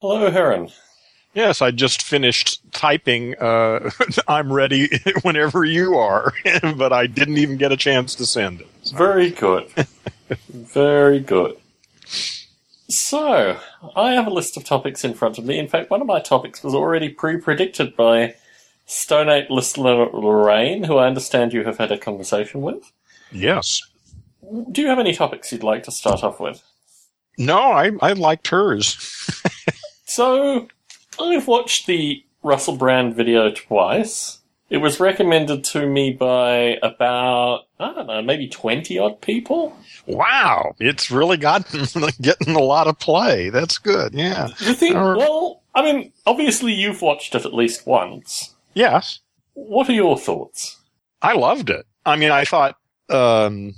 Hello, Heron. Yes, I just finished typing. Uh, I'm ready whenever you are, but I didn't even get a chance to send it. So. Very good. Very good. So, I have a list of topics in front of me. In fact, one of my topics was already pre predicted by Stone Eight listener Lorraine, who I understand you have had a conversation with. Yes. Do you have any topics you'd like to start off with? No, I, I liked hers. So, I've watched the Russell Brand video twice. It was recommended to me by about, I don't know, maybe 20 odd people. Wow. It's really gotten, getting a lot of play. That's good. Yeah. The thing, well, I mean, obviously you've watched it at least once. Yes. What are your thoughts? I loved it. I mean, I thought, um,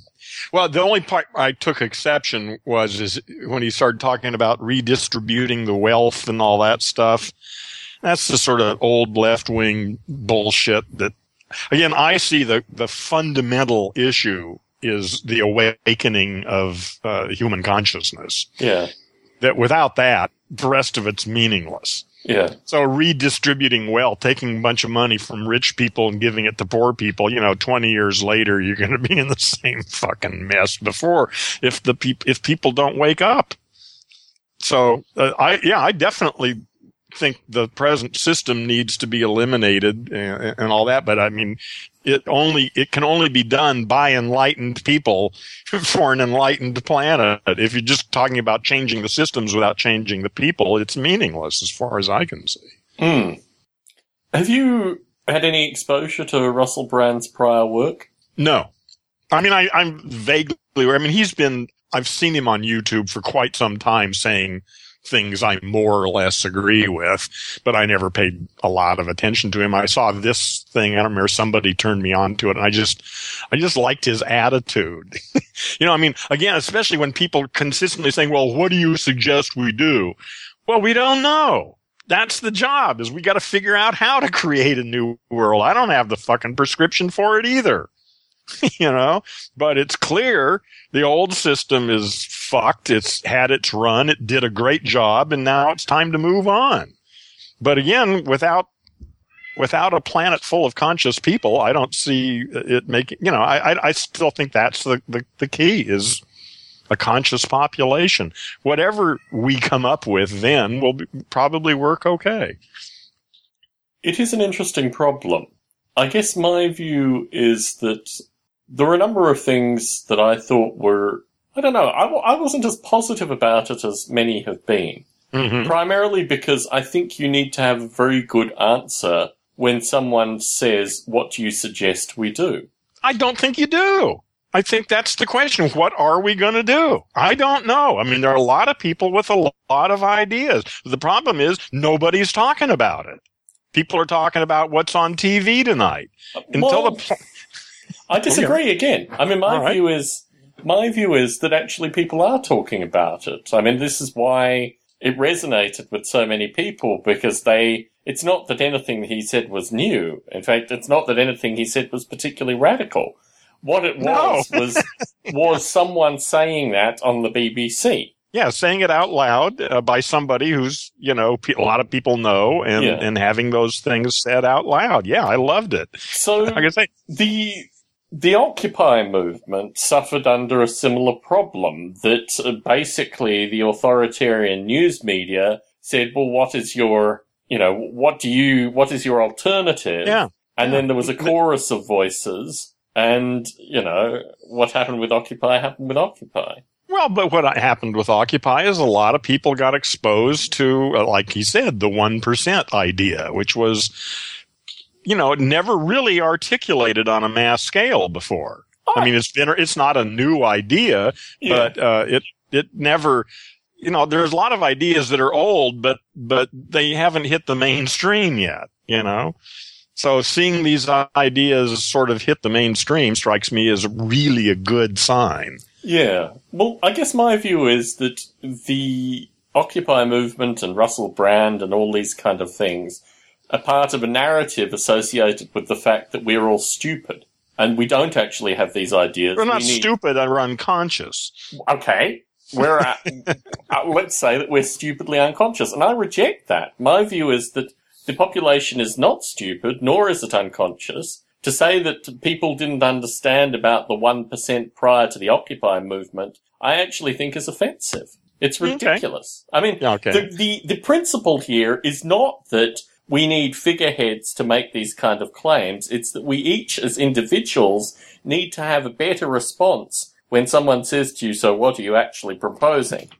well, the only part I took exception was is when he started talking about redistributing the wealth and all that stuff. That's the sort of old left wing bullshit that, again, I see the, the fundamental issue is the awakening of uh, human consciousness. Yeah. That without that, the rest of it's meaningless. Yeah. So redistributing wealth, taking a bunch of money from rich people and giving it to poor people, you know, 20 years later, you're going to be in the same fucking mess before if the people, if people don't wake up. So, uh, I, yeah, I definitely think the present system needs to be eliminated and, and, all that. But I mean, it only, it can only be done by enlightened people for an enlightened planet. If you're just talking about changing the systems without changing the people, it's meaningless as far as I can see. Hmm. Have you had any exposure to Russell Brand's prior work? No. I mean, I, I'm vaguely, I mean, he's been, I've seen him on YouTube for quite some time saying, things I more or less agree with, but I never paid a lot of attention to him. I saw this thing. I don't remember somebody turned me on to it and I just, I just liked his attitude. you know, I mean, again, especially when people consistently saying, well, what do you suggest we do? Well, we don't know. That's the job is we got to figure out how to create a new world. I don't have the fucking prescription for it either. you know, but it's clear the old system is fucked. It's had its run. It did a great job and now it's time to move on. But again, without, without a planet full of conscious people, I don't see it making, you know, I, I, I still think that's the, the, the key is a conscious population. Whatever we come up with then will be, probably work okay. It is an interesting problem. I guess my view is that there were a number of things that I thought were, I don't know, I, I wasn't as positive about it as many have been. Mm-hmm. Primarily because I think you need to have a very good answer when someone says, What do you suggest we do? I don't think you do. I think that's the question. What are we going to do? I don't know. I mean, there are a lot of people with a lot of ideas. The problem is nobody's talking about it. People are talking about what's on TV tonight. Until well, the I disagree again. I mean, my right. view is my view is that actually people are talking about it. I mean, this is why it resonated with so many people because they. It's not that anything he said was new. In fact, it's not that anything he said was particularly radical. What it was no. was was someone saying that on the BBC. Yeah, saying it out loud uh, by somebody who's, you know, a lot of people know and, yeah. and having those things said out loud. Yeah, I loved it. So, like I say, the, the Occupy movement suffered under a similar problem that uh, basically the authoritarian news media said, well, what is your, you know, what do you, what is your alternative? Yeah. And yeah. then there was a chorus of voices and, you know, what happened with Occupy happened with Occupy. Well, but what happened with Occupy is a lot of people got exposed to, uh, like he said, the 1% idea, which was, you know, never really articulated on a mass scale before. Oh. I mean, it's been, it's not a new idea, yeah. but, uh, it, it never, you know, there's a lot of ideas that are old, but, but they haven't hit the mainstream yet, you know? So seeing these ideas sort of hit the mainstream strikes me as really a good sign. Yeah. Well, I guess my view is that the Occupy movement and Russell Brand and all these kind of things a part of a narrative associated with the fact that we're all stupid and we don't actually have these ideas. We're not we need... stupid, we're unconscious. Okay. we're uh, uh, let's say that we're stupidly unconscious, and I reject that. My view is that the population is not stupid, nor is it unconscious. To say that people didn't understand about the one percent prior to the Occupy movement, I actually think is offensive. It's ridiculous. Okay. I mean, okay. the, the the principle here is not that we need figureheads to make these kind of claims. It's that we each, as individuals, need to have a better response when someone says to you, so what are you actually proposing?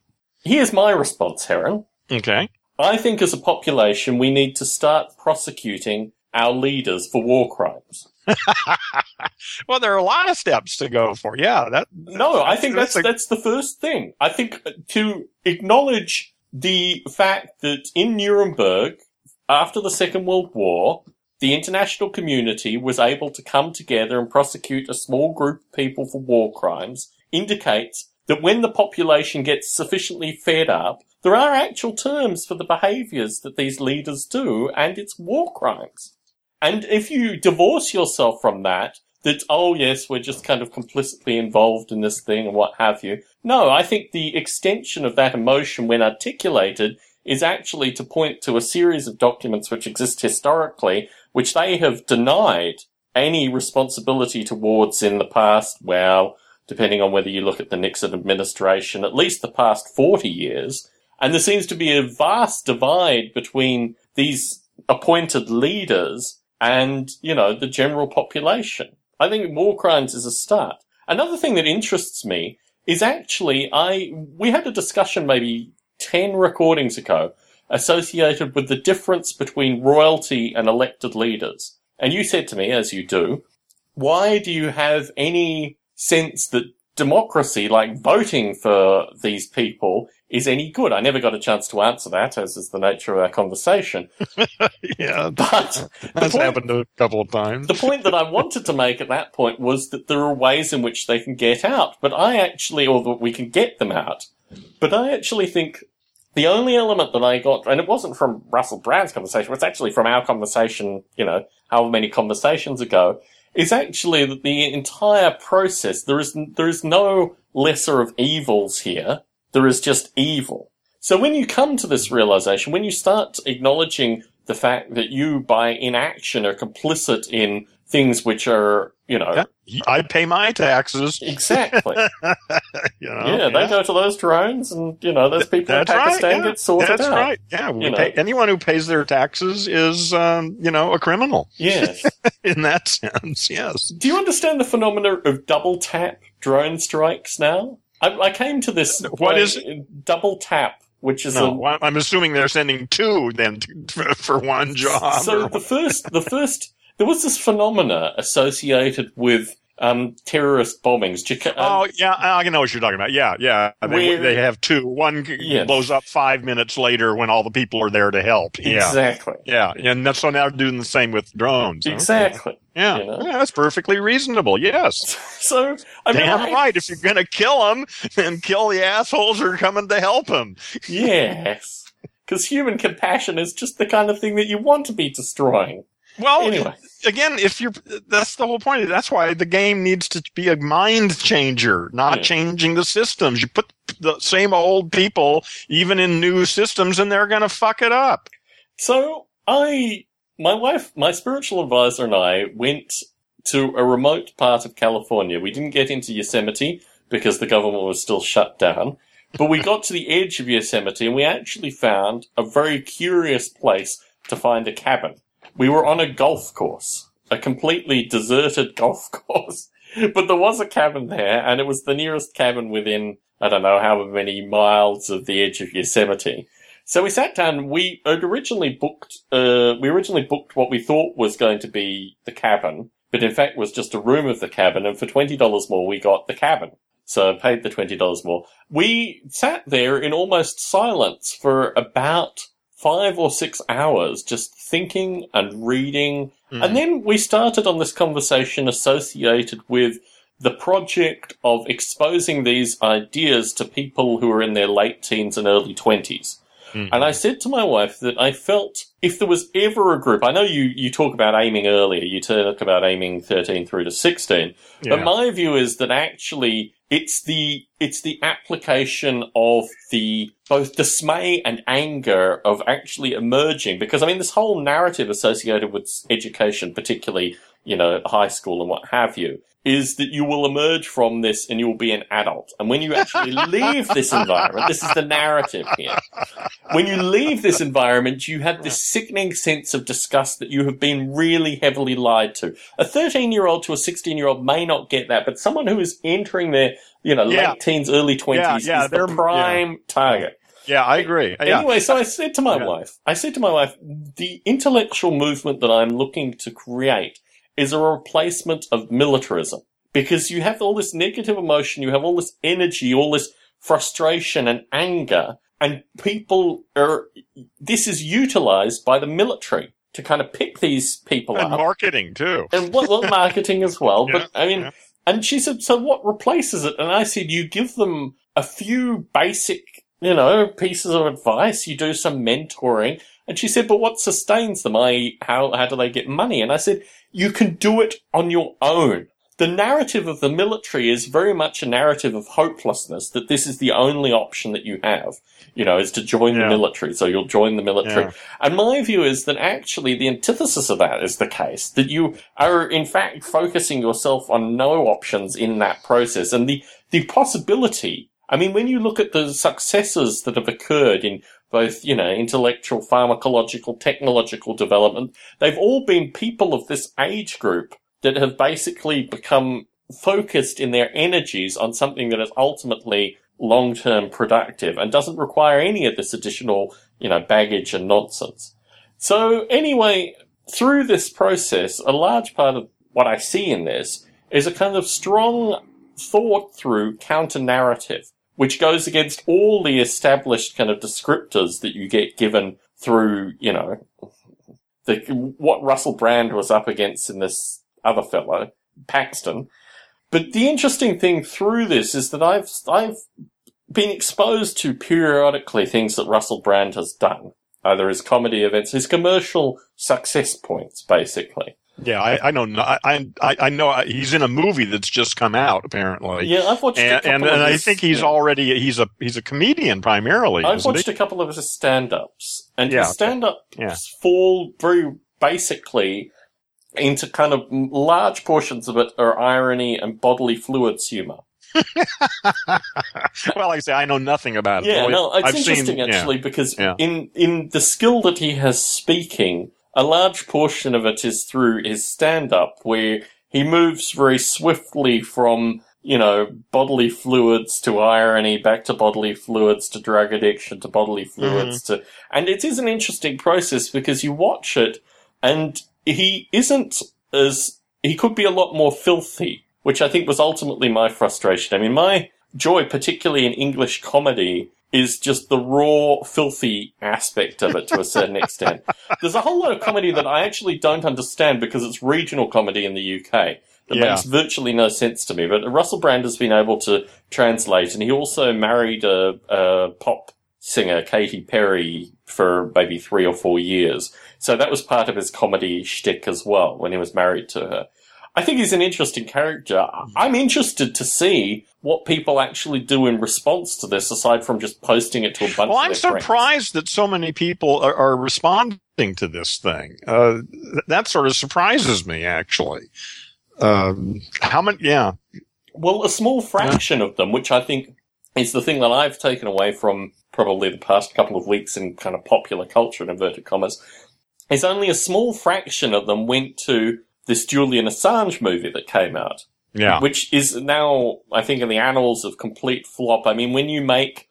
Here's my response, Heron. Okay. I think as a population, we need to start prosecuting our leaders for war crimes. well, there are a lot of steps to go for. Yeah, that. No, I think that's that's, a... that's the first thing. I think to acknowledge the fact that in Nuremberg, after the Second World War, the international community was able to come together and prosecute a small group of people for war crimes indicates that when the population gets sufficiently fed up, there are actual terms for the behaviours that these leaders do, and it's war crimes. And if you divorce yourself from that, that, oh yes, we're just kind of complicitly involved in this thing and what have you. No, I think the extension of that emotion when articulated is actually to point to a series of documents which exist historically, which they have denied any responsibility towards in the past, well, depending on whether you look at the Nixon administration, at least the past 40 years. And there seems to be a vast divide between these appointed leaders and, you know, the general population. I think war crimes is a start. Another thing that interests me is actually I, we had a discussion maybe 10 recordings ago associated with the difference between royalty and elected leaders. And you said to me, as you do, why do you have any sense that democracy, like voting for these people, is any good? I never got a chance to answer that, as is the nature of our conversation. yeah, but that's point, happened a couple of times. the point that I wanted to make at that point was that there are ways in which they can get out, but I actually, or that we can get them out. But I actually think the only element that I got, and it wasn't from Russell Brand's conversation, it's actually from our conversation, you know, however many conversations ago, is actually that the entire process, there is, there is no lesser of evils here. There is just evil. So when you come to this realization, when you start acknowledging the fact that you, by inaction, are complicit in things which are, you know. Yeah, I pay my taxes. Exactly. you know, yeah, they go to those drones and, you know, those people That's in Pakistan right, yeah. get sorted That's out. That's right. Yeah. We pay, anyone who pays their taxes is, um, you know, a criminal. Yes. in that sense, yes. Do you understand the phenomena of double tap drone strikes now? I, I came to this. What is it? Uh, double tap which is no, a, I'm assuming they're sending two then to, for one job. So the first, the first there was this phenomena associated with um, terrorist bombings. Um, oh yeah, I can know what you're talking about. Yeah, yeah. They, they have two. One yes. blows up five minutes later when all the people are there to help. Yeah. Exactly. Yeah, and that's so now doing the same with drones. Exactly. Yeah, you know? yeah, that's perfectly reasonable. Yes. So I damn mean, right. If you're gonna kill them, then kill the assholes who are coming to help them. yes, because human compassion is just the kind of thing that you want to be destroying. Well, anyway. again, if you're, that's the whole point. That's why the game needs to be a mind changer, not yeah. changing the systems. You put the same old people even in new systems and they're going to fuck it up. So I, my wife, my spiritual advisor and I went to a remote part of California. We didn't get into Yosemite because the government was still shut down. But we got to the edge of Yosemite and we actually found a very curious place to find a cabin. We were on a golf course, a completely deserted golf course, but there was a cabin there, and it was the nearest cabin within, I don't know, however many miles of the edge of Yosemite. So we sat down. We had originally booked. Uh, we originally booked what we thought was going to be the cabin, but in fact was just a room of the cabin. And for twenty dollars more, we got the cabin. So I paid the twenty dollars more. We sat there in almost silence for about five or six hours just thinking and reading. Mm. And then we started on this conversation associated with the project of exposing these ideas to people who are in their late teens and early twenties. Mm-hmm. And I said to my wife that I felt if there was ever a group, I know you, you talk about aiming earlier, you talk about aiming 13 through to 16, yeah. but my view is that actually it's the, it's the application of the, both dismay and anger of actually emerging, because I mean, this whole narrative associated with education, particularly, you know, high school and what have you, is that you will emerge from this and you will be an adult. And when you actually leave this environment, this is the narrative here. When you leave this environment, you have this sickening sense of disgust that you have been really heavily lied to. A 13 year old to a 16 year old may not get that, but someone who is entering their, you know, yeah. late teens, early 20s yeah, yeah, is the prime target. Yeah, I agree. Anyway, so I said to my wife, I said to my wife, the intellectual movement that I'm looking to create is a replacement of militarism. Because you have all this negative emotion, you have all this energy, all this frustration and anger, and people are, this is utilized by the military to kind of pick these people up. and up. marketing too. And well, well marketing as well. yeah, but I mean, yeah. and she said, so what replaces it? And I said, you give them a few basic, you know, pieces of advice, you do some mentoring. And she said, but what sustains them? I, how, how do they get money? And I said, you can do it on your own. The narrative of the military is very much a narrative of hopelessness, that this is the only option that you have, you know, is to join yeah. the military. So you'll join the military. Yeah. And my view is that actually the antithesis of that is the case, that you are in fact focusing yourself on no options in that process. And the, the possibility I mean, when you look at the successes that have occurred in both, you know, intellectual, pharmacological, technological development, they've all been people of this age group that have basically become focused in their energies on something that is ultimately long-term productive and doesn't require any of this additional, you know, baggage and nonsense. So anyway, through this process, a large part of what I see in this is a kind of strong thought through counter narrative which goes against all the established kind of descriptors that you get given through, you know, the, what Russell Brand was up against in this other fellow, Paxman. But the interesting thing through this is that I've, I've been exposed to periodically things that Russell Brand has done. Uh, Either his comedy events, his commercial success points, basically. Yeah, I, I know. I, I I know he's in a movie that's just come out. Apparently, yeah, I've watched and, and, and I think he's yeah. already he's a he's a comedian primarily. I've watched he? a couple of his stand-ups, and yeah, his stand-ups yeah. fall very basically into kind of large portions of it are irony and bodily fluids humor. well, like I say, I know nothing about it. Yeah, no, it's I've interesting seen, actually because in in the skill that he has speaking a large portion of it is through his stand up where he moves very swiftly from, you know, bodily fluids to irony, back to bodily fluids to drug addiction to bodily fluids mm-hmm. to, and it is an interesting process because you watch it and he isn't as, he could be a lot more filthy, which I think was ultimately my frustration. I mean, my joy, particularly in English comedy, is just the raw, filthy aspect of it to a certain extent. There's a whole lot of comedy that I actually don't understand because it's regional comedy in the UK that yeah. makes virtually no sense to me. But Russell Brand has been able to translate, and he also married a, a pop singer, Katy Perry, for maybe three or four years. So that was part of his comedy shtick as well when he was married to her. I think he's an interesting character. I'm interested to see what people actually do in response to this, aside from just posting it to a bunch. Well, I'm surprised friends. that so many people are, are responding to this thing. Uh, that sort of surprises me, actually. Um, how many? Yeah. Well, a small fraction yeah. of them, which I think is the thing that I've taken away from probably the past couple of weeks in kind of popular culture, in inverted commas, is only a small fraction of them went to this Julian Assange movie that came out. Yeah. Which is now, I think, in the annals of complete flop. I mean, when you make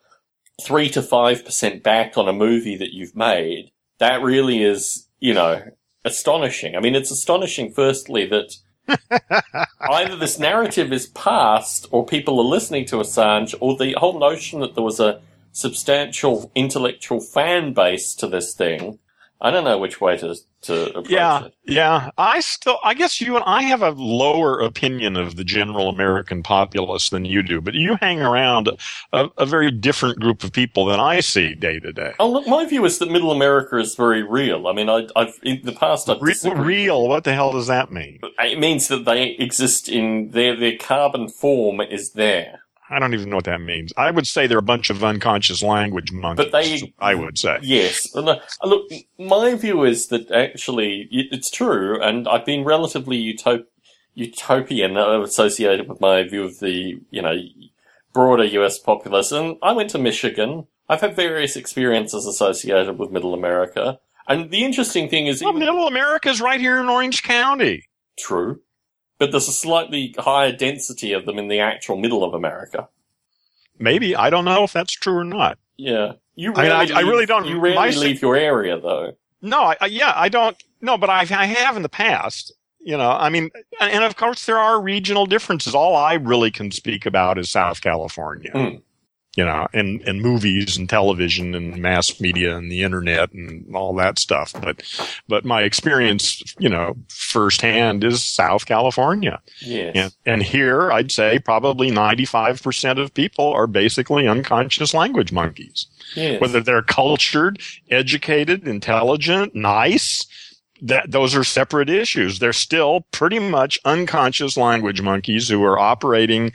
three to five percent back on a movie that you've made, that really is, you know, astonishing. I mean, it's astonishing, firstly, that either this narrative is past or people are listening to Assange or the whole notion that there was a substantial intellectual fan base to this thing I don't know which way to to approach yeah, it. Yeah, I still, I guess you and I have a lower opinion of the general American populace than you do, but you hang around a, a very different group of people than I see day to day. Oh, look, my view is that Middle America is very real. I mean, I, have in the past I've Re- real. What the hell does that mean? It means that they exist in their their carbon form is there. I don't even know what that means. I would say they're a bunch of unconscious language monkeys. But they, I would say, yes. Uh, look, my view is that actually it's true, and I've been relatively utop- utopian associated with my view of the you know broader U.S. populace. And I went to Michigan. I've had various experiences associated with Middle America, and the interesting thing is, well, Middle America is right here in Orange County. True but there's a slightly higher density of them in the actual middle of America. Maybe I don't know if that's true or not. Yeah, you. Rarely I, mean, I, leave, I really don't. You rarely leave your area, though. No, I, I, yeah, I don't. No, but I, I have in the past. You know, I mean, and of course there are regional differences. All I really can speak about is South California. Mm you know, and, and movies and television and mass media and the internet and all that stuff. But, but my experience, you know, firsthand is South California. Yes. And, and here I'd say probably 95% of people are basically unconscious language monkeys. Yes. Whether they're cultured, educated, intelligent, nice, that those are separate issues. They're still pretty much unconscious language monkeys who are operating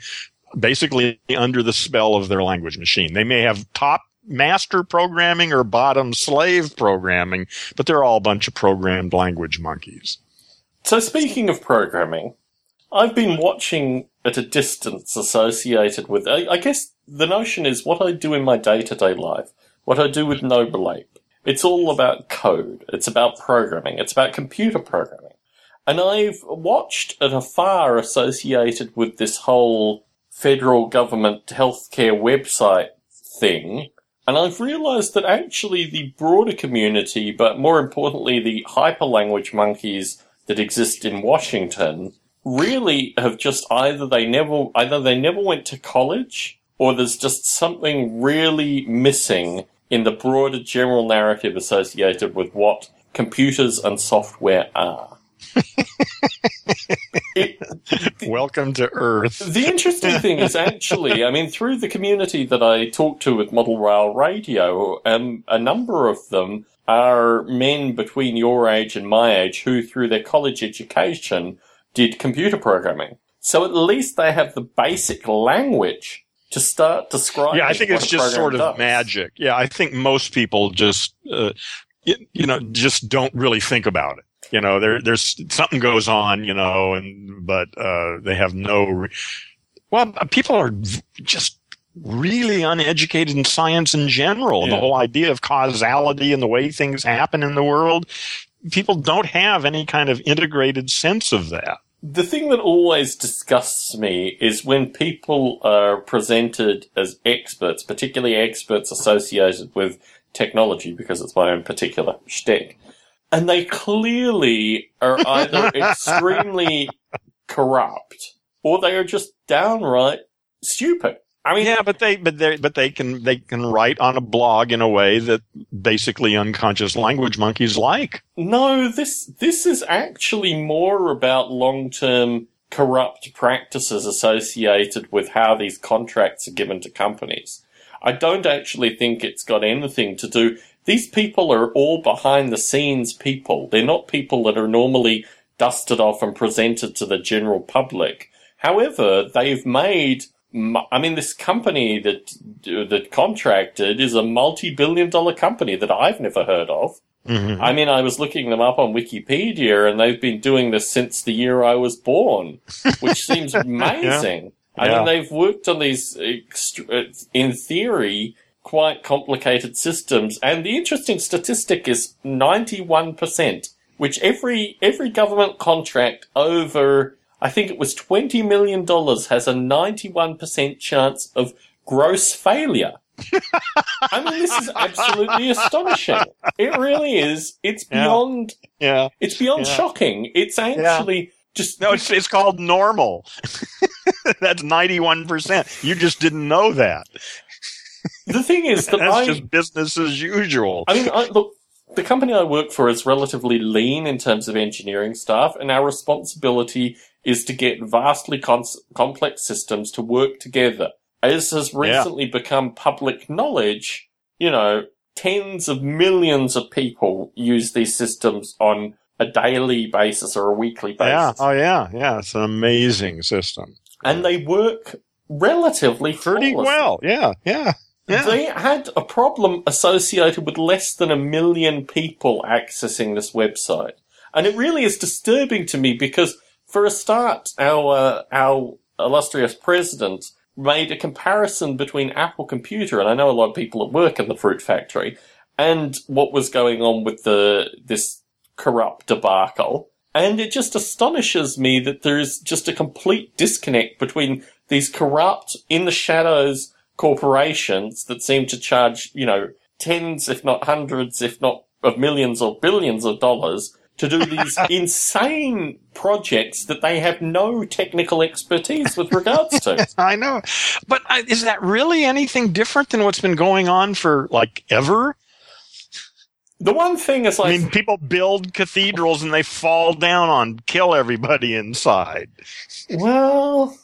basically under the spell of their language machine. They may have top master programming or bottom slave programming, but they're all a bunch of programmed language monkeys. So speaking of programming, I've been watching at a distance associated with, I, I guess the notion is what I do in my day to day life, what I do with Noble Ape. It's all about code. It's about programming. It's about computer programming. And I've watched at afar associated with this whole federal government healthcare website thing. And I've realized that actually the broader community, but more importantly, the hyperlanguage monkeys that exist in Washington really have just either they never, either they never went to college or there's just something really missing in the broader general narrative associated with what computers and software are. Welcome to Earth. The interesting thing is actually, I mean, through the community that I talk to with Model Rail Radio, um, a number of them are men between your age and my age who, through their college education, did computer programming. So at least they have the basic language to start describing. Yeah, I think it's just sort of does. magic. Yeah, I think most people just, uh, you, you know, just don't really think about it you know, there, there's something goes on, you know, and, but, uh, they have no, re- well, people are just really uneducated in science in general. Yeah. The whole idea of causality and the way things happen in the world. People don't have any kind of integrated sense of that. The thing that always disgusts me is when people are presented as experts, particularly experts associated with technology, because it's my own particular shtick and they clearly are either extremely corrupt or they are just downright stupid. I mean, yeah, but they, but they, but they can, they can write on a blog in a way that basically unconscious language monkeys like. No, this, this is actually more about long-term corrupt practices associated with how these contracts are given to companies. I don't actually think it's got anything to do. These people are all behind the scenes people. They're not people that are normally dusted off and presented to the general public. However, they've made I mean, this company that that contracted is a multi-billion dollar company that I've never heard of. Mm-hmm. I mean, I was looking them up on Wikipedia, and they've been doing this since the year I was born, which seems amazing. yeah. I mean, they've worked on these, in theory, quite complicated systems. And the interesting statistic is 91%, which every, every government contract over, I think it was $20 million has a 91% chance of gross failure. I mean, this is absolutely astonishing. It really is. It's beyond, yeah. yeah. it's beyond yeah. shocking. It's actually, yeah. Just no, it's, it's called normal. That's ninety one percent. You just didn't know that. The thing is that That's I, just business as usual. I mean, I, look, the company I work for is relatively lean in terms of engineering staff, and our responsibility is to get vastly cons- complex systems to work together. As has recently yeah. become public knowledge, you know, tens of millions of people use these systems on a daily basis or a weekly basis. Yeah. Oh, yeah. Yeah. It's an amazing system. And they work relatively pretty well. Yeah. Yeah. Yeah. They had a problem associated with less than a million people accessing this website. And it really is disturbing to me because for a start, our, uh, our illustrious president made a comparison between Apple Computer, and I know a lot of people at work in the fruit factory, and what was going on with the, this corrupt debacle. And it just astonishes me that there is just a complete disconnect between these corrupt, in the shadows corporations that seem to charge, you know, tens, if not hundreds, if not of millions or billions of dollars to do these insane projects that they have no technical expertise with regards to. I know. But uh, is that really anything different than what's been going on for like ever? The one thing is like. I mean, people build cathedrals and they fall down on, kill everybody inside. Well,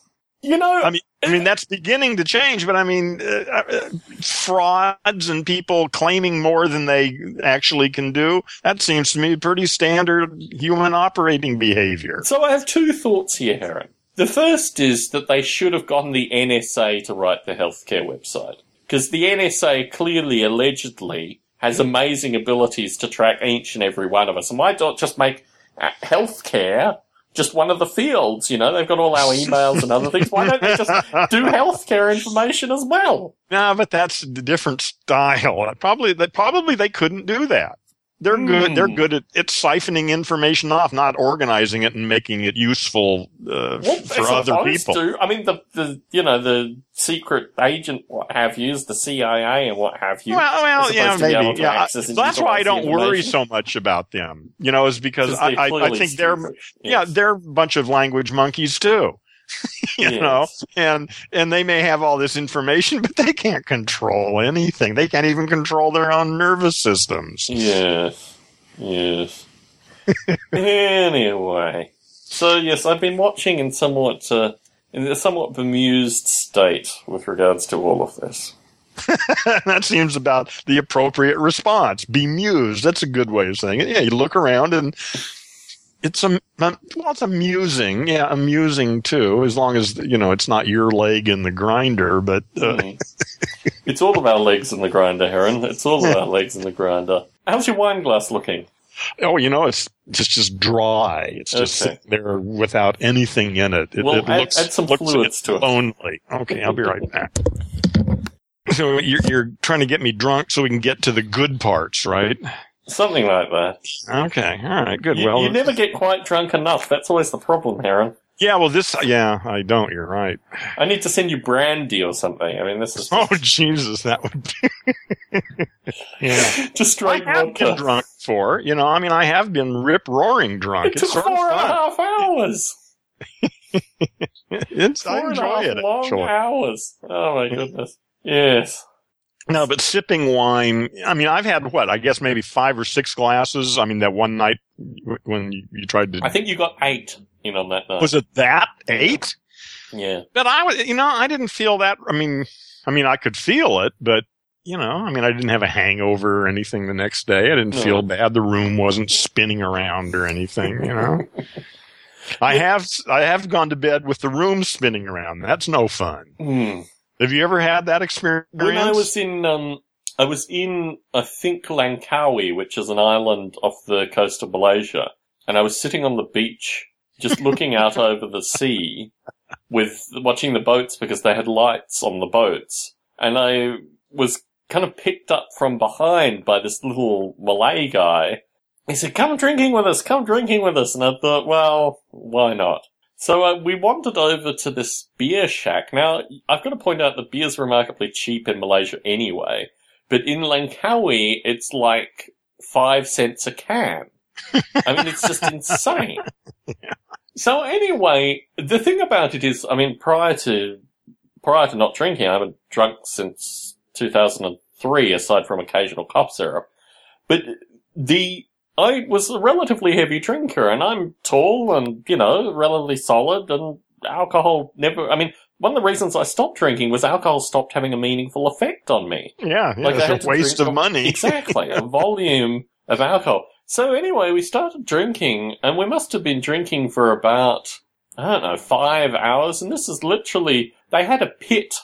you know. I mean, I mean, that's beginning to change, but I mean, uh, uh, frauds and people claiming more than they actually can do, that seems to me pretty standard human operating behavior. So I have two thoughts here, Heron. The first is that they should have gotten the NSA to write the healthcare website. Because the NSA clearly, allegedly, has amazing abilities to track each and every one of us. And why not just make uh, healthcare just one of the fields. You know, they've got all our emails and other things. Why don't they just do healthcare information as well? No, but that's a different style. Probably, probably they couldn't do that. They're mm. good. They're hmm. good at, at siphoning information off, not organizing it and making it useful uh, well, for other people. To. I mean, the, the you know the secret agent, what have you, is the CIA and what have you. Well, well yeah, maybe. Yeah, that's why I don't worry so much about them. You know, is because I, I, I, think they're yes. yeah they're a bunch of language monkeys too. you yes. know, and and they may have all this information, but they can't control anything. They can't even control their own nervous systems. Yes, yes. anyway, so yes, I've been watching in somewhat uh, in a somewhat bemused state with regards to all of this. that seems about the appropriate response. Bemused. That's a good way of saying it. Yeah, you look around and it's a well, it's amusing, yeah, amusing too, as long as you know it's not your leg in the grinder. But uh, mm. it's all about legs in the grinder, Heron. It's all about legs in the grinder. How's your wine glass looking? Oh, you know, it's just just dry. It's just okay. sitting there without anything in it. It, well, it add, looks, add some looks fluids to it. Only. Okay, I'll be right back. So you're, you're trying to get me drunk so we can get to the good parts, right? Something like that. Okay, all right, good. You, well, you never get quite drunk enough. That's always the problem, Heron. Yeah, well, this, yeah, I don't. You're right. I need to send you brandy or something. I mean, this is. Oh Jesus, that would. Be... yeah, just straight I have been drunk for. You know, I mean, I have been rip roaring drunk. It took four and a half hours. it's four I enjoy and a half it. Long actually. hours. Oh my goodness. Yes. No, but sipping wine, I mean, I've had what? I guess maybe five or six glasses. I mean, that one night when you, you tried to. I think you got eight you know, that night. Was it that? Eight? Yeah. But I was, you know, I didn't feel that. I mean, I mean, I could feel it, but, you know, I mean, I didn't have a hangover or anything the next day. I didn't no. feel bad. The room wasn't spinning around or anything, you know? I have, I have gone to bed with the room spinning around. That's no fun. Mm. Have you ever had that experience? When I was in, um, I was in, I think, Langkawi, which is an island off the coast of Malaysia, and I was sitting on the beach, just looking out over the sea, with watching the boats because they had lights on the boats, and I was kind of picked up from behind by this little Malay guy. He said, "Come drinking with us, come drinking with us," and I thought, well, why not? So uh, we wandered over to this beer shack. Now, I've got to point out that beer's remarkably cheap in Malaysia anyway, but in Langkawi, it's like five cents a can. I mean, it's just insane. So anyway, the thing about it is, I mean, prior to prior to not drinking, I haven't drunk since 2003, aside from occasional cough syrup. But the I was a relatively heavy drinker, and I'm tall and you know relatively solid, and alcohol never. I mean, one of the reasons I stopped drinking was alcohol stopped having a meaningful effect on me. Yeah, yeah like it's a waste of money. exactly, a volume of alcohol. So anyway, we started drinking, and we must have been drinking for about I don't know five hours, and this is literally they had a pit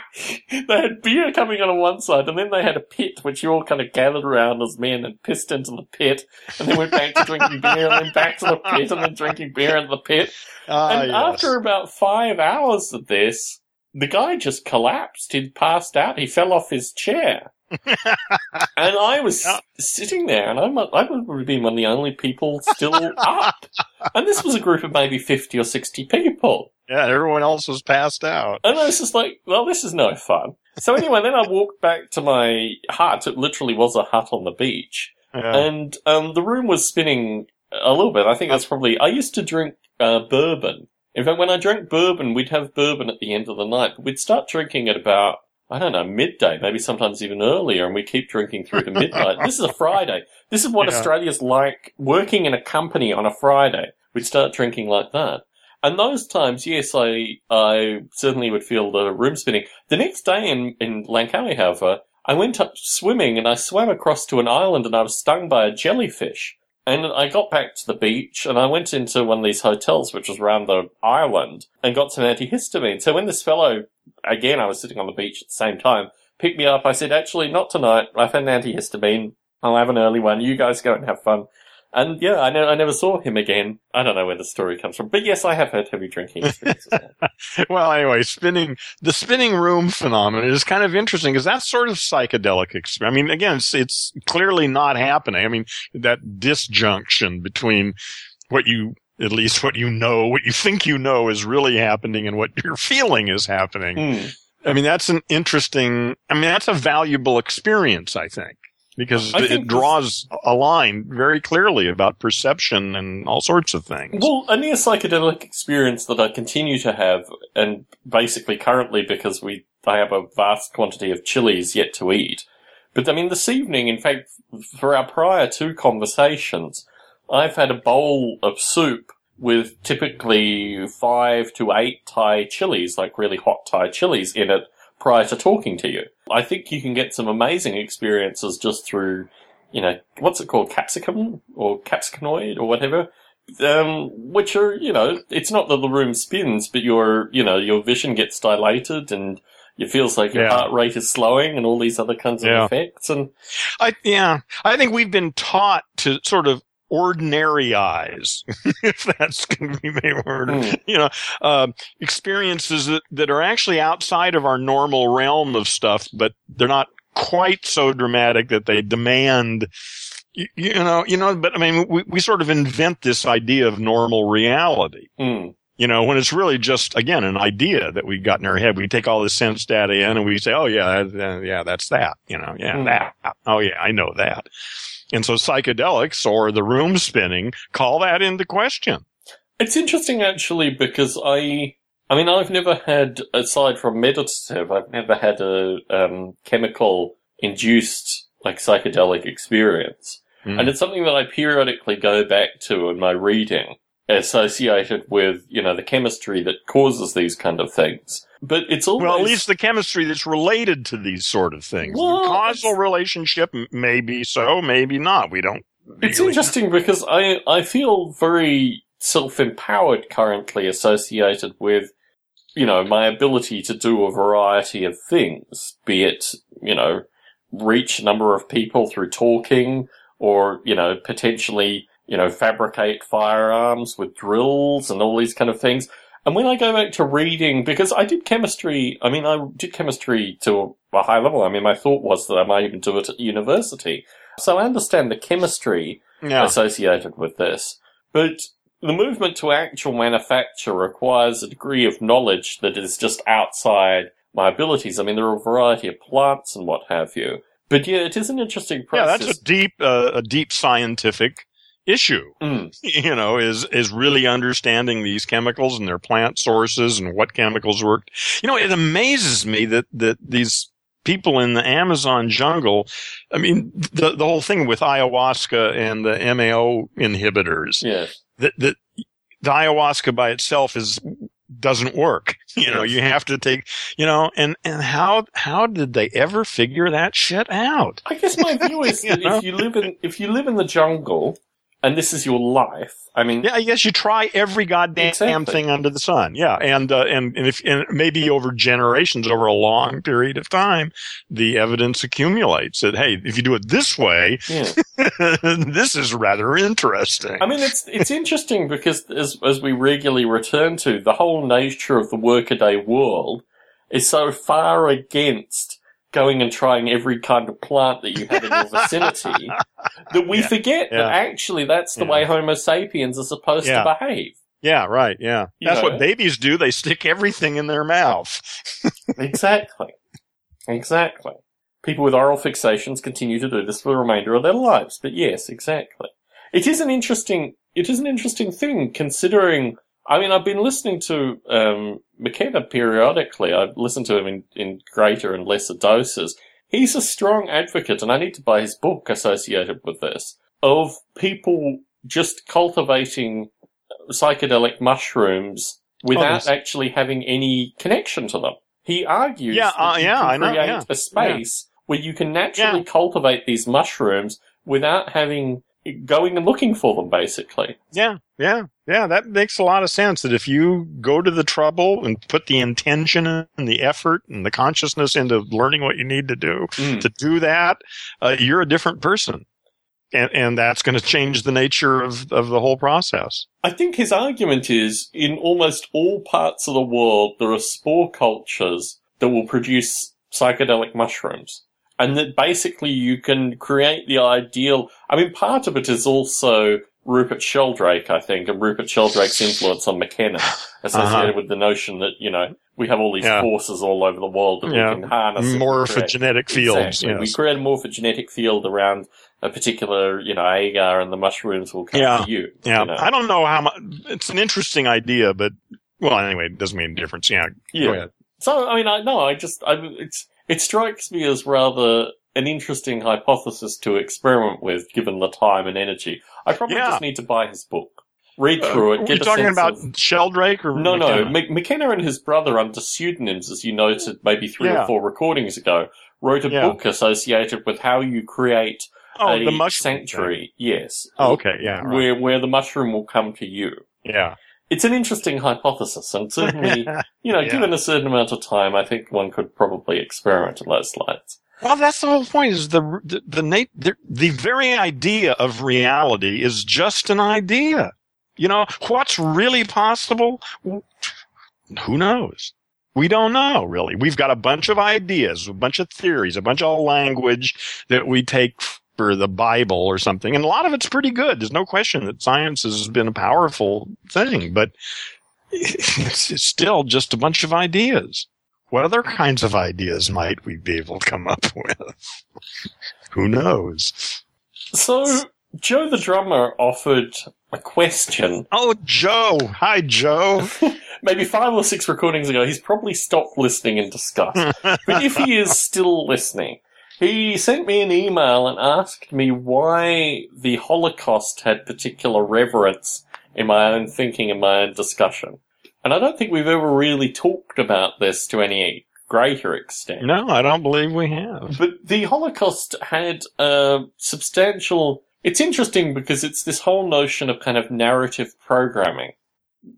they had beer coming out on one side, and then they had a pit which you all kind of gathered around as men and pissed into the pit, and then went back to drinking beer, and then back to the pit, and then drinking beer in the pit. Ah, and yes. after about five hours of this, the guy just collapsed. He'd passed out. He fell off his chair. and I was yeah. sitting there, and I'm, I would have been one of the only people still up. And this was a group of maybe 50 or 60 people. Yeah, everyone else was passed out. And I was just like, well, this is no fun. So anyway, then I walked back to my hut. It literally was a hut on the beach. Yeah. And um, the room was spinning a little bit. I think that's probably, I used to drink uh, bourbon. In fact, when I drank bourbon, we'd have bourbon at the end of the night. but We'd start drinking at about I don't know, midday, maybe sometimes even earlier, and we keep drinking through to midnight. this is a Friday. This is what yeah. Australia's like working in a company on a Friday. We'd start drinking like that. And those times, yes, I I certainly would feel the room spinning. The next day in, in Langkawi, however, I went up swimming and I swam across to an island and I was stung by a jellyfish. And I got back to the beach and I went into one of these hotels, which was around the island, and got some antihistamine. So when this fellow, again, I was sitting on the beach at the same time, picked me up, I said, actually, not tonight. I've had an antihistamine. I'll have an early one. You guys go and have fun. And yeah, I know I never saw him again. I don't know where the story comes from, but yes, I have heard heavy drinking experiences. well, anyway, spinning the spinning room phenomenon is kind of interesting because that's sort of psychedelic. Exp- I mean, again, it's, it's clearly not happening. I mean, that disjunction between what you at least what you know, what you think you know is really happening and what you're feeling is happening. Mm. I mean, that's an interesting, I mean, that's a valuable experience, I think because it draws a line very clearly about perception and all sorts of things. Well, a near psychedelic experience that I continue to have, and basically currently because we I have a vast quantity of chilies yet to eat. But I mean, this evening, in fact, for our prior two conversations, I've had a bowl of soup with typically five to eight Thai chilies, like really hot Thai chilies in it prior to talking to you. I think you can get some amazing experiences just through, you know, what's it called, capsicum or capsicanoid or whatever. Um, which are, you know, it's not that the room spins, but your, you know, your vision gets dilated and it feels like your yeah. heart rate is slowing and all these other kinds of yeah. effects. And I, yeah, I think we've been taught to sort of ordinary eyes, if that's going to be made word, mm. you know, uh, experiences that, that are actually outside of our normal realm of stuff, but they're not quite so dramatic that they demand, you, you know, you know, but I mean, we, we sort of invent this idea of normal reality. Mm. You know, when it's really just, again, an idea that we got in our head. We take all the sense data in and we say, oh yeah, yeah, that's that. You know, yeah, mm. that. Oh yeah, I know that. And so psychedelics or the room spinning call that into question. It's interesting actually because I, I mean, I've never had, aside from meditative, I've never had a um, chemical induced like psychedelic experience. Mm. And it's something that I periodically go back to in my reading associated with, you know, the chemistry that causes these kind of things. But it's always well, at least the chemistry that's related to these sort of things. Well, the causal relationship may be so, maybe not. We don't. It's interesting know. because I I feel very self empowered currently associated with you know my ability to do a variety of things, be it you know reach a number of people through talking, or you know potentially you know fabricate firearms with drills and all these kind of things. And when I go back to reading, because I did chemistry, I mean, I did chemistry to a high level. I mean, my thought was that I might even do it at university. So I understand the chemistry yeah. associated with this. But the movement to actual manufacture requires a degree of knowledge that is just outside my abilities. I mean, there are a variety of plants and what have you. But yeah, it is an interesting process. Yeah, that's a deep, uh, a deep scientific issue, mm. you know, is, is really understanding these chemicals and their plant sources and what chemicals work. You know, it amazes me that, that these people in the Amazon jungle. I mean, the the whole thing with ayahuasca and the MAO inhibitors. Yes. That that the ayahuasca by itself is doesn't work. You know, you have to take, you know, and, and how, how did they ever figure that shit out? I guess my view is if you live in, if you live in the jungle and this is your life, I mean, yeah, I guess you try every goddamn exactly. thing under the sun. Yeah. And, uh, and, and if, and maybe over generations, over a long period of time, the evidence accumulates that, hey, if you do it this way, yeah. this is rather interesting. I mean, it's, it's interesting because as, as we regularly return to, the whole nature of the workaday world is so far against going and trying every kind of plant that you have in your vicinity that we yeah, forget yeah. that actually that's the yeah. way Homo sapiens are supposed to behave. Yeah, right. Yeah. You that's know? what babies do. They stick everything in their mouth. exactly. Exactly. People with oral fixations continue to do this for the remainder of their lives. But yes, exactly. It is an interesting, it is an interesting thing considering I mean, I've been listening to um, McKenna periodically. I've listened to him in, in greater and lesser doses. He's a strong advocate, and I need to buy his book associated with this, of people just cultivating psychedelic mushrooms without oh, actually having any connection to them. He argues yeah, uh, yeah, can create yeah. a space yeah. where you can naturally yeah. cultivate these mushrooms without having going and looking for them, basically. Yeah, yeah, yeah. That makes a lot of sense. That if you go to the trouble and put the intention and the effort and the consciousness into learning what you need to do mm. to do that, uh, you're a different person. And, and that's going to change the nature of, of the whole process. I think his argument is in almost all parts of the world, there are spore cultures that will produce psychedelic mushrooms and that basically you can create the ideal. I mean, part of it is also Rupert Sheldrake, I think, and Rupert Sheldrake's influence on McKenna, associated uh-huh. with the notion that you know we have all these yeah. forces all over the world that yeah. we can harness. Morphogenetic fields. Exactly. Yes. We create a morphogenetic field around a particular, you know, agar, and the mushrooms will come yeah. to you. Yeah, you know? I don't know how much. It's an interesting idea, but well, anyway, it doesn't mean a difference. Yeah, yeah. So I mean, I no, I just, I, it's it strikes me as rather an interesting hypothesis to experiment with, given the time and energy. I probably yeah. just need to buy his book, read uh, through it. Uh, get are talking about of... Sheldrake or no, McKenna? no. M- McKenna and his brother, under pseudonyms, as you noted, maybe three yeah. or four recordings ago, wrote a yeah. book associated with how you create oh, a the mushroom sanctuary. Thing. Yes. Oh, okay. Yeah. Right. Where where the mushroom will come to you. Yeah it's an interesting hypothesis, and certainly, you know, yeah. given a certain amount of time, I think one could probably experiment in those lights. Well, that's the whole point. Is the the the, the, the very idea of reality is just an idea. You know, what's really possible? Who knows? We don't know really. We've got a bunch of ideas, a bunch of theories, a bunch of language that we take or the Bible or something. And a lot of it's pretty good. There's no question that science has been a powerful thing, but it's still just a bunch of ideas. What other kinds of ideas might we be able to come up with? Who knows? So, Joe the drummer offered a question. Oh, Joe. Hi, Joe. Maybe five or six recordings ago, he's probably stopped listening in disgust. but if he is still listening, he sent me an email and asked me why the Holocaust had particular reverence in my own thinking and my own discussion. And I don't think we've ever really talked about this to any greater extent. No, I don't believe we have. But the Holocaust had a substantial. It's interesting because it's this whole notion of kind of narrative programming.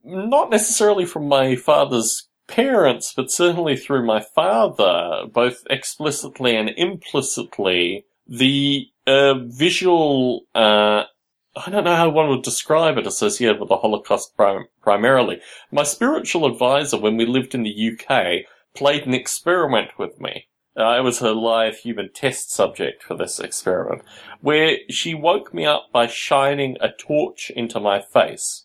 Not necessarily from my father's parents, but certainly through my father, both explicitly and implicitly, the uh, visual, uh, I don't know how one would describe it associated with the Holocaust prim- primarily. My spiritual advisor, when we lived in the UK, played an experiment with me. Uh, I was her live human test subject for this experiment, where she woke me up by shining a torch into my face.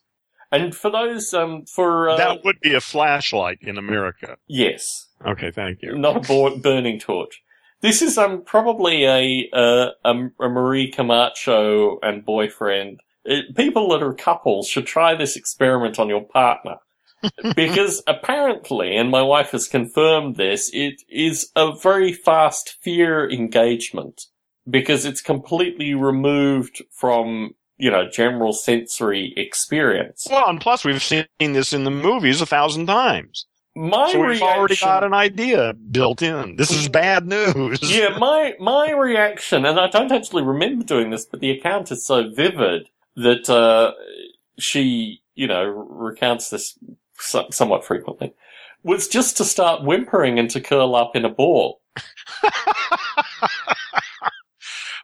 And for those, um, for uh, that would be a flashlight in America. Yes. Okay, thank you. Not a burning torch. This is um probably a uh, a, a Marie Camacho and boyfriend. It, people that are couples should try this experiment on your partner. because apparently, and my wife has confirmed this, it is a very fast fear engagement because it's completely removed from you know general sensory experience. Well, and plus we've seen this in the movies a thousand times. My so we've reaction, already got an idea built in. This is bad news. yeah, my my reaction, and I don't actually remember doing this, but the account is so vivid that uh, she, you know, recounts this somewhat frequently, was just to start whimpering and to curl up in a ball.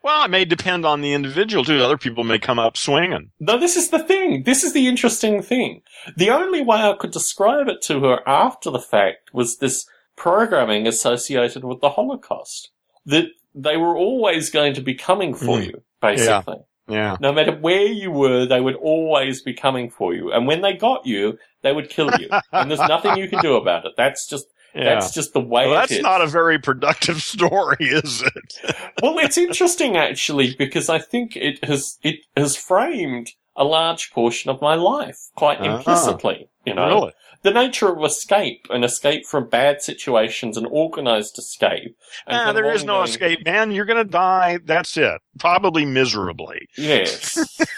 well, it may depend on the individual too. Other people may come up swinging. No, this is the thing. This is the interesting thing. The only way I could describe it to her after the fact was this programming associated with the Holocaust. That they were always going to be coming for mm. you, basically. Yeah. Yeah. No matter where you were, they would always be coming for you. And when they got you, they would kill you. and there's nothing you can do about it. That's just yeah. That's just the way well, that's not a very productive story, is it? well, it's interesting actually because I think it has it has framed a large portion of my life quite uh-huh. implicitly. You know, really? the nature of escape, and escape from bad situations, and organized escape. Ah, there is no escape, man. You're going to die. That's it. Probably miserably. Yes.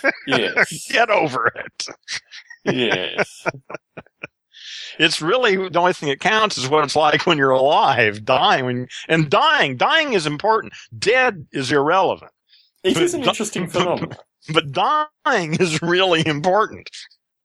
yes. Get over it. yes. It's really the only thing that counts is what it's like when you're alive, dying. When, and dying, dying is important. Dead is irrelevant. It but, is an interesting phenomenon. But dying is really important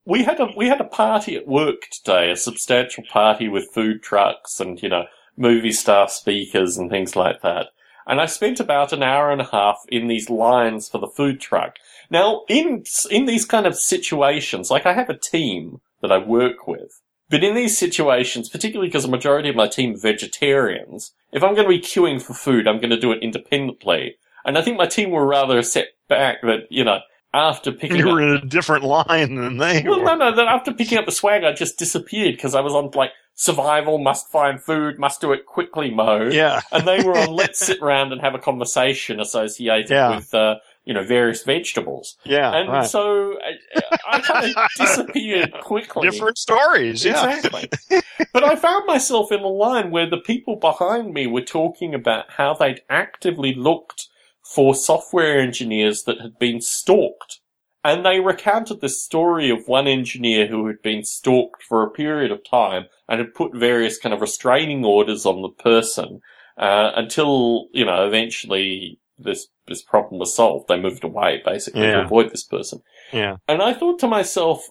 we had a we had a party at work today, a substantial party with food trucks and you know movie star speakers and things like that. And I spent about an hour and a half in these lines for the food truck. Now, in in these kind of situations, like I have a team that I work with, but in these situations, particularly because a majority of my team are vegetarians, if I'm going to be queuing for food, I'm going to do it independently. And I think my team were rather set back that you know after picking you were up, in a different line than they well, were. no, no. Then after picking up the swag, I just disappeared because I was on like survival, must find food, must do it quickly mode. Yeah, and they were on let's sit around and have a conversation associated yeah. with. Uh, you know, various vegetables. Yeah. And right. so I, I kind of disappeared quickly. Different stories. Yeah. Exactly. but I found myself in a line where the people behind me were talking about how they'd actively looked for software engineers that had been stalked. And they recounted the story of one engineer who had been stalked for a period of time and had put various kind of restraining orders on the person uh, until, you know, eventually this this problem was solved. They moved away basically yeah. to avoid this person. Yeah. And I thought to myself,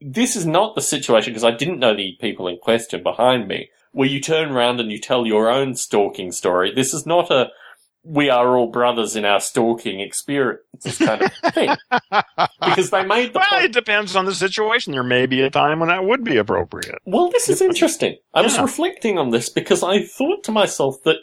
this is not the situation because I didn't know the people in question behind me. Where you turn around and you tell your own stalking story. This is not a we are all brothers in our stalking experience kind of thing. because they made the Well, point. it depends on the situation. There may be a time when that would be appropriate. Well, this is interesting. I yeah. was reflecting on this because I thought to myself that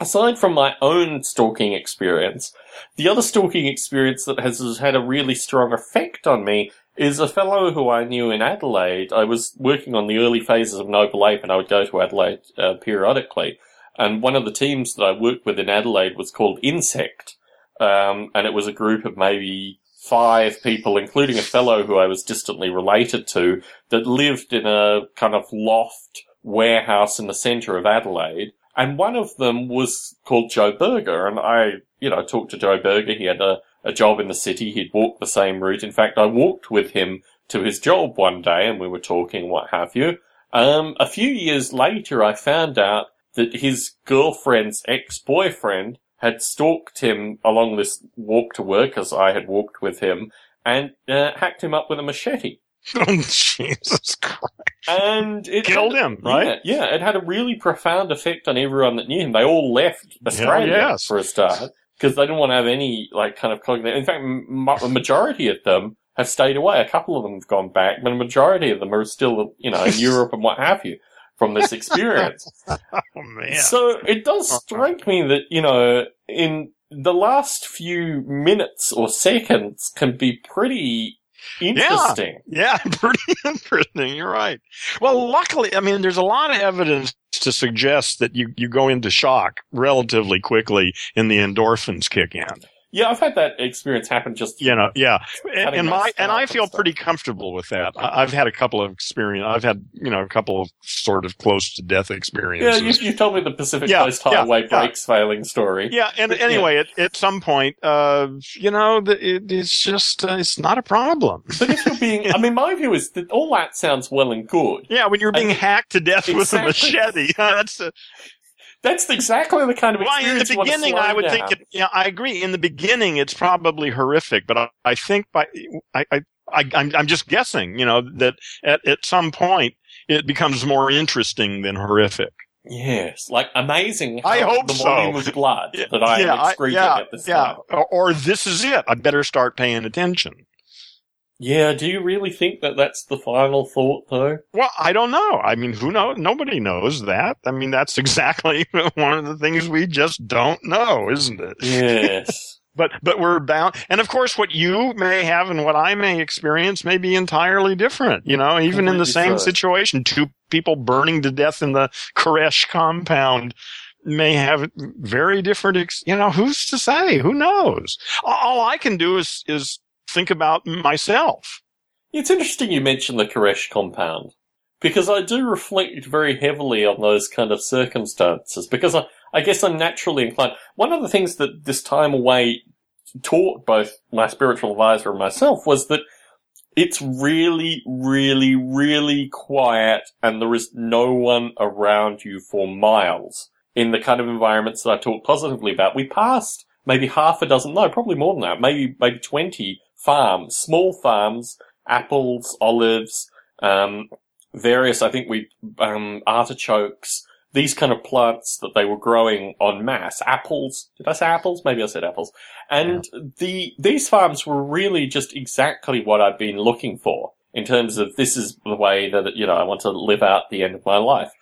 aside from my own stalking experience, the other stalking experience that has had a really strong effect on me is a fellow who I knew in Adelaide. I was working on the early phases of Noble Ape and I would go to Adelaide uh, periodically and one of the teams that I worked with in Adelaide was called Insect. Um, and it was a group of maybe five people, including a fellow who I was distantly related to, that lived in a kind of loft warehouse in the centre of Adelaide. And one of them was called Joe Berger. And I, you know, talked to Joe Berger. He had a, a job in the city. He'd walked the same route. In fact, I walked with him to his job one day and we were talking, what have you. Um, a few years later, I found out that his girlfriend's ex-boyfriend had stalked him along this walk to work as I had walked with him and uh, hacked him up with a machete. Oh, Jesus Christ. And it killed had, him, right? Yeah, yeah, it had a really profound effect on everyone that knew him. They all left Australia yes. for a start because they didn't want to have any like kind of cognitive. In fact, the majority of them have stayed away. A couple of them have gone back, but a majority of them are still, you know, in Europe and what have you from this experience. oh, man. So it does uh-huh. strike me that, you know, in the last few minutes or seconds can be pretty interesting. Yeah, yeah, pretty interesting. You're right. Well, luckily, I mean, there's a lot of evidence to suggest that you, you go into shock relatively quickly and the endorphins kick in. Yeah, I've had that experience happen. Just you know, yeah, and, and my and I feel pretty comfortable with that. I, have had a couple of experience. I've had you know a couple of sort of close to death experiences. Yeah, you, you told me the Pacific yeah, Coast Highway yeah, brakes yeah. failing story. Yeah, and but, anyway, at, at some point, uh, you know, the, it, it's just uh, it's not a problem. But if you're being, I mean, my view is that all that sounds well and good. Yeah, when you're being hacked to death exactly. with a machete, that's a, that's exactly the kind of experience. Well, in the beginning, I would think. It, yeah, I agree. In the beginning, it's probably horrific, but I, I think by I, I, I I'm, I'm just guessing. You know that at at some point it becomes more interesting than horrific. Yes, like amazing. I hope the so. volume of blood that I yeah, am excreting yeah, at this yeah. time. Or, or this is it. I better start paying attention. Yeah, do you really think that that's the final thought, though? Well, I don't know. I mean, who knows? Nobody knows that. I mean, that's exactly one of the things we just don't know, isn't it? Yes. but but we're bound, and of course, what you may have and what I may experience may be entirely different. You know, even in the same situation, two people burning to death in the Koresh compound may have very different. Ex- you know, who's to say? Who knows? All I can do is is think about myself. It's interesting you mention the Koresh compound because I do reflect very heavily on those kind of circumstances because I, I guess I'm naturally inclined. One of the things that this time away taught both my spiritual advisor and myself was that it's really, really, really quiet and there is no one around you for miles in the kind of environments that I talk positively about. We passed maybe half a dozen, no, probably more than that, maybe, maybe 20 farms, small farms, apples, olives, um, various, I think we, um, artichokes, these kind of plants that they were growing en masse. Apples. Did I say apples? Maybe I said apples. And yeah. the, these farms were really just exactly what I'd been looking for in terms of this is the way that, you know, I want to live out the end of my life.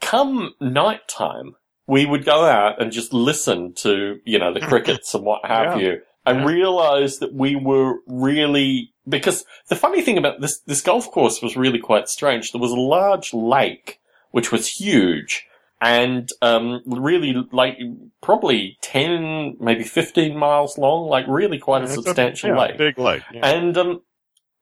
Come night time, we would go out and just listen to, you know, the crickets and what have yeah. you I realized that we were really because the funny thing about this this golf course was really quite strange. There was a large lake which was huge and um, really like probably ten, maybe fifteen miles long, like really quite a substantial a, yeah, lake, big lake, yeah. and um,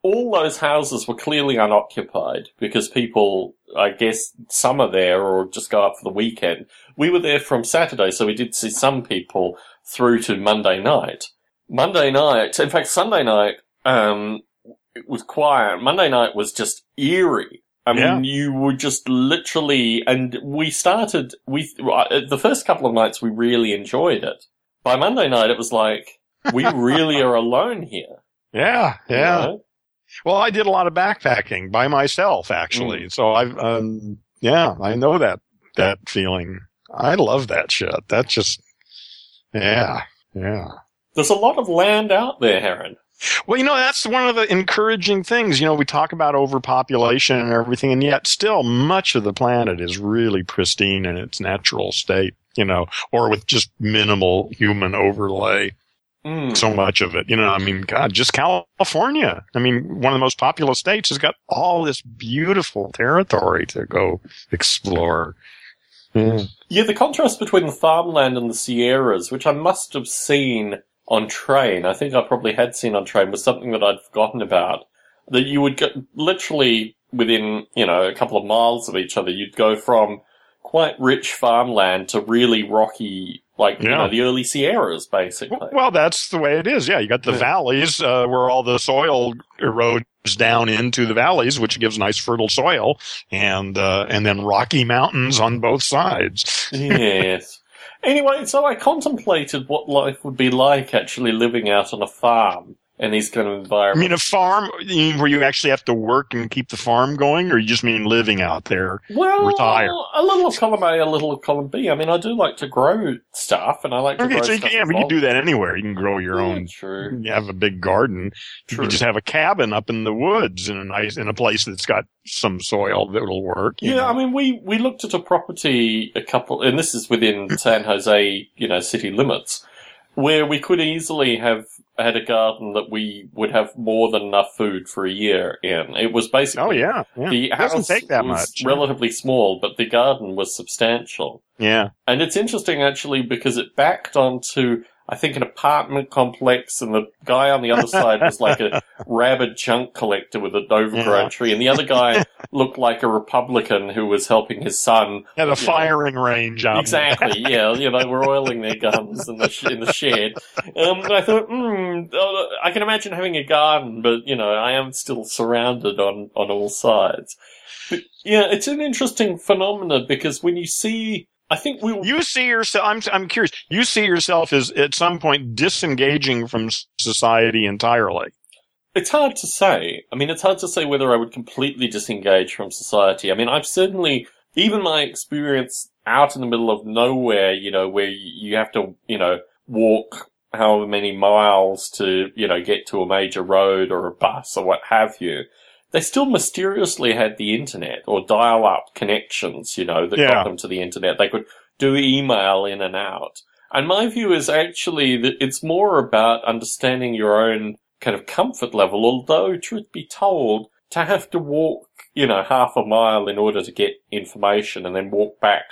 all those houses were clearly unoccupied because people, I guess, some are there or just go up for the weekend. We were there from Saturday, so we did see some people through to Monday night. Monday night, in fact, Sunday night, um, it was quiet. Monday night was just eerie. I mean, yeah. you were just literally, and we started, we, uh, the first couple of nights we really enjoyed it. By Monday night, it was like, we really are alone here. Yeah, yeah. You know? Well, I did a lot of backpacking by myself, actually. Mm. So I've, um, yeah, I know that, that feeling. I love that shit. That's just, yeah, yeah. There's a lot of land out there, Heron. Well, you know, that's one of the encouraging things. You know, we talk about overpopulation and everything, and yet still much of the planet is really pristine in its natural state, you know, or with just minimal human overlay. Mm. So much of it, you know, I mean, God, just California. I mean, one of the most populous states has got all this beautiful territory to go explore. Mm. Yeah, the contrast between the farmland and the Sierras, which I must have seen on train, I think I probably had seen on train, was something that I'd forgotten about. That you would get literally within, you know, a couple of miles of each other, you'd go from quite rich farmland to really rocky, like, yeah. you know, the early Sierras, basically. Well, that's the way it is. Yeah. You got the yeah. valleys, uh, where all the soil erodes down into the valleys, which gives nice fertile soil and, uh, and then rocky mountains on both sides. yes. Anyway, so I contemplated what life would be like actually living out on a farm in these kind of environments. I mean, a farm where you actually have to work and keep the farm going, or you just mean living out there? Well, retire. a little of column A, a little of column B. I mean, I do like to grow stuff, and I like to okay, grow so you stuff. Can, yeah, but you do that anywhere. You can grow your yeah, own. True. You have a big garden. True. You just have a cabin up in the woods in a nice in a place that's got some soil that'll work. Yeah, know? I mean, we we looked at a property a couple, and this is within San Jose, you know, city limits where we could easily have had a garden that we would have more than enough food for a year in. It was basically oh yeah, yeah. the it house take that was much. relatively small, but the garden was substantial. Yeah, and it's interesting actually because it backed onto I think, an apartment complex, and the guy on the other side was like a rabid junk collector with an overgrown yeah. tree, and the other guy looked like a Republican who was helping his son at a firing know. range. Out exactly, yeah. You know, we're oiling their guns in the sh- in the shed. Um, I thought, hmm, I can imagine having a garden, but you know, I am still surrounded on on all sides. But yeah, it's an interesting phenomenon because when you see I think we. You see yourself. I'm. I'm curious. You see yourself as at some point disengaging from society entirely. It's hard to say. I mean, it's hard to say whether I would completely disengage from society. I mean, I've certainly, even my experience out in the middle of nowhere, you know, where you have to, you know, walk however many miles to, you know, get to a major road or a bus or what have you they still mysteriously had the internet or dial up connections, you know, that yeah. got them to the internet. They could do email in and out. And my view is actually that it's more about understanding your own kind of comfort level, although truth be told, to have to walk, you know, half a mile in order to get information and then walk back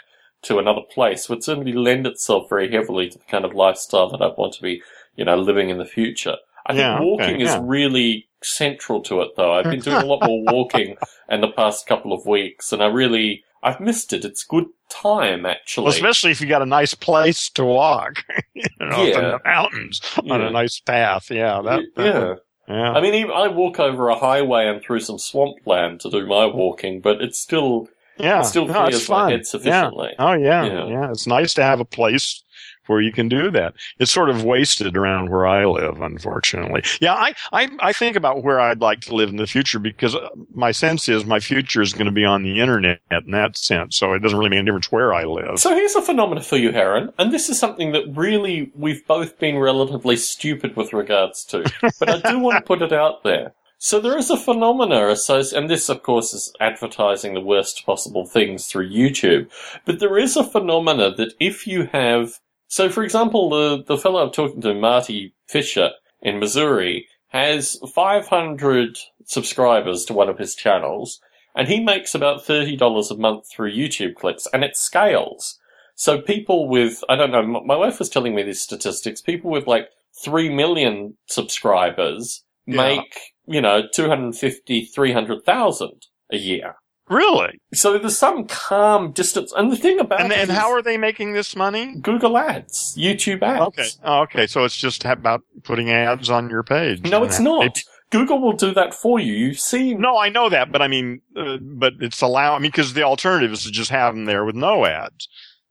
to another place would certainly lend itself very heavily to the kind of lifestyle that I want to be, you know, living in the future. I yeah, think walking okay, yeah. is really central to it though. I've been doing a lot more walking in the past couple of weeks and I really, I've missed it. It's good time actually. Well, especially if you got a nice place to walk, you know, yeah. in the mountains yeah. on a nice path. Yeah. That, that yeah. yeah. I mean, even, I walk over a highway and through some swampland to do my walking, but it's still, yeah, it still no, clears my head sufficiently. Yeah. Oh yeah. yeah. Yeah. It's nice to have a place where you can do that. It's sort of wasted around where I live, unfortunately. Yeah, I, I, I think about where I'd like to live in the future because uh, my sense is my future is going to be on the internet in that sense. So it doesn't really make a difference where I live. So here's a phenomenon for you, Heron, and this is something that really we've both been relatively stupid with regards to, but I do want to put it out there. So there is a phenomena associated, and this, of course, is advertising the worst possible things through YouTube. But there is a phenomena that if you have so, for example, the, the fellow I'm talking to, Marty Fisher in Missouri, has 500 subscribers to one of his channels, and he makes about $30 a month through YouTube clips, and it scales. So people with, I don't know, my wife was telling me these statistics, people with like 3 million subscribers yeah. make, you know, 250, 300,000 a year. Really? So there's some calm distance. And the thing about and, and how are they making this money? Google Ads, YouTube ads. Okay. Oh, okay. So it's just about putting ads on your page. No, it's not. Maybe. Google will do that for you. You've seen. No, I know that, but I mean, uh, but it's allow. I mean, because the alternative is to just have them there with no ads.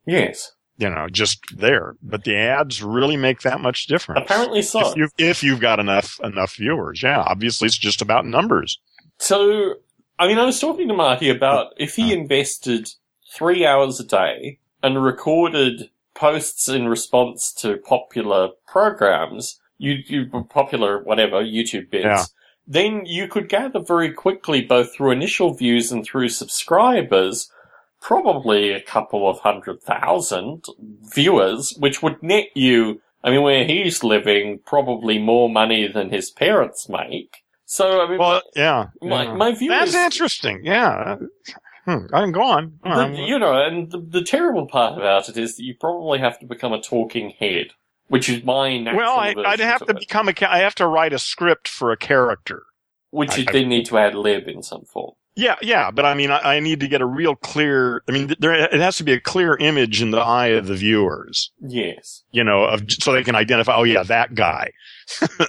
Yes. You know, just there. But the ads really make that much difference. Apparently so. If you've, if you've got enough enough viewers, yeah. Obviously, it's just about numbers. So I mean, I was talking to Marty about oh. if he invested three hours a day and recorded posts in response to popular programs, YouTube, popular whatever, YouTube bits, yeah. then you could gather very quickly, both through initial views and through subscribers, probably a couple of hundred thousand viewers, which would net you, I mean, where he's living, probably more money than his parents make. So I mean, well, yeah, my, yeah. my view that's is, interesting. Yeah, hmm, I'm going. The, you know, and the, the, terrible part about it is that you probably have to become a talking head, which is my natural. Well, I, would have to, to become a. I have to write a script for a character, which you then need to ad lib in some form. Yeah, yeah, but I mean, I, I, need to get a real clear. I mean, there it has to be a clear image in the eye of the viewers. Yes, you know, of, so they can identify. Oh, yeah, that guy.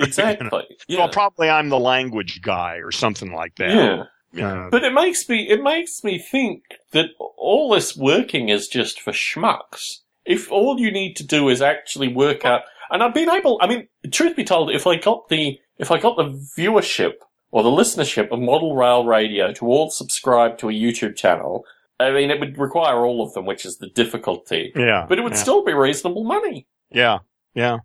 Exactly. you know? yeah. Well, probably I'm the language guy or something like that. Yeah. Yeah. But it makes me it makes me think that all this working is just for schmucks. If all you need to do is actually work out, and I've been able. I mean, truth be told, if I got the if I got the viewership or the listenership of Model Rail Radio to all subscribe to a YouTube channel, I mean, it would require all of them, which is the difficulty. Yeah. But it would yeah. still be reasonable money. Yeah. Yeah.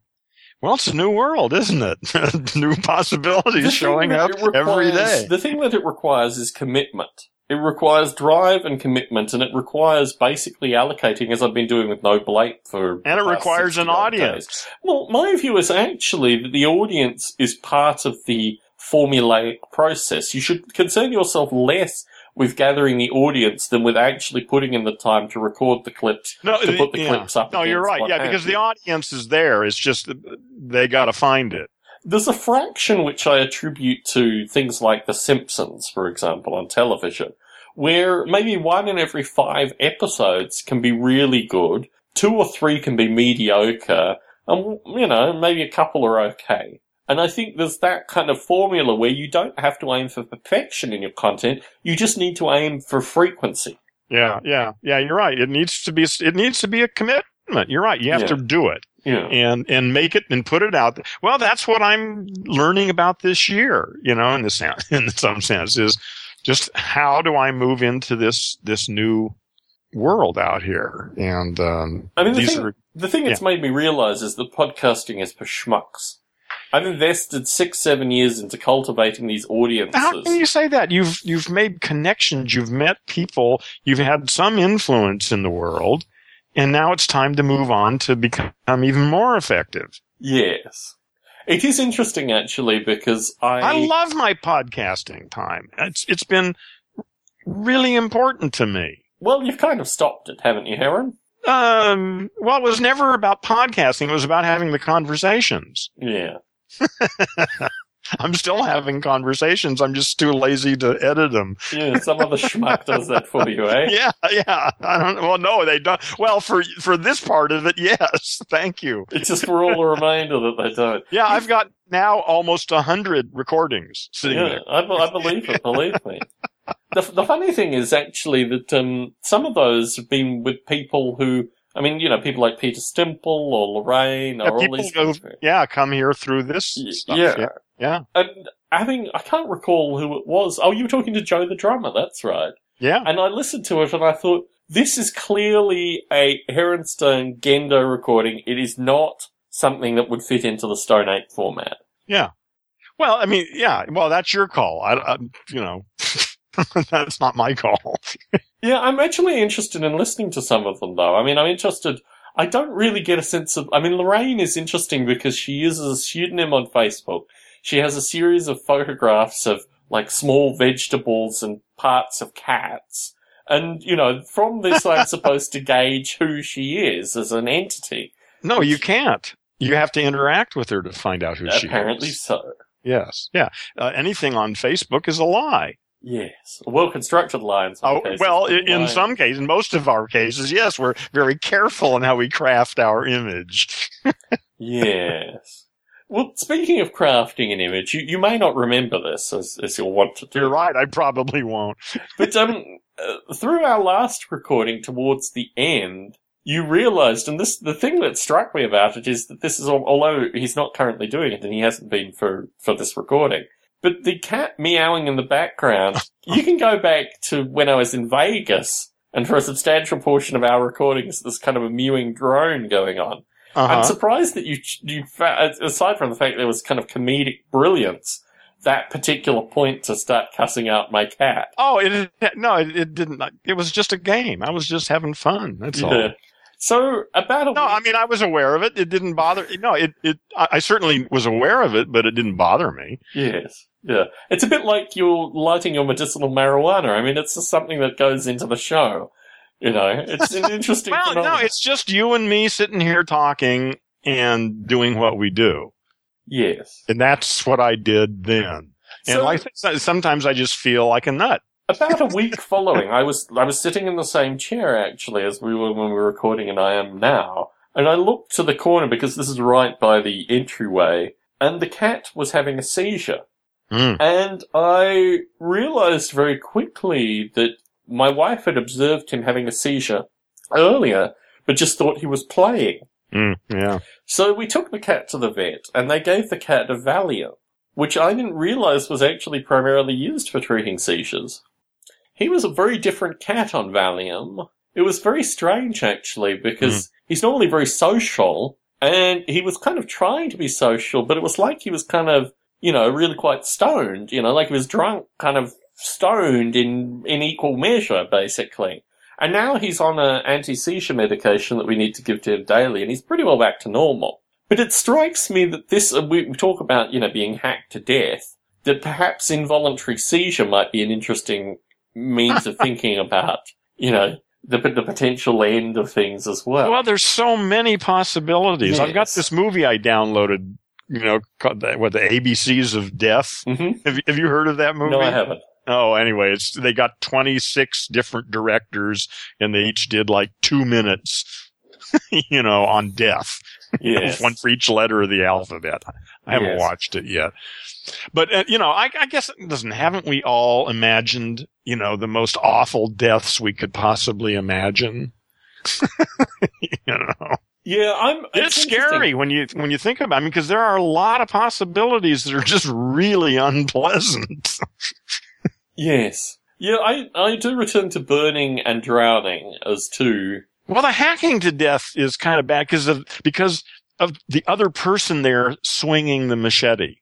Well, it's a new world, isn't it? new possibilities showing up requires, every day. The thing that it requires is commitment. It requires drive and commitment, and it requires basically allocating, as I've been doing with Noble Ape for. And it requires an audience. Days. Well, my view is actually that the audience is part of the formulaic process. You should concern yourself less with gathering the audience than with actually putting in the time to record the clips, no, to put the yeah. clips up. No, you're right. Yeah, because the audience is there. It's just they got to find it. There's a fraction which I attribute to things like The Simpsons, for example, on television, where maybe one in every five episodes can be really good, two or three can be mediocre, and, you know, maybe a couple are okay. And I think there's that kind of formula where you don't have to aim for perfection in your content. You just need to aim for frequency. Yeah, yeah, yeah. You're right. It needs to be. It needs to be a commitment. You're right. You have yeah. to do it. Yeah. And and make it and put it out. Well, that's what I'm learning about this year. You know, in the in some sense, is just how do I move into this this new world out here? And um, I mean, the thing, are, the thing it's made me realize is that podcasting is for schmucks. I've invested six, seven years into cultivating these audiences. How can you say that? You've you've made connections, you've met people, you've had some influence in the world, and now it's time to move on to become even more effective. Yes. It is interesting actually because I I love my podcasting time. It's it's been really important to me. Well, you've kind of stopped it, haven't you, Heron? Um, well, it was never about podcasting. It was about having the conversations. Yeah. I'm still having conversations. I'm just too lazy to edit them. Yeah, some other schmuck does that for you, eh? Yeah, yeah. I don't. Well, no, they don't. Well, for for this part of it, yes. Thank you. It's just for all the reminder that they don't. Yeah, I've got now almost a hundred recordings sitting yeah, there. I, I believe it. Believe me. The, the funny thing is actually that um, some of those have been with people who I mean, you know, people like Peter Stimple or Lorraine yeah, or all these. Go, yeah, come here through this stuff. Yeah. yeah. yeah. And having, I can't recall who it was. Oh, you were talking to Joe the drummer. That's right. Yeah. And I listened to it and I thought, this is clearly a Heronstone Gendo recording. It is not something that would fit into the Stone Ape format. Yeah. Well, I mean, yeah. Well, that's your call. I, I you know. That's not my call. yeah, I'm actually interested in listening to some of them, though. I mean, I'm interested. I don't really get a sense of. I mean, Lorraine is interesting because she uses a pseudonym on Facebook. She has a series of photographs of like small vegetables and parts of cats. And, you know, from this, I'm supposed to gauge who she is as an entity. No, you can't. You have to interact with her to find out who Apparently she is. Apparently so. Yes. Yeah. Uh, anything on Facebook is a lie. Yes, well constructed lines. Oh cases, well, in, in some cases, in most of our cases, yes, we're very careful in how we craft our image. yes. Well, speaking of crafting an image, you, you may not remember this as, as you'll want to do. You're right, I probably won't. but um, uh, through our last recording, towards the end, you realised, and this the thing that struck me about it is that this is although he's not currently doing it, and he hasn't been for for this recording but the cat meowing in the background, you can go back to when I was in Vegas, and for a substantial portion of our recordings, there's kind of a mewing drone going on. Uh-huh. I'm surprised that you, you, aside from the fact there was kind of comedic brilliance, that particular point to start cussing out my cat. Oh, it no, it, it didn't. It was just a game. I was just having fun. That's yeah. all. So about a no, week- I mean I was aware of it. It didn't bother. No, it it I certainly was aware of it, but it didn't bother me. Yes, yeah. It's a bit like you're lighting your medicinal marijuana. I mean, it's just something that goes into the show. You know, it's an interesting. well, phenomenon. no, it's just you and me sitting here talking and doing what we do. Yes, and that's what I did then. And so, like sometimes I just feel like a nut. About a week following, I was I was sitting in the same chair actually as we were when we were recording, and I am now. And I looked to the corner because this is right by the entryway, and the cat was having a seizure. Mm. And I realized very quickly that my wife had observed him having a seizure earlier, but just thought he was playing. Mm, yeah. So we took the cat to the vet, and they gave the cat a Valium, which I didn't realize was actually primarily used for treating seizures. He was a very different cat on Valium. It was very strange, actually, because mm. he's normally very social, and he was kind of trying to be social, but it was like he was kind of, you know, really quite stoned, you know, like he was drunk, kind of stoned in, in equal measure, basically. And now he's on an anti-seizure medication that we need to give to him daily, and he's pretty well back to normal. But it strikes me that this, uh, we talk about, you know, being hacked to death, that perhaps involuntary seizure might be an interesting means of thinking about, you know, the, the potential end of things as well. Well, there's so many possibilities. Yes. I've got this movie I downloaded, you know, called the, what the ABCs of Death. Mm-hmm. Have, have you heard of that movie? No, I haven't. Oh, anyway, it's, they got 26 different directors and they each did like two minutes, you know, on death. Yes. One for each letter of the alphabet. I haven't yes. watched it yet. But, uh, you know, I, I guess, doesn't, haven't we all imagined, you know, the most awful deaths we could possibly imagine? you know? Yeah, I'm. It's, it's scary when you when you think about. it, I mean, because there are a lot of possibilities that are just really unpleasant. yes. Yeah, I I do return to burning and drowning as two. Well, the hacking to death is kind of bad because of because of the other person there swinging the machete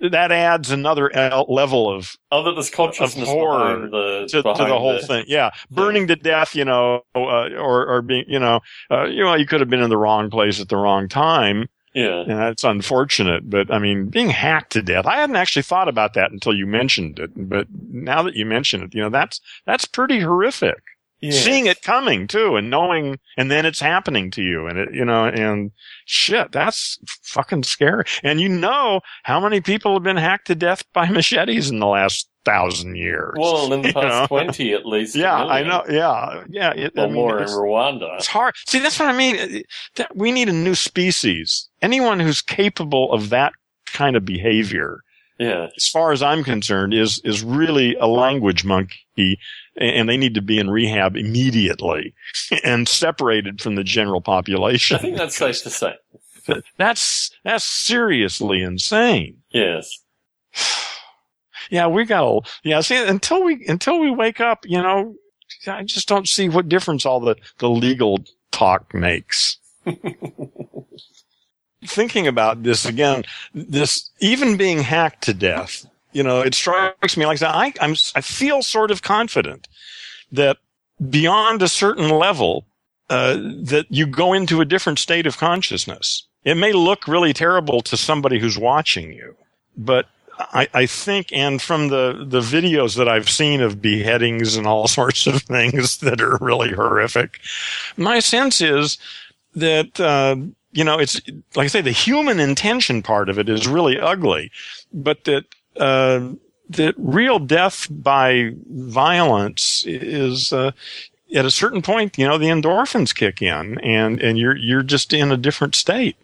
that adds another level of other oh, this consciousness of horror the, to, to, the whole thing. Yeah, burning yeah. to death, you know, uh, or or being, you know, uh, you know, you could have been in the wrong place at the wrong time. Yeah, and that's unfortunate. But I mean, being hacked to death, I hadn't actually thought about that until you mentioned it. But now that you mention it, you know, that's that's pretty horrific yeah. seeing it coming too and knowing, and then it's happening to you and it, you know, and shit, that's fucking scary. And you know how many people have been hacked to death by machetes in the last thousand years. Well, in the past know? 20 at least. Yeah, I know. Yeah. Yeah. It, or I mean, more in Rwanda. It's hard. See, that's what I mean. Uh, we need a new species. Anyone who's capable of that kind of behavior. Yeah. As far as I'm concerned, is, is really a language monkey and they need to be in rehab immediately and separated from the general population. I think that's safe to say. That's that's seriously insane. Yes. yeah, we got to yeah, see until we until we wake up, you know, I just don't see what difference all the the legal talk makes. Thinking about this again, this even being hacked to death you know, it strikes me like that. I, I'm, I feel sort of confident that beyond a certain level, uh, that you go into a different state of consciousness. It may look really terrible to somebody who's watching you, but I, I, think, and from the, the videos that I've seen of beheadings and all sorts of things that are really horrific, my sense is that, uh, you know, it's, like I say, the human intention part of it is really ugly, but that uh, that real death by violence is uh, at a certain point, you know, the endorphins kick in, and and you're you're just in a different state.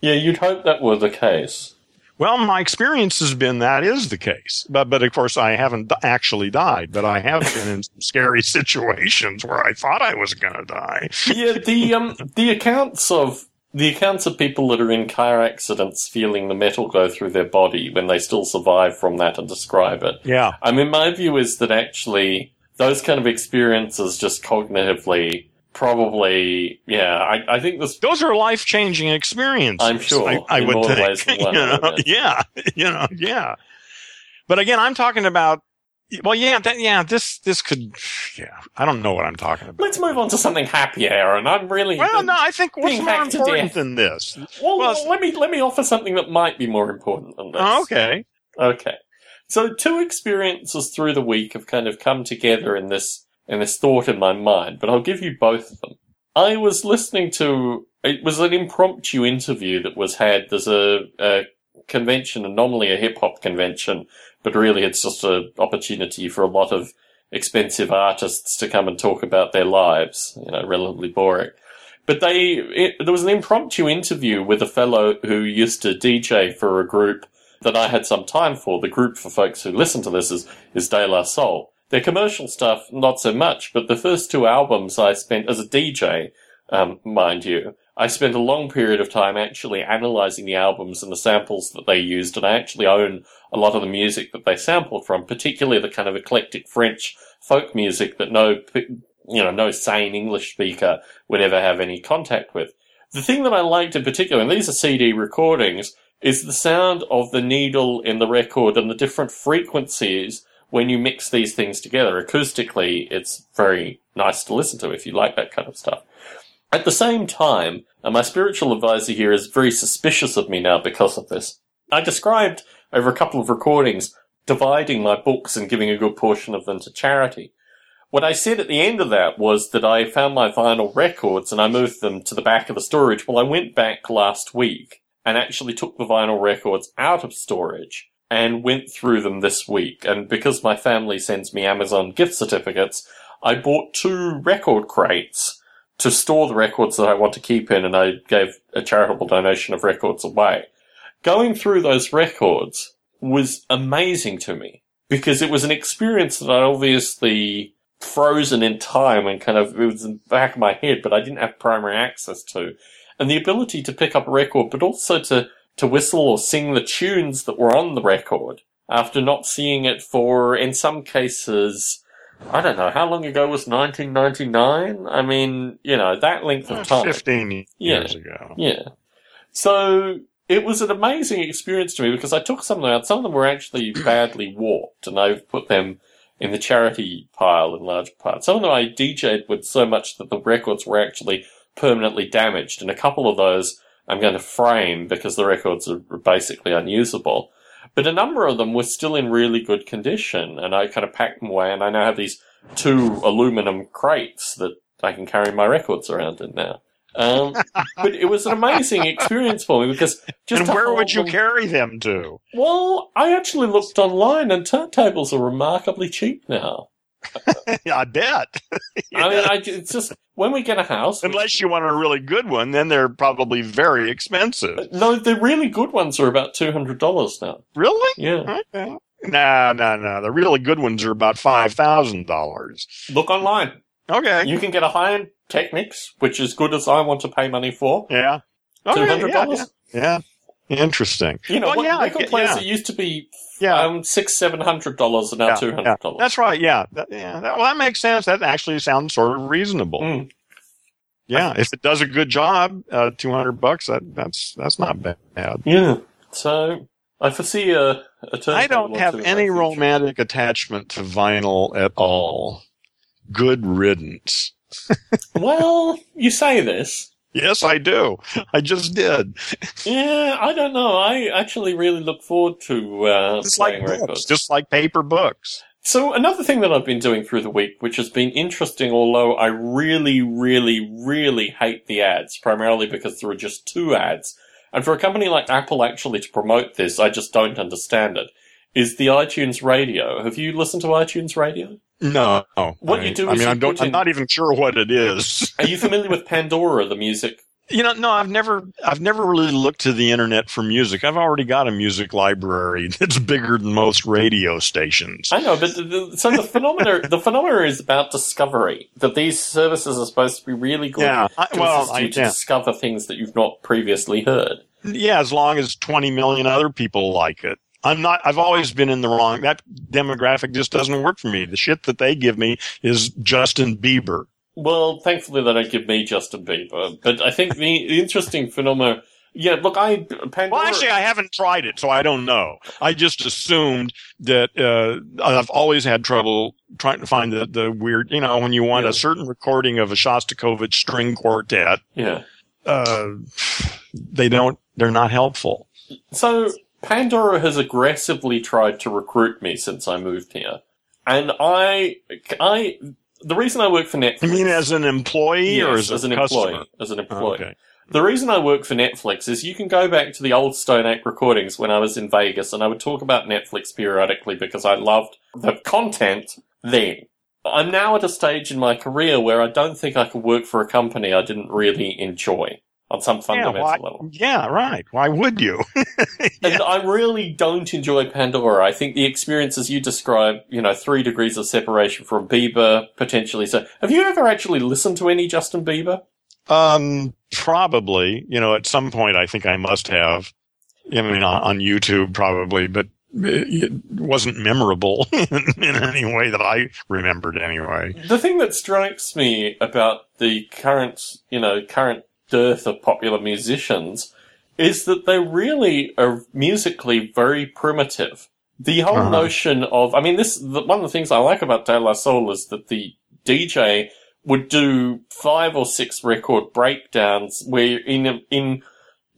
Yeah, you'd hope that were the case. Well, my experience has been that is the case, but but of course I haven't actually died, but I have been in scary situations where I thought I was going to die. yeah, the um the accounts of the accounts of people that are in car accidents feeling the metal go through their body when they still survive from that and describe it. Yeah. I mean, my view is that actually those kind of experiences just cognitively probably, yeah, I, I think this. Those are life changing experiences. I'm sure. I, I would think. you know, yeah. You know, yeah. But again, I'm talking about well, yeah, that, yeah, this, this could, yeah, I don't know what I'm talking about. Let's move on to something happier, Heron. I'm really. Well, no, I think what's more important than this? Well, well, let me, let me offer something that might be more important than this. Okay. Okay. So two experiences through the week have kind of come together in this, in this thought in my mind, but I'll give you both of them. I was listening to, it was an impromptu interview that was had. There's a, a convention, normally a hip hop convention but really it's just an opportunity for a lot of expensive artists to come and talk about their lives, you know, relatively boring. But they, it, there was an impromptu interview with a fellow who used to DJ for a group that I had some time for. The group for folks who listen to this is, is De La Soul. Their commercial stuff, not so much, but the first two albums I spent as a DJ, um, mind you, I spent a long period of time actually analyzing the albums and the samples that they used, and I actually own a lot of the music that they sampled from, particularly the kind of eclectic French folk music that no, you know, no sane English speaker would ever have any contact with. The thing that I liked in particular, and these are CD recordings, is the sound of the needle in the record and the different frequencies when you mix these things together. Acoustically, it's very nice to listen to if you like that kind of stuff. At the same time, and my spiritual advisor here is very suspicious of me now because of this. I described over a couple of recordings dividing my books and giving a good portion of them to charity. What I said at the end of that was that I found my vinyl records and I moved them to the back of the storage. Well, I went back last week and actually took the vinyl records out of storage and went through them this week. And because my family sends me Amazon gift certificates, I bought two record crates to store the records that I want to keep in and I gave a charitable donation of records away. Going through those records was amazing to me because it was an experience that I obviously frozen in time and kind of it was in the back of my head, but I didn't have primary access to. And the ability to pick up a record, but also to, to whistle or sing the tunes that were on the record after not seeing it for, in some cases, I don't know, how long ago was 1999? I mean, you know, that length of uh, time. 15 years yeah, ago. Yeah. So it was an amazing experience to me because I took some of them out. Some of them were actually badly warped and I've put them in the charity pile in large part. Some of them I DJ'd with so much that the records were actually permanently damaged, and a couple of those I'm going to frame because the records are basically unusable. But a number of them were still in really good condition, and I kind of packed them away, and I now have these two aluminum crates that I can carry my records around in now. Um, but it was an amazing experience for me because just and where would you carry them to? Well, I actually looked online, and turntables are remarkably cheap now. I bet. I mean, I, it's just when we get a house. Unless you want a really good one, then they're probably very expensive. Uh, no, the really good ones are about two hundred dollars now. Really? Yeah. Okay. No, no, no. The really good ones are about five thousand dollars. Look online. Okay. You can get a high end Technics, which is good as I want to pay money for. Yeah. Two hundred dollars. Yeah, yeah. Interesting. You know, well, yeah, record players yeah. used to be yeah. um, six, seven hundred dollars, and now yeah, two hundred dollars. Yeah. That's right. Yeah, that, yeah. That, well, that makes sense. That actually sounds sort of reasonable. Mm. Yeah, if it does a good job, uh, two hundred bucks. That that's that's not bad. Yeah. So I foresee a. a I don't have any romantic attachment to vinyl at all. Good riddance well, you say this. Yes, I do. I just did. yeah, I don't know. I actually really look forward to uh, just playing like books, just like paper books. So another thing that I've been doing through the week, which has been interesting, although I really, really, really hate the ads, primarily because there are just two ads, and for a company like Apple actually to promote this, I just don't understand it, is the iTunes Radio. Have you listened to iTunes Radio? No. What I, you do I mean, I'm, in, I'm, not even sure what it is. are you familiar with Pandora, the music? You know, no, I've never, I've never really looked to the internet for music. I've already got a music library that's bigger than most radio stations. I know, but the, so the phenomena, the phenomena is about discovery. That these services are supposed to be really good yeah, I, to well, assist you I, to yeah. discover things that you've not previously heard. Yeah, as long as 20 million other people like it. I'm not, I've always been in the wrong, that demographic just doesn't work for me. The shit that they give me is Justin Bieber. Well, thankfully they don't give me Justin Bieber, but I think the interesting phenomenon yeah, look, I Pandora. Well, actually, I haven't tried it, so I don't know. I just assumed that uh, I've always had trouble trying to find the, the weird. You know, when you want yeah. a certain recording of a Shostakovich string quartet, yeah, uh, they don't. They're not helpful. So Pandora has aggressively tried to recruit me since I moved here. And I, I, the reason I work for Netflix. You mean as an employee yes, or as, as an customer? employee? As an oh, employee. okay. The reason I work for Netflix is you can go back to the old Stone Ape recordings when I was in Vegas and I would talk about Netflix periodically because I loved the content then. I'm now at a stage in my career where I don't think I could work for a company I didn't really enjoy on some fundamental yeah, why, level. Yeah, right. Why would you? yeah. And I really don't enjoy Pandora. I think the experiences you describe, you know, three degrees of separation from Bieber, potentially. So, have you ever actually listened to any Justin Bieber? Um, probably. You know, at some point, I think I must have. I mean, on, on YouTube, probably, but it wasn't memorable in, in any way that I remembered anyway. The thing that strikes me about the current, you know, current dearth of popular musicians is that they really are musically very primitive. The whole uh-huh. notion of, I mean, this, the, one of the things I like about De La Soul is that the DJ would do five or six record breakdowns where in, in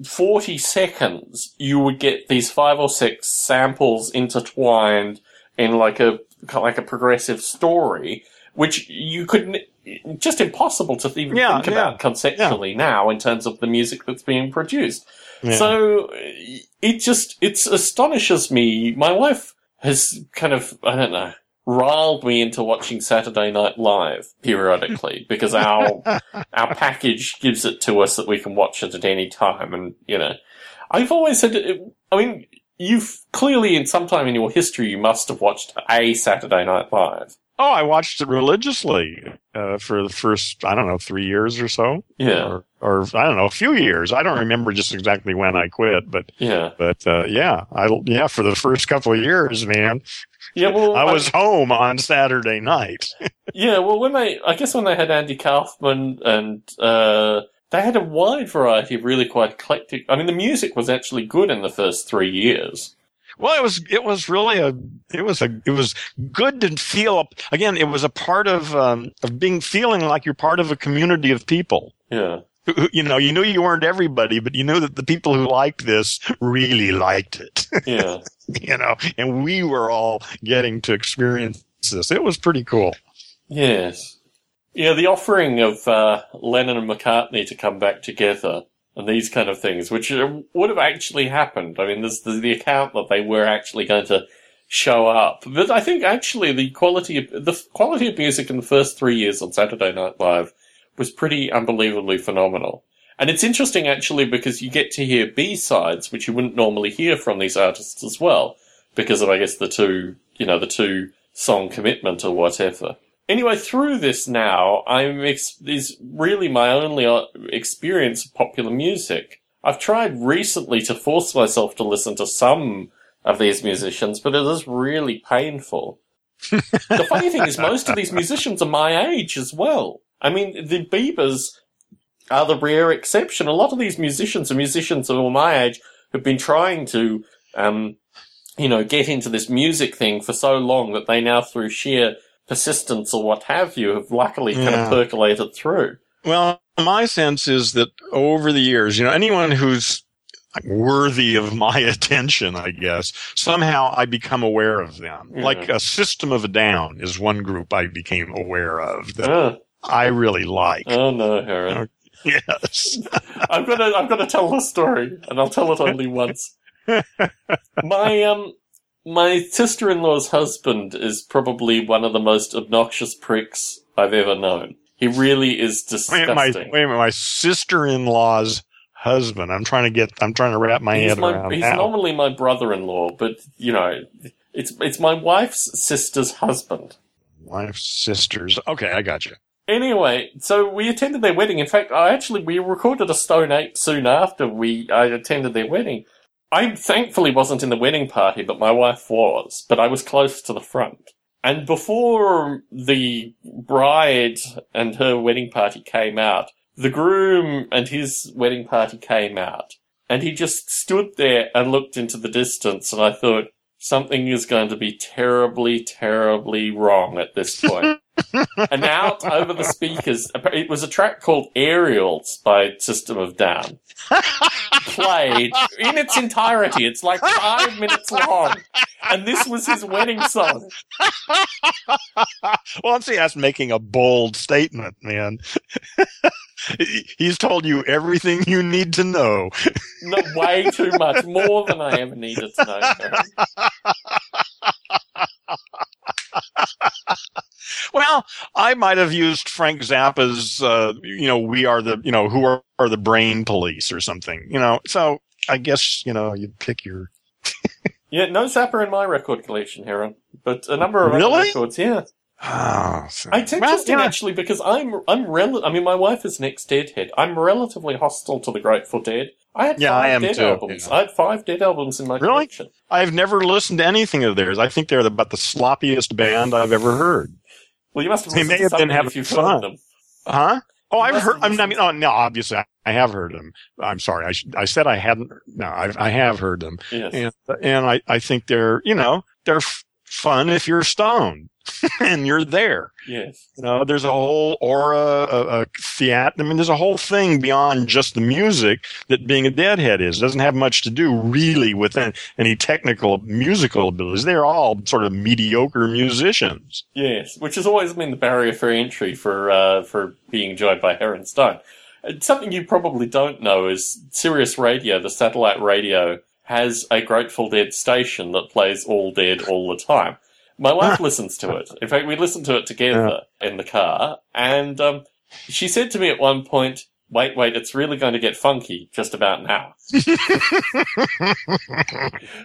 40 seconds, you would get these five or six samples intertwined in like a, like a progressive story, which you could, just impossible to even yeah, think about conceptually yeah. now in terms of the music that's being produced. So it just, it astonishes me. My wife has kind of, I don't know, riled me into watching Saturday Night Live periodically because our our package gives it to us that we can watch it at any time. And you know, I've always said, I mean, you've clearly in some time in your history you must have watched a Saturday Night Live. Oh, I watched it religiously uh, for the first, I don't know, three years or so. Yeah. Or, or, I don't know, a few years. I don't remember just exactly when I quit, but yeah. But uh, yeah, I yeah for the first couple of years, man. Yeah, well, I was I, home on Saturday night. yeah, well, when they, I guess when they had Andy Kaufman and uh, they had a wide variety of really quite eclectic. I mean, the music was actually good in the first three years. Well, it was it was really a it was a it was good to feel again. It was a part of um, of being feeling like you're part of a community of people. Yeah. You know, you knew you weren't everybody, but you knew that the people who liked this really liked it. Yeah. you know, and we were all getting to experience this. It was pretty cool. Yes. Yeah, the offering of uh, Lennon and McCartney to come back together and these kind of things, which uh, would have actually happened. I mean, there's the, the account that they were actually going to show up. But I think actually the quality of, the quality of music in the first three years on Saturday Night Live was pretty unbelievably phenomenal. And it's interesting actually because you get to hear B-sides, which you wouldn't normally hear from these artists as well, because of, I guess, the two, you know, the two song commitment or whatever. Anyway, through this now, I'm ex- is really my only uh, experience of popular music. I've tried recently to force myself to listen to some of these musicians, but it is really painful. the funny thing is, most of these musicians are my age as well. I mean, the Biebers are the rare exception. A lot of these musicians are musicians of all my age who've been trying to, um, you know, get into this music thing for so long that they now, through sheer persistence or what have you, have luckily kind of percolated through. Well, my sense is that over the years, you know, anyone who's worthy of my attention, I guess, somehow I become aware of them. Yeah. Like a System of a Down is one group I became aware of that uh. I really like. Oh no, Heron. Yes. I'm gonna I'm gonna tell the story, and I'll tell it only once. my um my sister in law's husband is probably one of the most obnoxious pricks I've ever known. He really is disgusting. Wait, my, wait a minute, my sister in law's husband. I'm trying to get. I'm trying to wrap my he's head my, around. He's how. normally my brother-in-law, but you know, it's it's my wife's sister's husband. Wife's sisters. Okay, I got you. Anyway, so we attended their wedding. In fact, I actually we recorded a Stone Ape soon after we I attended their wedding. I thankfully wasn't in the wedding party, but my wife was. But I was close to the front. And before the bride and her wedding party came out, the groom and his wedding party came out. And he just stood there and looked into the distance, and I thought, something is going to be terribly, terribly wrong at this point. and out over the speakers, it was a track called Aerials by System of Down. Played in its entirety. It's like five minutes long. And this was his wedding song. well, see, that's making a bold statement, man. He's told you everything you need to know. No, way too much, more than I ever needed to know. well, I might have used Frank Zappa's, uh, you know, we are the, you know, who are, are the brain police or something, you know. So I guess, you know, you pick your. yeah, no Zappa in my record collection, Heron, but a number of really? records, yeah. Oh, so. It's interesting well, actually because I'm I'm rel- I mean my wife is an ex Deadhead. I'm relatively hostile to the Grateful Dead. I had yeah, five I am Dead too, albums. Yeah. I had five Dead albums in my really? collection. I've never listened to anything of theirs. I think they're about the sloppiest band I've ever heard. Well, you must have. They may have been having fun. Them. Huh? Oh, you I've heard. I mean, oh, no, obviously I have heard them. I'm sorry. I, sh- I said I hadn't. No, I, I have heard them. Yes. And, and I, I think they're, you know, they're fun if you're stoned and you're there. Yes. You know, there's a whole aura, a, a theater. I mean, there's a whole thing beyond just the music that being a deadhead is. It doesn't have much to do really with any technical musical abilities. They're all sort of mediocre musicians. Yes, which has always been the barrier for entry for uh, for being enjoyed by Heron Stone. Something you probably don't know is Sirius Radio, the satellite radio, has a Grateful Dead station that plays All Dead all the time. My wife listens to it. In fact, we listened to it together yeah. in the car, and um, she said to me at one point, "Wait, wait, it's really going to get funky just about now,"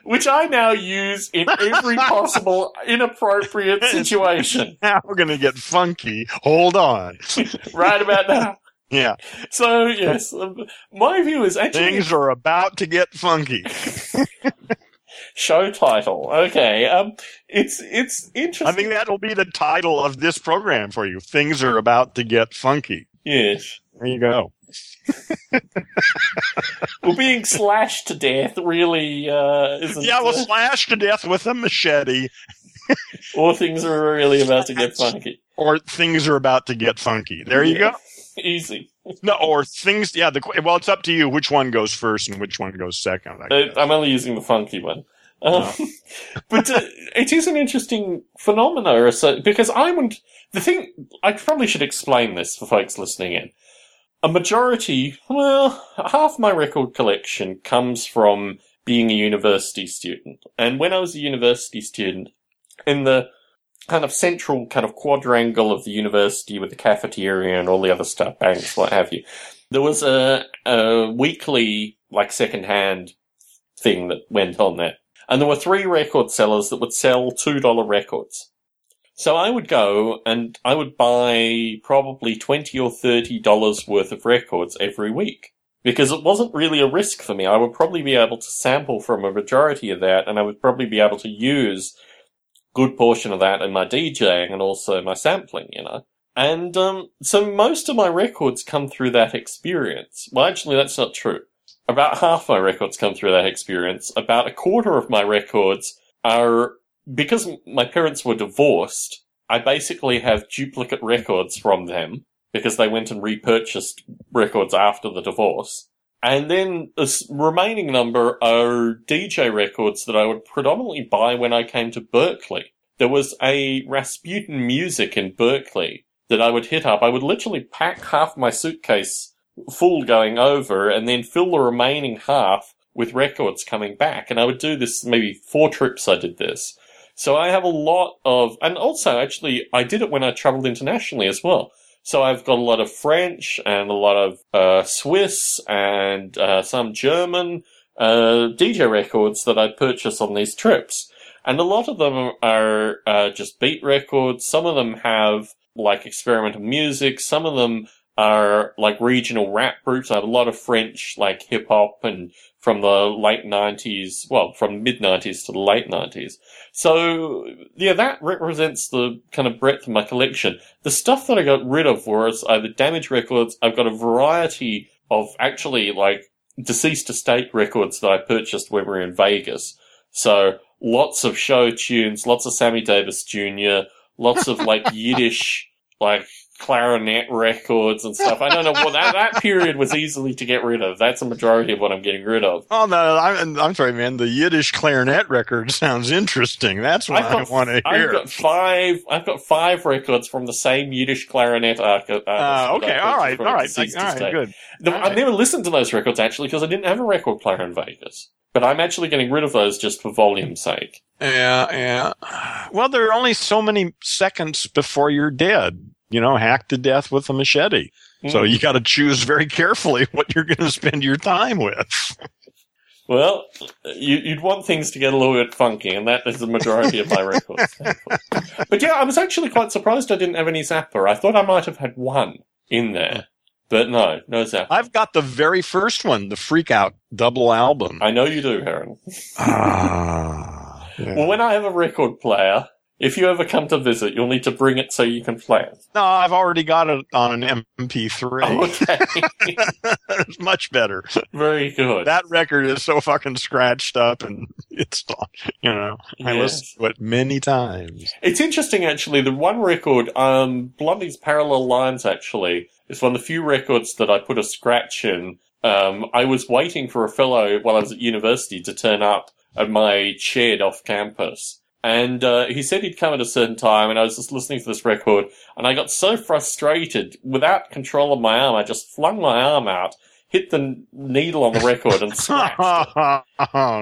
which I now use in every possible inappropriate situation. Now we're going to get funky. Hold on, right about now. Yeah. So yes, um, my view is actually things are about to get funky show title. Okay, um, it's it's interesting. I think that'll be the title of this program for you. Things are about to get funky. Yes. There you go. well, being slashed to death really uh, isn't. Yeah, well, uh, slashed to death with a machete. or things are really about to get funky. Or things are about to get funky. There you go. Easy. No, or things. Yeah, the well, it's up to you which one goes first and which one goes second. Uh, I'm only using the funky one. Um, but uh, it is an interesting phenomena because I would the thing I probably should explain this for folks listening in. A majority, well, half my record collection comes from being a university student, and when I was a university student, in the kind of central kind of quadrangle of the university with the cafeteria and all the other stuff, banks, what have you, there was a, a weekly like second hand thing that went on there and there were three record sellers that would sell $2 records. So I would go and I would buy probably 20 or $30 worth of records every week. Because it wasn't really a risk for me. I would probably be able to sample from a majority of that and I would probably be able to use good portion of that in my DJing and also my sampling, you know. And um, so most of my records come through that experience. Well, actually, that's not true. About half my records come through that experience. About a quarter of my records are because my parents were divorced. I basically have duplicate records from them because they went and repurchased records after the divorce. And then the remaining number are DJ records that I would predominantly buy when I came to Berkeley. There was a Rasputin music in Berkeley that I would hit up. I would literally pack half my suitcase full going over and then fill the remaining half with records coming back. And I would do this maybe four trips I did this. So I have a lot of, and also actually I did it when I traveled internationally as well. So I've got a lot of French and a lot of uh, Swiss and uh, some German uh, DJ records that I purchase on these trips. And a lot of them are uh, just beat records. Some of them have like experimental music. Some of them are like regional rap groups. I have a lot of French like hip hop and from the late nineties, well, from mid nineties to the late nineties. So yeah, that represents the kind of breadth of my collection. The stuff that I got rid of was uh, either damaged records. I've got a variety of actually like deceased estate records that I purchased when we were in Vegas. So lots of show tunes, lots of Sammy Davis Jr., lots of like Yiddish, like clarinet records and stuff. I don't know. Well, that, that period was easily to get rid of. That's a majority of what I'm getting rid of. Oh no, I'm, I'm sorry, man. The Yiddish clarinet record sounds interesting. That's what I want to hear. I've got five. I've got five records from the same Yiddish clarinet artist. Uh, okay, all right, all right, all right, good. The, I've never listened to those records actually because I didn't have a record player in Vegas. But I'm actually getting rid of those just for volume's sake. Yeah, yeah. Well, there are only so many seconds before you're dead you know, hacked to death with a machete. Mm. So you got to choose very carefully what you're going to spend your time with. Well, you, would want things to get a little bit funky, and that is the majority of my records. but yeah, I was actually quite surprised I didn't have any Zappa. I thought I might have had one in there. But no, no Zappa. I've got the very first one, the Freak Out double album. I know you do, Heron. ah. Yeah. Well, when I have a record player, If you ever come to visit, you'll need to bring it so you can play it. No, I've already got it on an MP3. Oh, okay. it's much better. Very good. That record is so fucking scratched up and it's, you know, I yes. listened to it many times. It's interesting, actually. The one record, um, Blondie's Parallel Lines, actually, is one of the few records that I put a scratch in. Um, I was waiting for a fellow while I was at university to turn up at my shed off campus and uh, he said he'd come at a certain time, and I was just listening to this record, and I got so frustrated, without control of my arm, I just flung my arm out, hit the needle on the record, and scratched oh,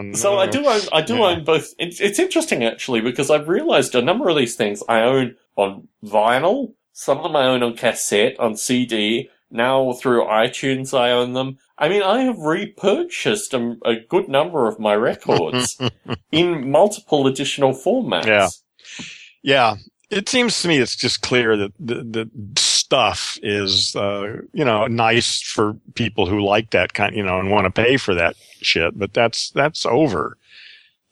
no. So I do own, I do yeah. own both. It's, it's interesting actually because I've realised a number of these things I own on vinyl, some of them I own on cassette, on CD. Now through iTunes, I own them. I mean, I have repurchased a, a good number of my records in multiple additional formats. Yeah. Yeah. It seems to me it's just clear that the, the stuff is, uh, you know, nice for people who like that kind, you know, and want to pay for that shit, but that's, that's over.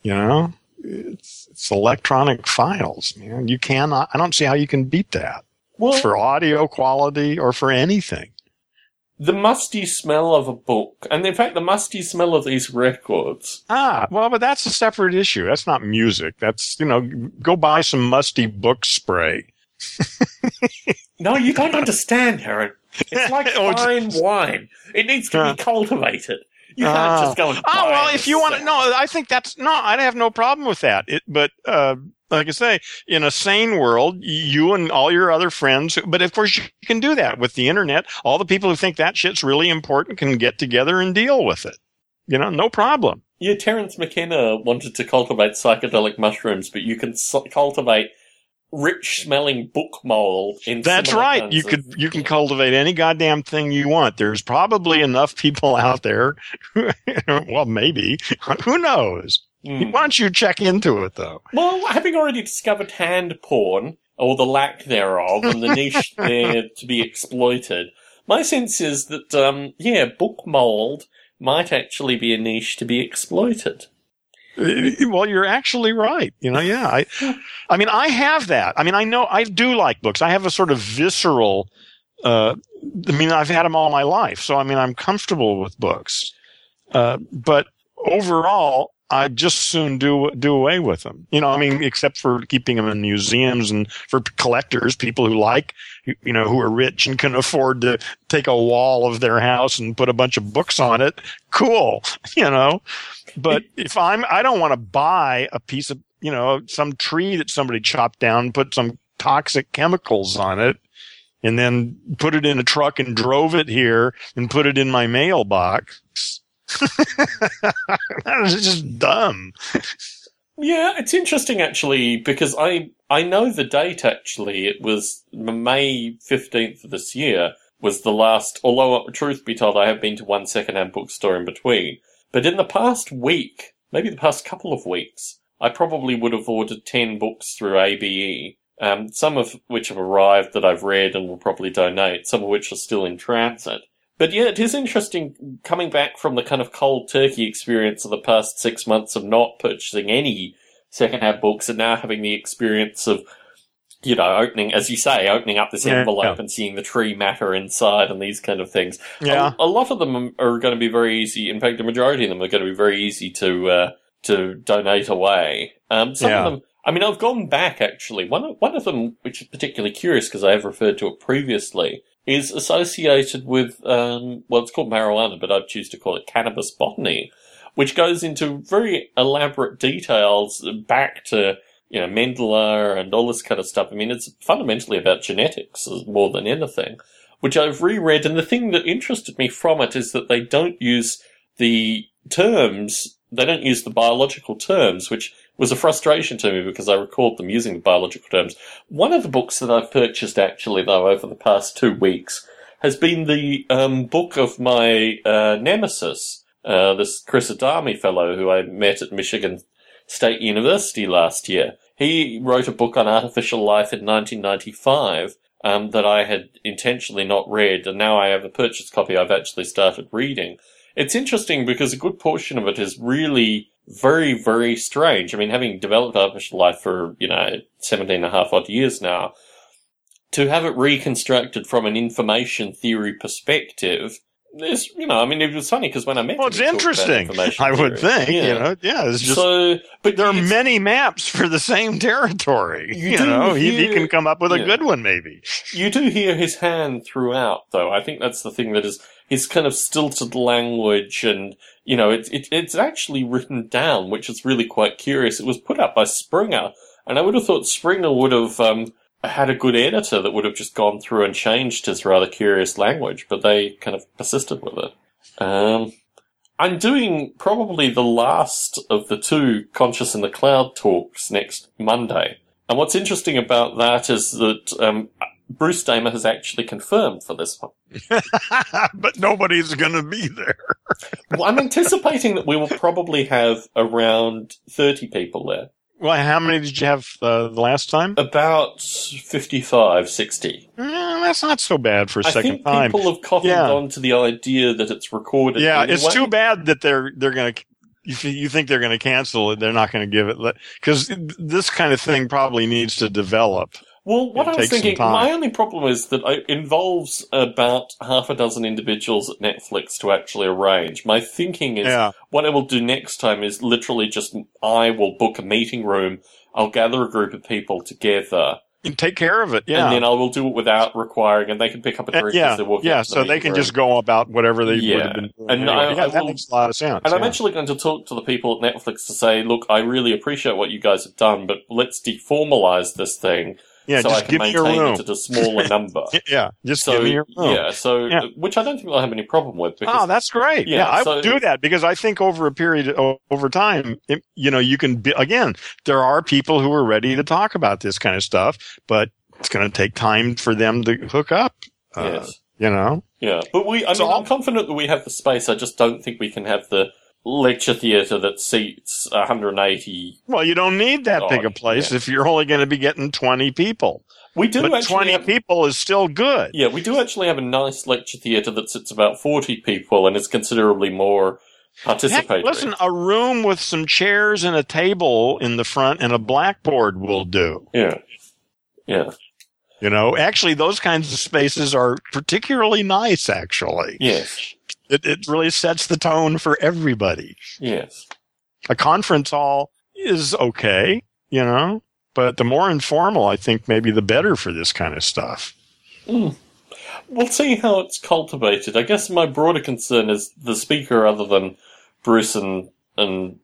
You know, it's, it's electronic files, man. You cannot, I don't see how you can beat that well, for audio quality or for anything the musty smell of a book, and in fact, the musty smell of these records. Ah, well, but that's a separate issue. That's not music. That's, you know, go buy some musty book spray. no, you don't understand, Heron. It's like oh, fine wine. It needs to be cultivated. You can't uh, just go and. Oh well, if you want to, no, I think that's no. I have no problem with that. It, but uh, like I say, in a sane world, you and all your other friends, but of course you can do that with the internet. All the people who think that shit's really important can get together and deal with it. You know, no problem. Yeah, Terence McKenna wanted to cultivate psychedelic mushrooms, but you can cultivate rich smelling book mold in That's right. You could you can cultivate any goddamn thing you want. There's probably enough people out there. well, maybe. Who knows? Mm. Why don't you check into it though? Well, having already discovered hand porn, or the lack thereof, and the niche there to be exploited, my sense is that, um, yeah, book mold might actually be a niche to be exploited. Uh, well, you're actually right. You know, yeah. I, I mean, I have that. I mean, I know I do like books. I have a sort of visceral, uh, I mean, I've had them all my life. So, I mean, I'm comfortable with books. Uh, but overall, I'd just soon do do away with them. You know, I mean, except for keeping them in museums and for collectors, people who like, you know, who are rich and can afford to take a wall of their house and put a bunch of books on it. Cool, you know. But if I'm, I don't want to buy a piece of, you know, some tree that somebody chopped down, put some toxic chemicals on it, and then put it in a truck and drove it here and put it in my mailbox that was just dumb. Yeah, it's interesting actually because I I know the date actually. It was May fifteenth of this year was the last. Although truth be told, I have been to one second-hand bookstore in between. But in the past week, maybe the past couple of weeks, I probably would have ordered ten books through ABE. Um, some of which have arrived that I've read and will probably donate. Some of which are still in transit. But yeah, it is interesting coming back from the kind of cold turkey experience of the past six months of not purchasing any secondhand books and now having the experience of, you know, opening, as you say, opening up this envelope yeah. and seeing the tree matter inside and these kind of things. Yeah. A, a, lot of them are going to be very easy. In fact, the majority of them are going to be very easy to, uh, to donate away. Um, some yeah. of them, I mean, I've gone back actually. One of, one of them, which is particularly curious because I have referred to it previously, is associated with, um, well, it's called marijuana, but I'd choose to call it cannabis botany, which goes into very elaborate details back to, you know, Mendele and all this kind of stuff. I mean, it's fundamentally about genetics more than anything, which I've reread. And the thing that interested me from it is that they don't use the terms, they don't use the biological terms, which was a frustration to me because I recalled them using the biological terms. One of the books that I've purchased actually though over the past two weeks has been the um, book of my uh, nemesis, uh, this Chris Adami fellow who I met at Michigan State University last year. He wrote a book on artificial life in 1995 um, that I had intentionally not read, and now I have a purchased copy I've actually started reading. It's interesting because a good portion of it is really very, very strange. I mean, having developed artificial life for, you know, 17 and a half odd years now, to have it reconstructed from an information theory perspective it's you know, I mean, it was funny because when I met, well, it's interesting. I would think, yeah. you know, yeah. It's just so, but there are many maps for the same territory. You, you know, hear, he, he, can come up with yeah. a good one, maybe. You do hear his hand throughout, though. I think that's the thing that is his kind of stilted language, and you know, it's it, it's actually written down, which is really quite curious. It was put up by Springer, and I would have thought Springer would have. Um, had a good editor that would have just gone through and changed his rather curious language, but they kind of persisted with it. Um, I'm doing probably the last of the two Conscious in the Cloud talks next Monday. And what's interesting about that is that um, Bruce Damer has actually confirmed for this one. but nobody's going to be there. well, I'm anticipating that we will probably have around 30 people there. Well, how many did you have uh, the last time? About 55, 60. Eh, that's not so bad for a I second think time. People have cottoned yeah. on to the idea that it's recorded. Yeah, anyway. it's too bad that they're they're going to. If you think they're going to cancel it, they're not going to give it because this kind of thing probably needs to develop. Well, what I was thinking, my only problem is that it involves about half a dozen individuals at Netflix to actually arrange. My thinking is, yeah. what I will do next time is literally just, I will book a meeting room, I'll gather a group of people together. And take care of it, yeah. And then I will do it without requiring, and they can pick up a drink uh, yeah, as they're walking. Yeah, so the they can room. just go about whatever they yeah. would have been doing. And anyway. I, yeah, I that will, makes a lot of sense. And yeah. I'm actually going to talk to the people at Netflix to say, look, I really appreciate what you guys have done, but let's deformalize this thing yeah, so just I can give maintain me your room. it at a smaller number. yeah, just so, give me your room. Yeah, so yeah. which I don't think I'll have any problem with. Because, oh, that's great. Yeah, yeah I so, would do that because I think over a period over time, it, you know, you can be, again. There are people who are ready to talk about this kind of stuff, but it's going to take time for them to hook up. Uh, yes. You know. Yeah, but we. I mean, I'm confident that we have the space. I just don't think we can have the lecture theatre that seats 180. Well, you don't need that big a place yeah. if you're only going to be getting 20 people. We do but 20 have, people is still good. Yeah, we do actually have a nice lecture theatre that sits about 40 people and is considerably more participatory. Heck, listen, a room with some chairs and a table in the front and a blackboard will do. Yeah. Yeah. You know, actually, those kinds of spaces are particularly nice, actually. Yes. It, it really sets the tone for everybody. Yes. A conference hall is okay, you know, but the more informal, I think, maybe the better for this kind of stuff. Mm. We'll see how it's cultivated. I guess my broader concern is the speaker, other than Bruce and and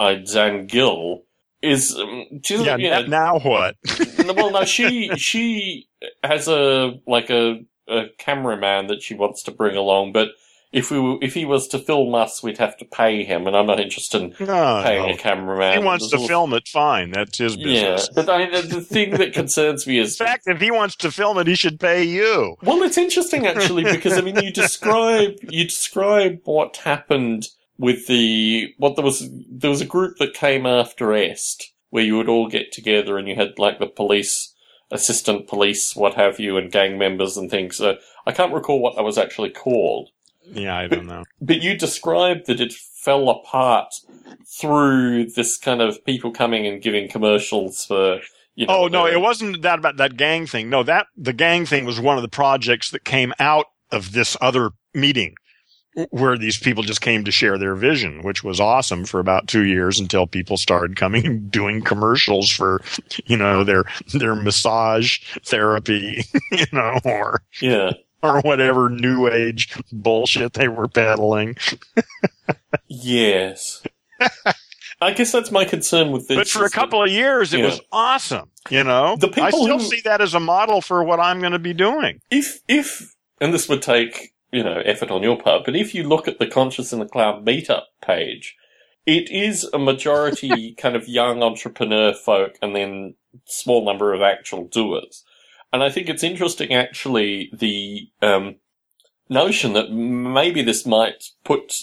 I, Zann Gill, is um, yeah. You now what? well, no, she she has a like a a cameraman that she wants to bring along, but if we were, if he was to film us, we'd have to pay him, and I'm not interested in no, paying no. a cameraman. If he wants to film it, fine. That's his business. Yeah, but I, the thing that concerns me is, in fact, if he wants to film it, he should pay you. Well, it's interesting actually because I mean, you describe you describe what happened with the what there was there was a group that came after Est where you would all get together and you had like the police assistant police, what have you, and gang members and things. So I can't recall what that was actually called. Yeah, I don't know. But you described that it fell apart through this kind of people coming and giving commercials for. You know, oh no, it wasn't that about that gang thing. No, that the gang thing was one of the projects that came out of this other meeting where these people just came to share their vision, which was awesome for about two years until people started coming and doing commercials for, you know, their, their massage therapy, you know, or, yeah. or whatever new age bullshit they were peddling. yes. I guess that's my concern with this. But for a couple that, of years, it yeah. was awesome. You know, the people I still who, see that as a model for what I'm going to be doing. If, if, and this would take, you know, effort on your part, but if you look at the Conscious in the Cloud meetup page, it is a majority kind of young entrepreneur folk and then small number of actual doers. And I think it's interesting, actually, the um, notion that maybe this might put,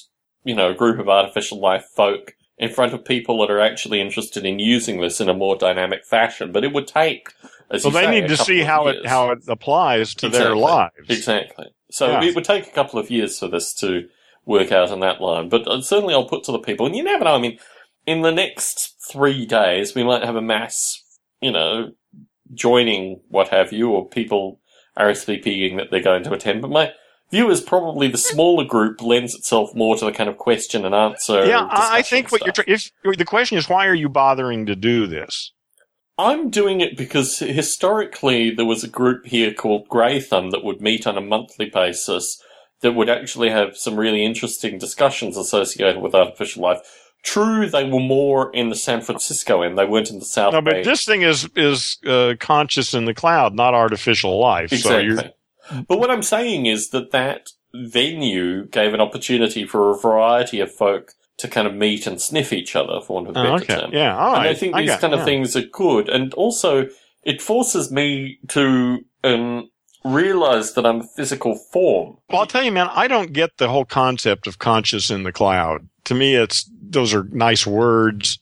you know, a group of artificial life folk in front of people that are actually interested in using this in a more dynamic fashion. But it would take, as well, So they say, need to see how years. it how it applies to exactly. their lives. Exactly. So yeah. it would take a couple of years for this to work out in that line. But uh, certainly I'll put to the people, and you never know. I mean, in the next three days, we might have a mass, you know, joining what have you, or people RSVPing that they're going to attend. But my view is probably the smaller group lends itself more to the kind of question and answer. Yeah, I think what stuff. you're. If the question is, why are you bothering to do this? I'm doing it because historically there was a group here called Grey Thumb that would meet on a monthly basis that would actually have some really interesting discussions associated with artificial life. True, they were more in the San Francisco end. They weren't in the South. No, but Bay. this thing is is uh, conscious in the cloud, not artificial life. Exactly. So but what I'm saying is that that venue gave an opportunity for a variety of folk to kind of meet and sniff each other, for want of a better oh, okay. term. Yeah, all right. And I think these kind of yeah. things are good, and also it forces me to um, realize that I'm a physical form. Well, I'll tell you, man, I don't get the whole concept of conscious in the cloud. To me, it's those are nice words,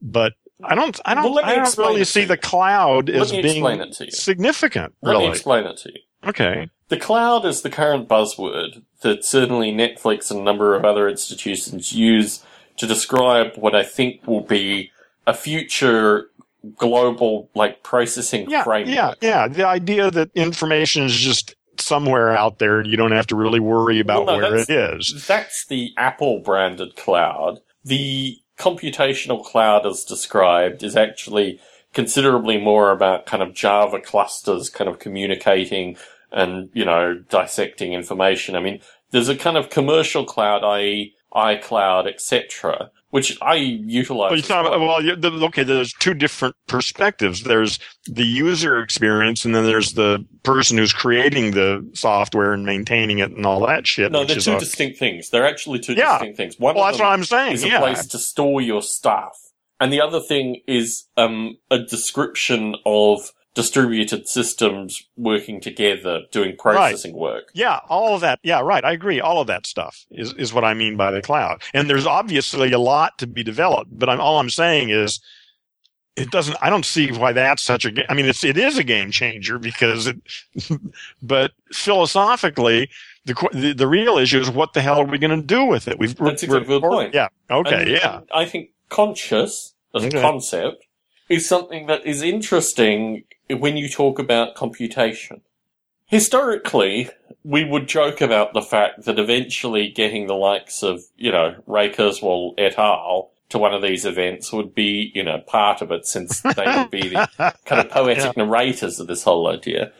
but I don't, I don't, well, I don't really see the cloud as being significant. Let really. me explain it to you. Okay. The cloud is the current buzzword that certainly Netflix and a number of other institutions use to describe what I think will be a future global like processing yeah, framework. Yeah, yeah. The idea that information is just somewhere out there and you don't have to really worry about well, no, where it is. That's the Apple branded cloud. The computational cloud as described is actually considerably more about kind of Java clusters kind of communicating and, you know, dissecting information. I mean, there's a kind of commercial cloud, i.e. iCloud, etc., which I utilize. Well, well. well, okay, there's two different perspectives. There's the user experience, and then there's the person who's creating the software and maintaining it and all that shit. No, they're two a, distinct things. They're actually two yeah. distinct things. One well, that's what I'm saying. Is yeah. a place to store your stuff, and the other thing is um, a description of distributed systems working together, doing processing right. work. Yeah, all of that. Yeah, right. I agree. All of that stuff is, is what I mean by the cloud. And there's obviously a lot to be developed, but I'm, all I'm saying is it doesn't, I don't see why that's such a, I mean, it's, it is a game changer because it, but philosophically, the, the, the real issue is what the hell are we going to do with it? We've, that's exactly the point. Yeah. Okay. And, yeah. And I think conscious as okay. a concept is something that is interesting when you talk about computation. Historically, we would joke about the fact that eventually getting the likes of, you know, Ray Kurzweil et al. to one of these events would be, you know, part of it since they would be the kind of poetic yeah. narrators of this whole idea.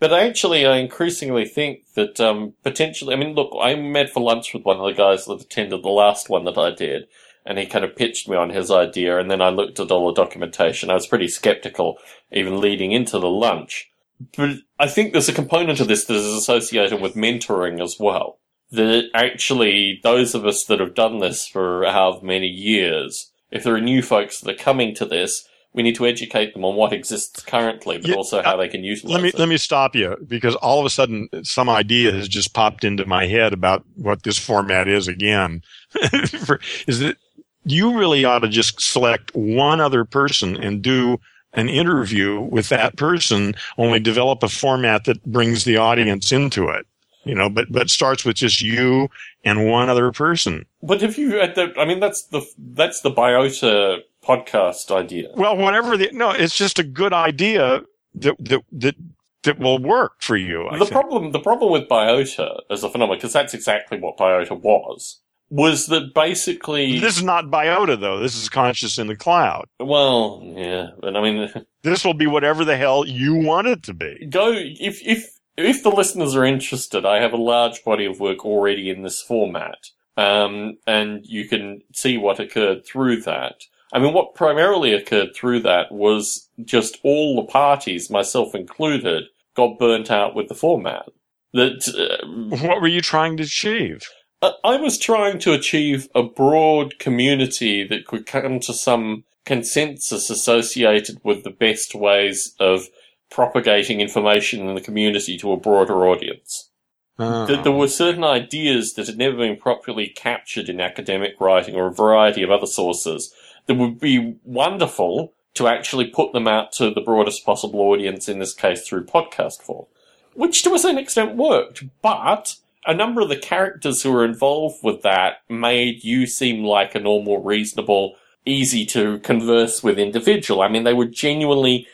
But actually, I increasingly think that um, potentially, I mean, look, I met for lunch with one of the guys that attended the last one that I did, and he kind of pitched me on his idea, and then I looked at all the documentation. I was pretty skeptical, even leading into the lunch. But I think there's a component of this that is associated with mentoring as well. That actually, those of us that have done this for however many years, if there are new folks that are coming to this, we need to educate them on what exists currently, but yeah, also how uh, they can utilize let me, it. Let me stop you because all of a sudden some idea has just popped into my head about what this format is again. is it you really ought to just select one other person and do an interview with that person, only develop a format that brings the audience into it. You know, but but starts with just you and one other person. But if you, at the I mean, that's the that's the Biota podcast idea. Well, whatever the no, it's just a good idea that that that that will work for you. I the think. problem, the problem with Biota as a phenomenon, because that's exactly what Biota was, was that basically this is not biota though. This is conscious in the cloud. Well yeah but i mean this will be whatever the hell you want it to be. go if if if the listeners are interested i have a large body of work already in this format um, and you can see what occurred through that. I mean what primarily occurred through that was just all the parties myself included got burnt out with the format. That uh, what were you trying to achieve I was trying to achieve a broad community that could come to some consensus associated with the best ways of propagating information in the community to a broader audience. Ah. Oh. That there were certain ideas that had never been properly captured in academic writing or a variety of other sources that would be wonderful to actually put them out to the broadest possible audience, in this case through podcast form. Which to a certain extent worked, but a number of the characters who were involved with that made you seem like a normal, reasonable, easy to converse with individual. I mean, they were genuinely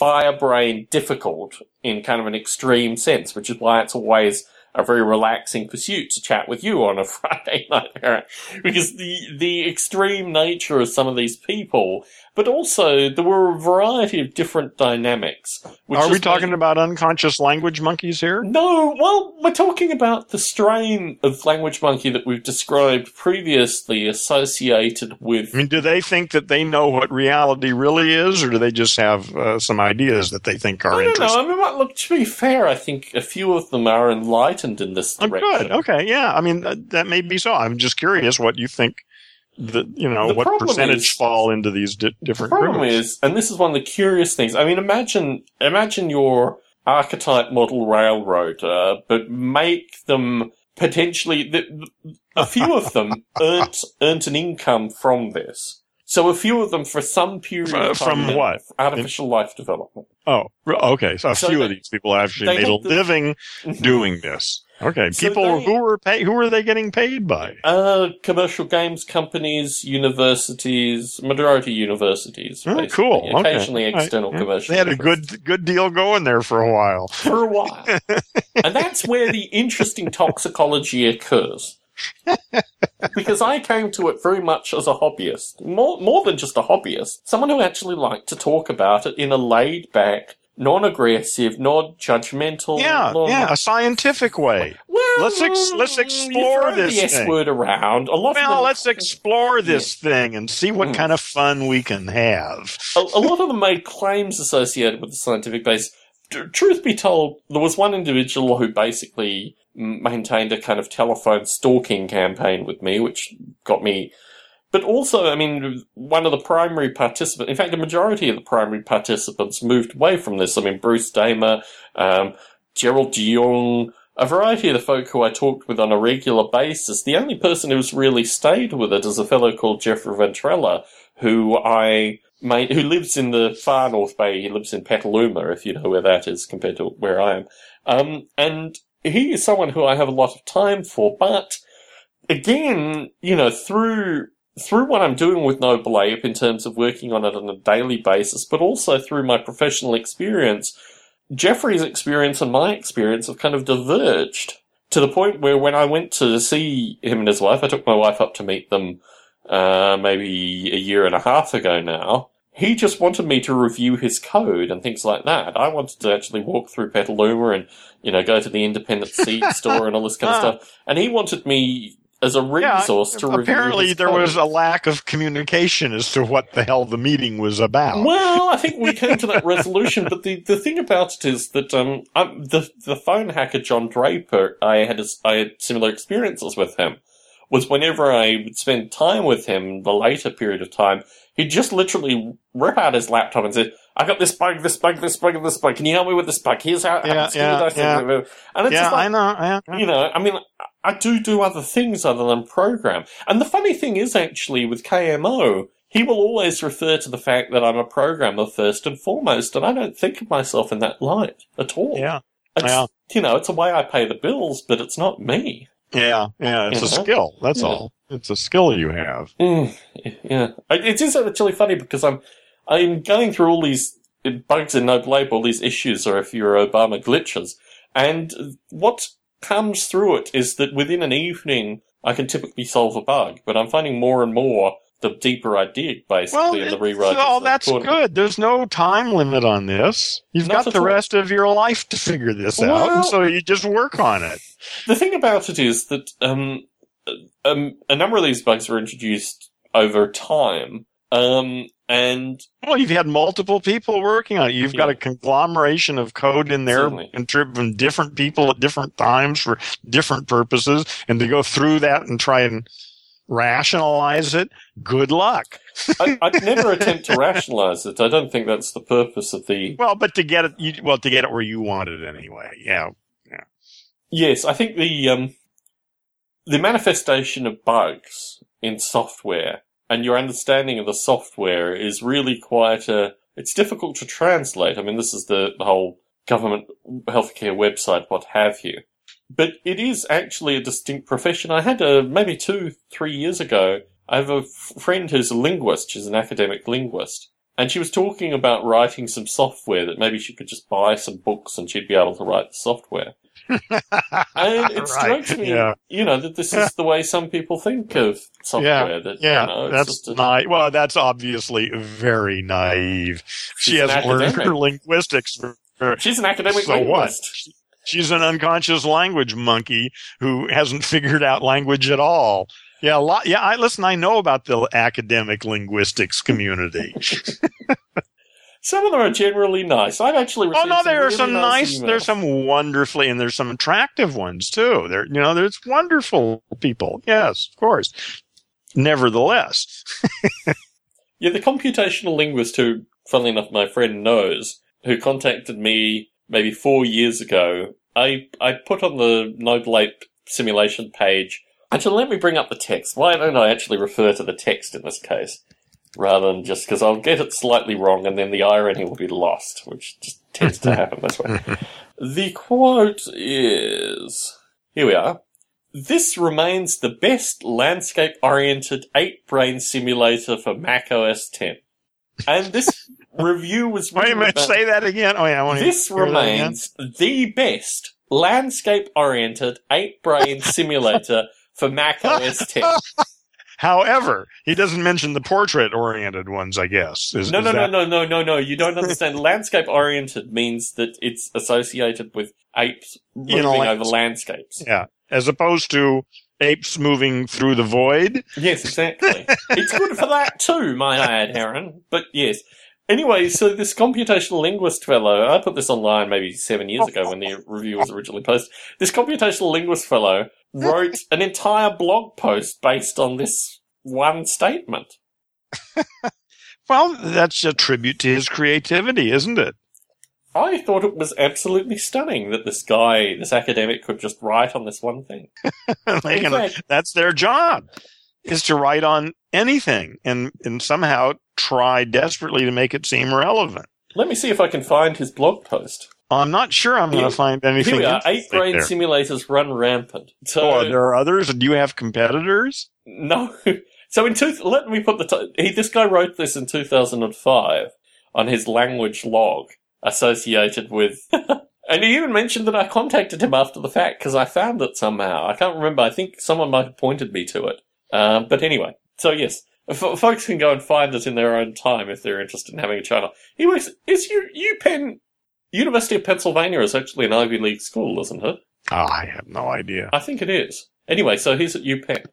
firebrain difficult in kind of an extreme sense, which is why it's always a very relaxing pursuit to chat with you on a Friday night, because the the extreme nature of some of these people but also there were a variety of different dynamics. Are we talking about unconscious language monkeys here? No, well, we're talking about the strain of language monkey that we've described previously associated with. I mean, do they think that they know what reality really is, or do they just have uh, some ideas that they think are I interesting? Know. I mean, look, to be fair, I think a few of them are enlightened in this direction. Oh, good. Okay. Yeah. I mean, uh, that may be so. I'm just curious what you think the you know the what percentage is, fall into these di- different the problem groups. is and this is one of the curious things i mean imagine imagine your archetype model railroader but make them potentially the, a few of them earned earned an income from this. So a few of them for some period uh, from what? artificial In, life development. Oh okay so a so few they, of these people actually made a living doing this Okay, so people they, who were pay, who were they getting paid by? Uh, commercial games companies, universities, majority universities. Oh, cool. Occasionally okay. external right. commercial. They had a good good deal going there for a while. For a while, and that's where the interesting toxicology occurs. because I came to it very much as a hobbyist, more more than just a hobbyist, someone who actually liked to talk about it in a laid back non-aggressive, non-judgmental. Yeah, non- yeah, a scientific way. Well, let's ex- let's explore this the S word around. A lot well, them, let's explore this yeah. thing and see what mm. kind of fun we can have. a, a, lot of them made claims associated with the scientific base. Truth be told, there was one individual who basically maintained a kind of telephone stalking campaign with me, which got me but also, I mean, one of the primary participants, in fact, a majority of the primary participants moved away from this. I mean, Bruce Damer, um, Gerald Young, a variety of the folk who I talked with on a regular basis. The only person who's really stayed with it is a fellow called Jeffrey Ventrella, who I made, who lives in the far North Bay. He lives in Petaluma, if you know where that is compared to where I am. Um, and he is someone who I have a lot of time for, but again, you know, through through what I'm doing with Noble Ape in terms of working on it on a daily basis, but also through my professional experience, Jeffrey's experience and my experience have kind of diverged to the point where when I went to see him and his wife, I took my wife up to meet them uh, maybe a year and a half ago now. He just wanted me to review his code and things like that. I wanted to actually walk through Petaluma and, you know, go to the independent seed store and all this kind of stuff. And he wanted me as a resource yeah, to review. Apparently, there was a lack of communication as to what the hell the meeting was about. Well, I think we came to that resolution, but the, the thing about it is that um, I'm, the the phone hacker John Draper, I had a, I had similar experiences with him. Was whenever I would spend time with him, the later period of time, he'd just literally rip out his laptop and say, I got this bug, this bug, this bug, this bug. Can you help me with this bug? Here's how, yeah, yeah, yeah. And it's yeah, like, I know, yeah, you know, I mean, I do do other things other than program. And the funny thing is actually with KMO, he will always refer to the fact that I'm a programmer first and foremost, and I don't think of myself in that light at all. Yeah. It's, yeah. You know, it's a way I pay the bills, but it's not me. Yeah, yeah, it's you a know? skill. That's yeah. all. It's a skill you have. Mm, yeah, it is actually funny because I'm I'm going through all these bugs in Noble Ape, all these issues, or if you're Obama glitches, and what comes through it is that within an evening, I can typically solve a bug, but I'm finding more and more the deeper I dig, basically, well, in the rewrite. Oh, that's good. There's no time limit on this. You've Not got the all. rest of your life to figure this well, out, so you just work on it. The thing about it is that um, um, a number of these bugs were introduced over time, um, and well, you've had multiple people working on it. You've yeah. got a conglomeration of code in there from different people at different times for different purposes. And to go through that and try and rationalize it, good luck. I, would never attempt to rationalize it. I don't think that's the purpose of the. Well, but to get it, you, well, to get it where you want it anyway. Yeah. Yeah. Yes, I think the, um, the manifestation of bugs in software and your understanding of the software is really quite a, it's difficult to translate. I mean, this is the, the whole government healthcare website, what have you. but it is actually a distinct profession. I had a, maybe two, three years ago, I have a friend who's a linguist, she's an academic linguist, and she was talking about writing some software that maybe she could just buy some books and she'd be able to write the software. And it right. strikes me, yeah. you know, that this is the way some people think of software. Yeah, that, yeah, you know, that's a, naive. Well, that's obviously very naive. She has learned her linguistics. She's an academic so linguist. What? She's an unconscious language monkey who hasn't figured out language at all. Yeah, a lot. Yeah, I listen. I know about the academic linguistics community. some of them are generally nice. I've actually oh, received oh no, there are really some nice. nice there's some wonderfully, and there's some attractive ones too. There, you know, there's wonderful people. Yes, of course. Nevertheless, yeah, the computational linguist who, funnily enough, my friend knows, who contacted me maybe four years ago. I I put on the Noble Ape simulation page. Actually, let me bring up the text. Why don't I actually refer to the text in this case? Rather than just because I'll get it slightly wrong and then the irony will be lost, which just tends to happen this way. the quote is here we are. This remains the best landscape oriented ape brain simulator for Mac OS 10. And this review was Wait a minute, say that again. Oh yeah, I want This remains the best landscape oriented ape brain simulator for Mac OS 10. However, he doesn't mention the portrait oriented ones, I guess. Is, no, is no, that... no, no, no, no, no. You don't understand. landscape oriented means that it's associated with apes moving over landscapes. Yeah. As opposed to apes moving through the void. Yes, exactly. it's good for that too, might I add, Heron. But yes. Anyway, so this computational linguist fellow, I put this online maybe seven years ago when the review was originally posted. This computational linguist fellow wrote an entire blog post based on this one statement. well, that's a tribute to his creativity, isn't it? I thought it was absolutely stunning that this guy, this academic, could just write on this one thing. fact, that's their job, is to write on anything and, and somehow try desperately to make it seem relevant. Let me see if I can find his blog post. I'm not sure I'm going to find anything. Here are. Ape brain there. simulators run rampant. So oh, there are others. Do you have competitors? No. So in two, let me put the t- he, this guy wrote this in 2005 on his language log associated with. and he even mentioned that I contacted him after the fact because I found it somehow. I can't remember. I think someone might have pointed me to it. Um, but anyway, so yes, f- folks can go and find it in their own time if they're interested in having a channel. He works. Is you you UPenn University of Pennsylvania is actually an Ivy League school, isn't it? Oh, I have no idea. I think it is. Anyway, so he's at UPenn,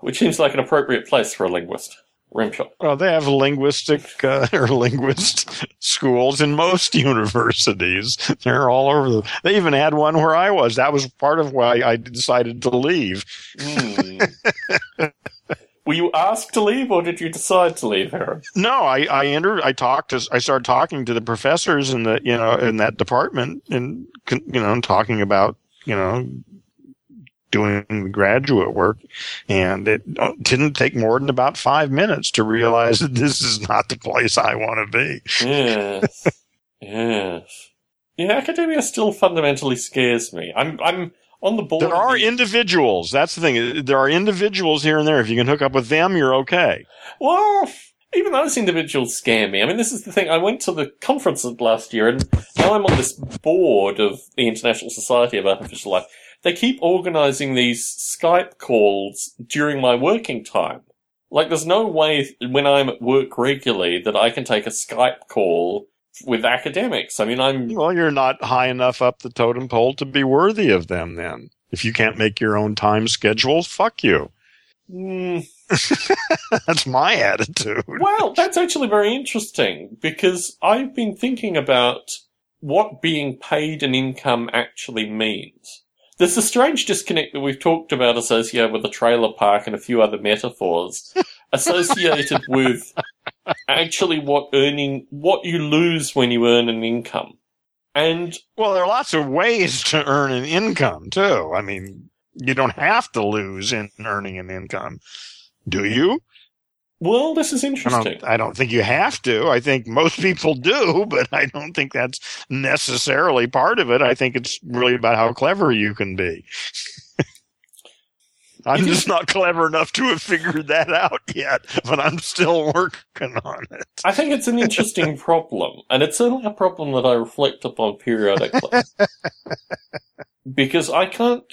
which seems like an appropriate place for a linguist. Rimshot. Well, they have linguistic uh, or linguist schools in most universities. They're all over the. They even had one where I was. That was part of why I decided to leave. Mm. Were you asked to leave, or did you decide to leave, Heron? No, I I entered. I talked to. I started talking to the professors in the you know in that department, and you know talking about you know doing the graduate work, and it uh, didn't take more than about five minutes to realize that this is not the place I want to be. Yes, yes. Yeah, academia still fundamentally scares me. I'm I'm on the board. There are individuals. That's the thing. There are individuals here and there. If you can hook up with them, you're okay. Well, even those individuals scare me. I mean, this is the thing. I went to the conference last year, and now I'm on this board of the International Society of Artificial Life. They keep organizing these Skype calls during my working time. Like, there's no way when I'm at work regularly that I can take a Skype call with academics. I mean, I'm. Well, you're not high enough up the totem pole to be worthy of them then. If you can't make your own time schedule, fuck you. Mm. that's my attitude. Well, that's actually very interesting because I've been thinking about what being paid an income actually means. There's a strange disconnect that we've talked about associated with the trailer park and a few other metaphors associated with actually what earning, what you lose when you earn an income. And well, there are lots of ways to earn an income too. I mean, you don't have to lose in earning an income, do you? Well, this is interesting. I don't, I don't, think you have to. I think most people do, but I don't think that's necessarily part of it. I think it's really about how clever you can be. I'm just not clever enough to have figured that out yet, but I'm still working on it. I think it's an interesting problem, and it's certainly a problem that I reflect upon periodically. because I can't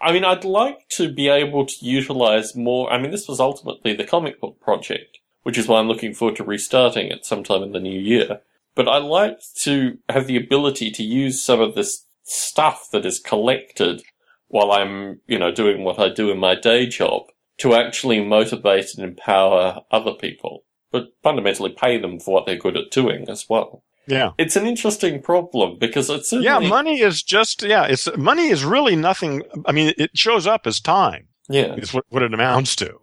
I mean, I'd like to be able to utilize more. I mean, this was ultimately the comic book project, which is why I'm looking forward to restarting it sometime in the new year. But I like to have the ability to use some of this stuff that is collected while I'm, you know, doing what I do in my day job to actually motivate and empower other people, but fundamentally pay them for what they're good at doing as well. Yeah. It's an interesting problem because it's Yeah, money is just yeah, it's money is really nothing I mean it shows up as time. Yeah. It's what, what it amounts to.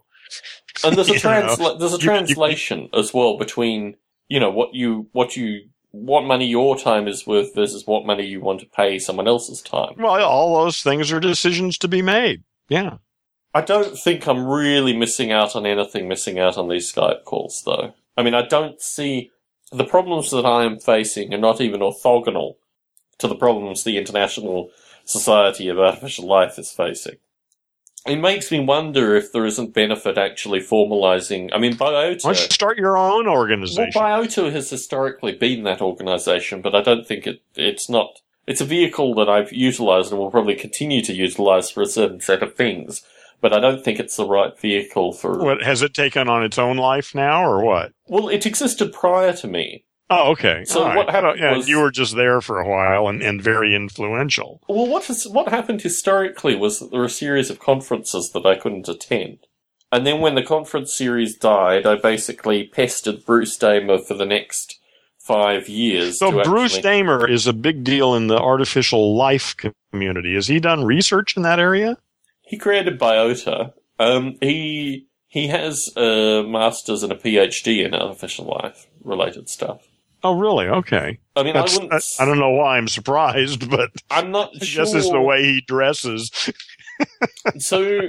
And there's a transla- there's a translation you, you, as well between, you know, what you what you what money your time is worth versus what money you want to pay someone else's time. Well, all those things are decisions to be made. Yeah. I don't think I'm really missing out on anything missing out on these Skype calls though. I mean, I don't see the problems that I am facing are not even orthogonal to the problems the International Society of Artificial Life is facing. It makes me wonder if there isn't benefit actually formalizing. I mean, Biota. Why don't you start your own organization? Well, Biota has historically been that organization, but I don't think it. It's not. It's a vehicle that I've utilized and will probably continue to utilize for a certain set of things but I don't think it's the right vehicle for. What has it taken on its own life now, or what? Well, it existed prior to me. Oh, okay. So All what right. happened? yeah, was, you were just there for a while and, and very influential. Well, what has, what happened historically was that there were a series of conferences that I couldn't attend. And then when the conference series died, I basically pestered Bruce Damer for the next five years. So Bruce actually... Damer is a big deal in the artificial life community. Has he done research in that area? he created Biota. Um, he he has a master's and a PhD in artificial life related stuff. Oh, really? Okay. I mean, That's, I wouldn't. I, I, don't know why I'm surprised, but I'm not. Sure. guess it's the way he dresses. so,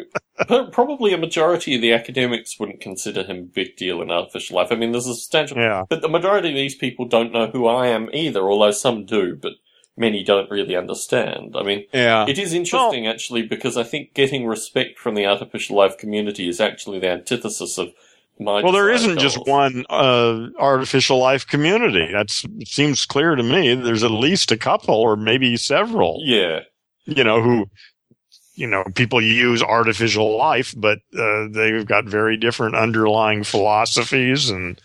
probably a majority of the academics wouldn't consider him a big deal in artificial life. I mean, there's a substantial, yeah. but the majority of these people don't know who I am either, although some do. But many don't really understand. I mean, yeah. it is interesting well, actually because I think getting respect from the artificial life community is actually the antithesis of my. Well, there isn't goals. just one uh, artificial life community. That seems clear to me. There's at least a couple, or maybe several. Yeah, you know who. You know, people use artificial life, but uh, they've got very different underlying philosophies and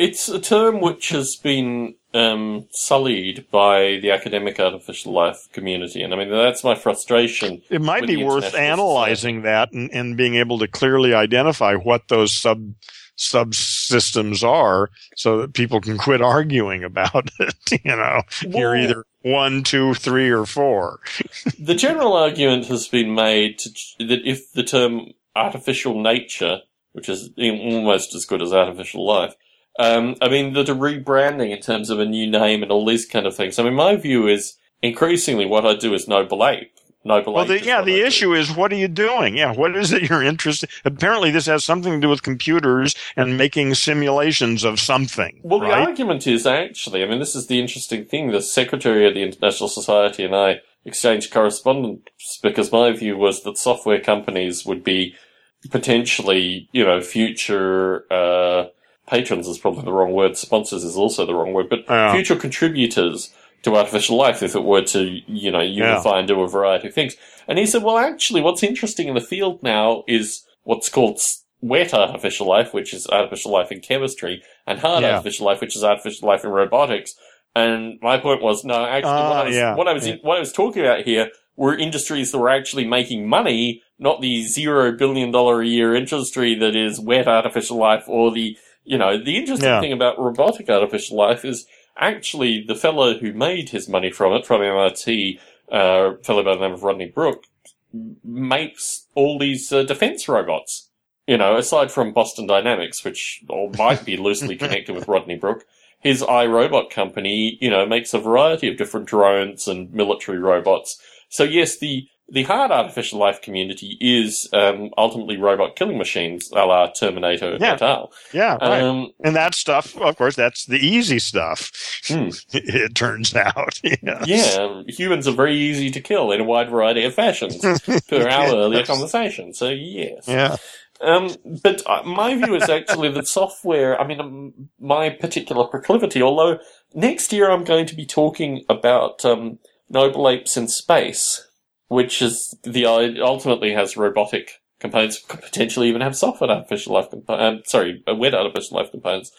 it's a term which has been um, sullied by the academic artificial life community, and I mean that's my frustration. It might be worth analyzing society. that and, and being able to clearly identify what those sub subsystems are, so that people can quit arguing about it. you know, well, you're either one, two, three, or four. the general argument has been made to, that if the term artificial nature, which is almost as good as artificial life, um, I mean, the, the rebranding in terms of a new name and all these kind of things. I mean, my view is increasingly what I do is Noble Ape. Noble well, the, yeah, the I issue do. is what are you doing? Yeah, what is it you're interested? Apparently, this has something to do with computers and making simulations of something. Well, right? the argument is actually, I mean, this is the interesting thing. The secretary of the International Society and I exchanged correspondence because my view was that software companies would be potentially, you know, future. Uh, patrons is probably the wrong word. Sponsors is also the wrong word, but yeah. future contributors to artificial life if it were to, you know, unify yeah. and do a variety of things. And he said, well, actually, what's interesting in the field now is what's called wet artificial life, which is artificial life in chemistry, and hard yeah. artificial life, which is artificial life in robotics. And my point was, no, actually, uh, what I was, yeah. what I was, what I was talking about here were industries that were actually making money, not the zero billion dollar a year industry that is wet artificial life or the you know, the interesting yeah. thing about robotic artificial life is actually the fellow who made his money from it, from MIT, uh, fellow by the name of Rodney Brooks, makes all these uh, defense robots. You know, aside from Boston Dynamics, which might be loosely connected with Rodney Brooks, his iRobot company, you know, makes a variety of different drones and military robots. So yes, the the hard artificial life community is um, ultimately robot killing machines, a la Terminator yeah. et al. Yeah, right. Um, and that stuff, of course, that's the easy stuff. Hmm. It turns out. Yes. Yeah, humans are very easy to kill in a wide variety of fashions, per our earlier conversation. So yes. Yeah. Um, but uh, my view is actually that software, I mean, um, my particular proclivity, although next year I'm going to be talking about um, Noble Apes in Space, which is the ultimately has robotic components, could potentially even have software artificial life components, um, sorry, wet artificial life components.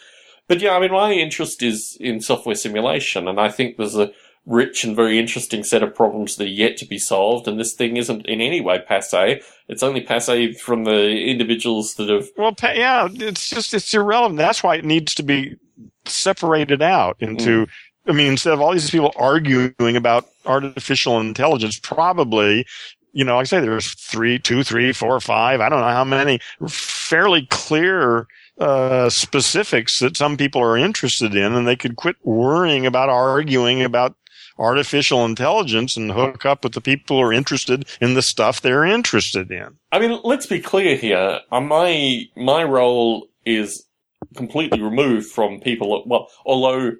But yeah, I mean, my interest is in software simulation, and I think there's a rich and very interesting set of problems that are yet to be solved. And this thing isn't in any way passe. It's only passe from the individuals that have. Well, yeah, it's just, it's irrelevant. That's why it needs to be separated out into, mm. I mean, instead of all these people arguing about artificial intelligence, probably, you know, like I say, there's three, two, three, four, five, I don't know how many fairly clear uh, specifics that some people are interested in, and they could quit worrying about arguing about artificial intelligence and hook up with the people who are interested in the stuff they're interested in. I mean, let's be clear here. Uh, my my role is completely removed from people. Well, although.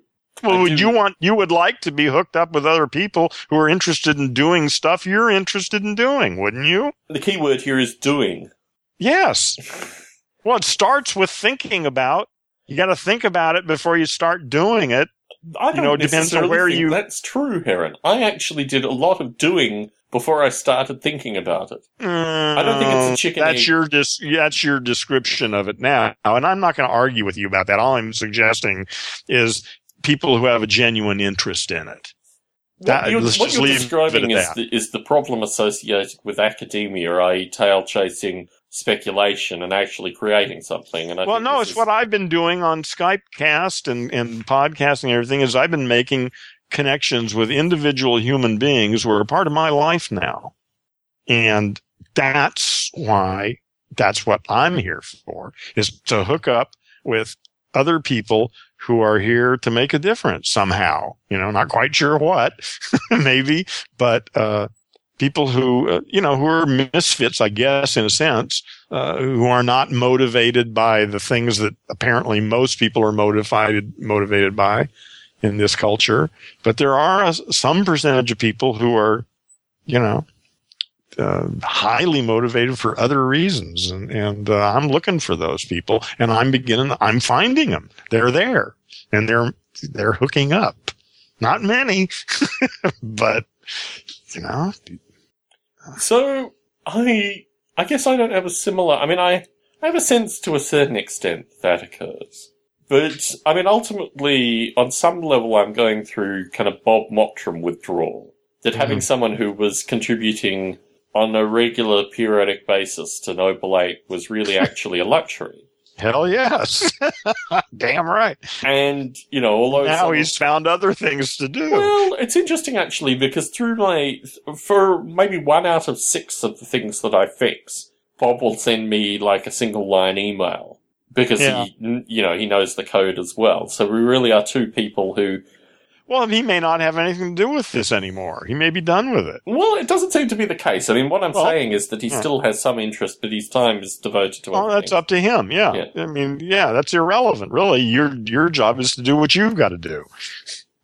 Well, would you want you would like to be hooked up with other people who are interested in doing stuff you're interested in doing, wouldn't you? The key word here is doing. Yes. Well, it starts with thinking about. You got to think about it before you start doing it. I don't you know, depends on where you. That's true, Heron. I actually did a lot of doing before I started thinking about it. Mm, I don't think it's a chicken. That's egg. your dis- That's your description of it now, and I'm not going to argue with you about that. All I'm suggesting is people who have a genuine interest in it. That, what you're, what you're describing is the, is the problem associated with academia, i.e., tail chasing speculation and actually creating something. And I well, no, it's is... what I've been doing on Skypecast and, and podcasting and everything is I've been making connections with individual human beings who are a part of my life now. And that's why that's what I'm here for is to hook up with other people who are here to make a difference somehow. You know, not quite sure what, maybe, but, uh, people who, uh, you know, who are misfits, I guess, in a sense, uh, who are not motivated by the things that apparently most people are motivated, motivated by in this culture. But there are a, some percentage of people who are, you know, uh, highly motivated for other reasons. And, and uh, I'm looking for those people and I'm beginning, I'm finding them. They're there and they're, they're hooking up. Not many, but you know, so I I guess I don't have a similar. I mean, I I have a sense to a certain extent that occurs, but I mean, ultimately, on some level, I'm going through kind of Bob Mottram withdrawal. That mm-hmm. having someone who was contributing on a regular, periodic basis to Noble Ape was really actually a luxury. Hell yes. Damn right. And, you know, although. Now he's found other things to do. Well, it's interesting actually because through my. For maybe one out of six of the things that I fix, Bob will send me like a single line email because yeah. he, you know, he knows the code as well. So we really are two people who well, he may not have anything to do with this anymore. He may be done with it. Well, it doesn't seem to be the case. I mean, what I'm well, saying is that he yeah. still has some interest, but his time is devoted to. It. Oh, that's up to him. Yeah. yeah. I mean, yeah, that's irrelevant. Really, your your job is to do what you've got to do.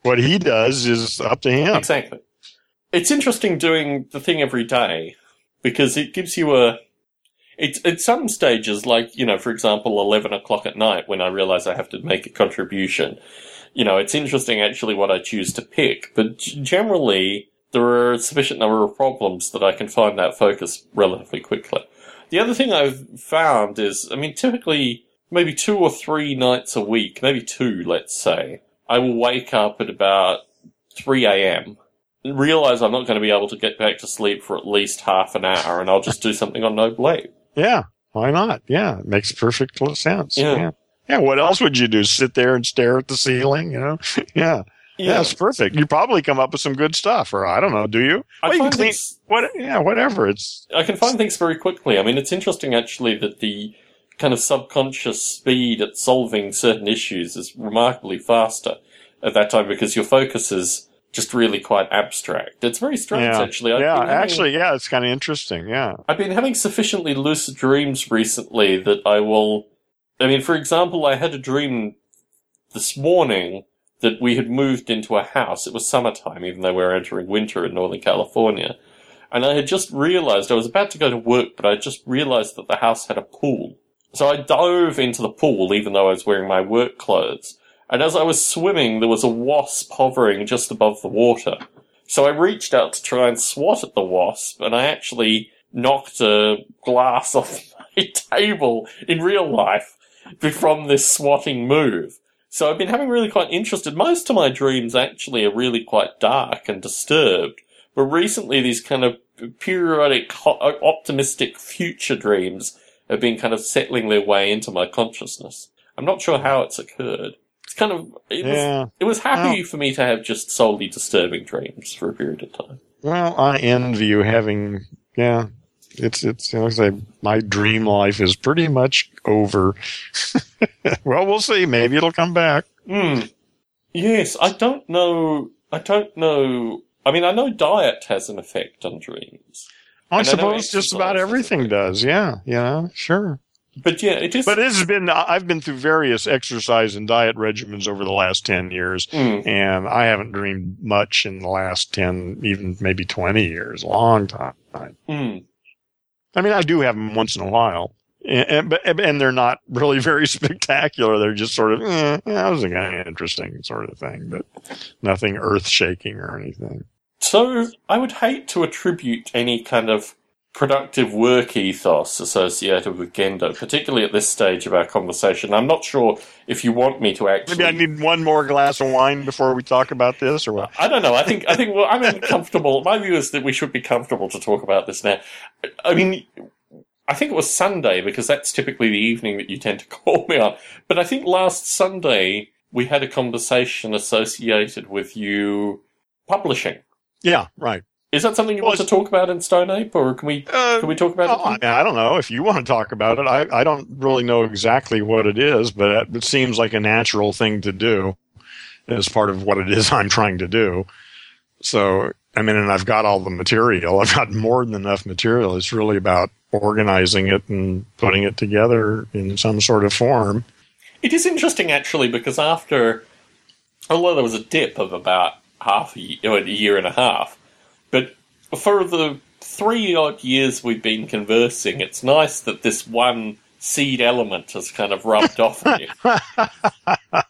What he does is up to him. Exactly. It's interesting doing the thing every day because it gives you a. It's at some stages, like you know, for example, eleven o'clock at night, when I realize I have to make a contribution you know, it's interesting actually what I choose to pick, but generally there are a sufficient number of problems that I can find that focus relatively quickly. The other thing I've found is, I mean, typically maybe two or three nights a week, maybe two, let's say, I will wake up at about 3 a.m. realize I'm not going to be able to get back to sleep for at least half an hour and I'll just do something on no Ape. Yeah. Why not? Yeah. It makes perfect sense. yeah. yeah. Yeah, what else would you do? Sit there and stare at the ceiling, you know? yeah. Yeah, it's perfect. You probably come up with some good stuff, or I don't know. Do you? I well, you clean, what? Yeah, whatever. It's. I can find things very quickly. I mean, it's interesting actually that the kind of subconscious speed at solving certain issues is remarkably faster at that time because your focus is just really quite abstract. It's very strange, yeah. actually. I've yeah, actually, yeah, it's kind of interesting. Yeah, I've been having sufficiently lucid dreams recently that I will. I mean, for example, I had a dream this morning that we had moved into a house. It was summertime, even though we were entering winter in Northern California. And I had just realized I was about to go to work, but I just realized that the house had a pool. So I dove into the pool, even though I was wearing my work clothes. And as I was swimming, there was a wasp hovering just above the water. So I reached out to try and swat at the wasp, and I actually knocked a glass off my table in real life from this swatting move. So I've been having really quite interested. Most of my dreams actually are really quite dark and disturbed. But recently these kind of periodic optimistic future dreams have been kind of settling their way into my consciousness. I'm not sure how it's occurred. It's kind of, it yeah. was, it was happy well, for me to have just solely disturbing dreams for a period of time. Well, I envy you having, yeah, it's it's you know, say my dream life is pretty much over. well, we'll see. Maybe it'll come back. Mm. Yes, I don't know. I don't know. I mean, I know diet has an effect on dreams. I suppose just about everything does. Yeah, yeah, sure. But yeah, it is. But it has been. I've been through various exercise and diet regimens over the last ten years, mm. and I haven't dreamed much in the last ten, even maybe twenty years. Long time. Mm. I mean, I do have them once in a while, and, and, and they're not really very spectacular. They're just sort of, eh, that was a kind of interesting sort of thing, but nothing earth shaking or anything. So I would hate to attribute any kind of productive work ethos associated with Gendo, particularly at this stage of our conversation. I'm not sure if you want me to actually. Maybe I need one more glass of wine before we talk about this, or what? I don't know. I think I think well, I'm uncomfortable. My view is that we should be comfortable to talk about this now. I mean. I think it was Sunday because that's typically the evening that you tend to call me on. But I think last Sunday we had a conversation associated with you publishing. Yeah, right. Is that something you well, want to talk about in Stone Ape, or can we uh, can we talk about oh, it? I, I don't know if you want to talk about it. I, I don't really know exactly what it is, but it seems like a natural thing to do as part of what it is I'm trying to do. So I mean, and I've got all the material. I've got more than enough material. It's really about organizing it and putting it together in some sort of form. It is interesting, actually, because after, although there was a dip of about half a year, a year and a half, for the three odd years we've been conversing, it's nice that this one seed element has kind of rubbed off on you.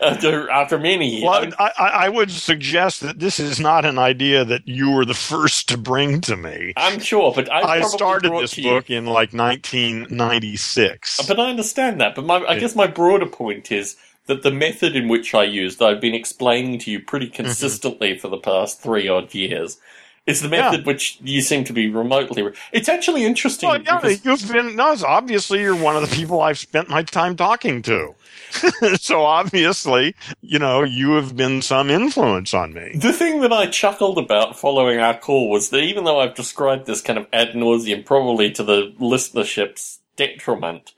After, after many years. Well, I, I, would suggest that this is not an idea that you were the first to bring to me. I'm sure, but I, I started this book in like 1996. But I understand that. But my, I guess my broader point is that the method in which I used, I've been explaining to you pretty mm-hmm. consistently for the past three odd years, is the method yeah. which you seem to be remotely. Re- it's actually interesting. Well, yeah, you've been. No, obviously you're one of the people I've spent my time talking to. so obviously, you know, you have been some influence on me. The thing that I chuckled about following our call was that even though I've described this kind of ad nauseum, probably to the listenership's detriment,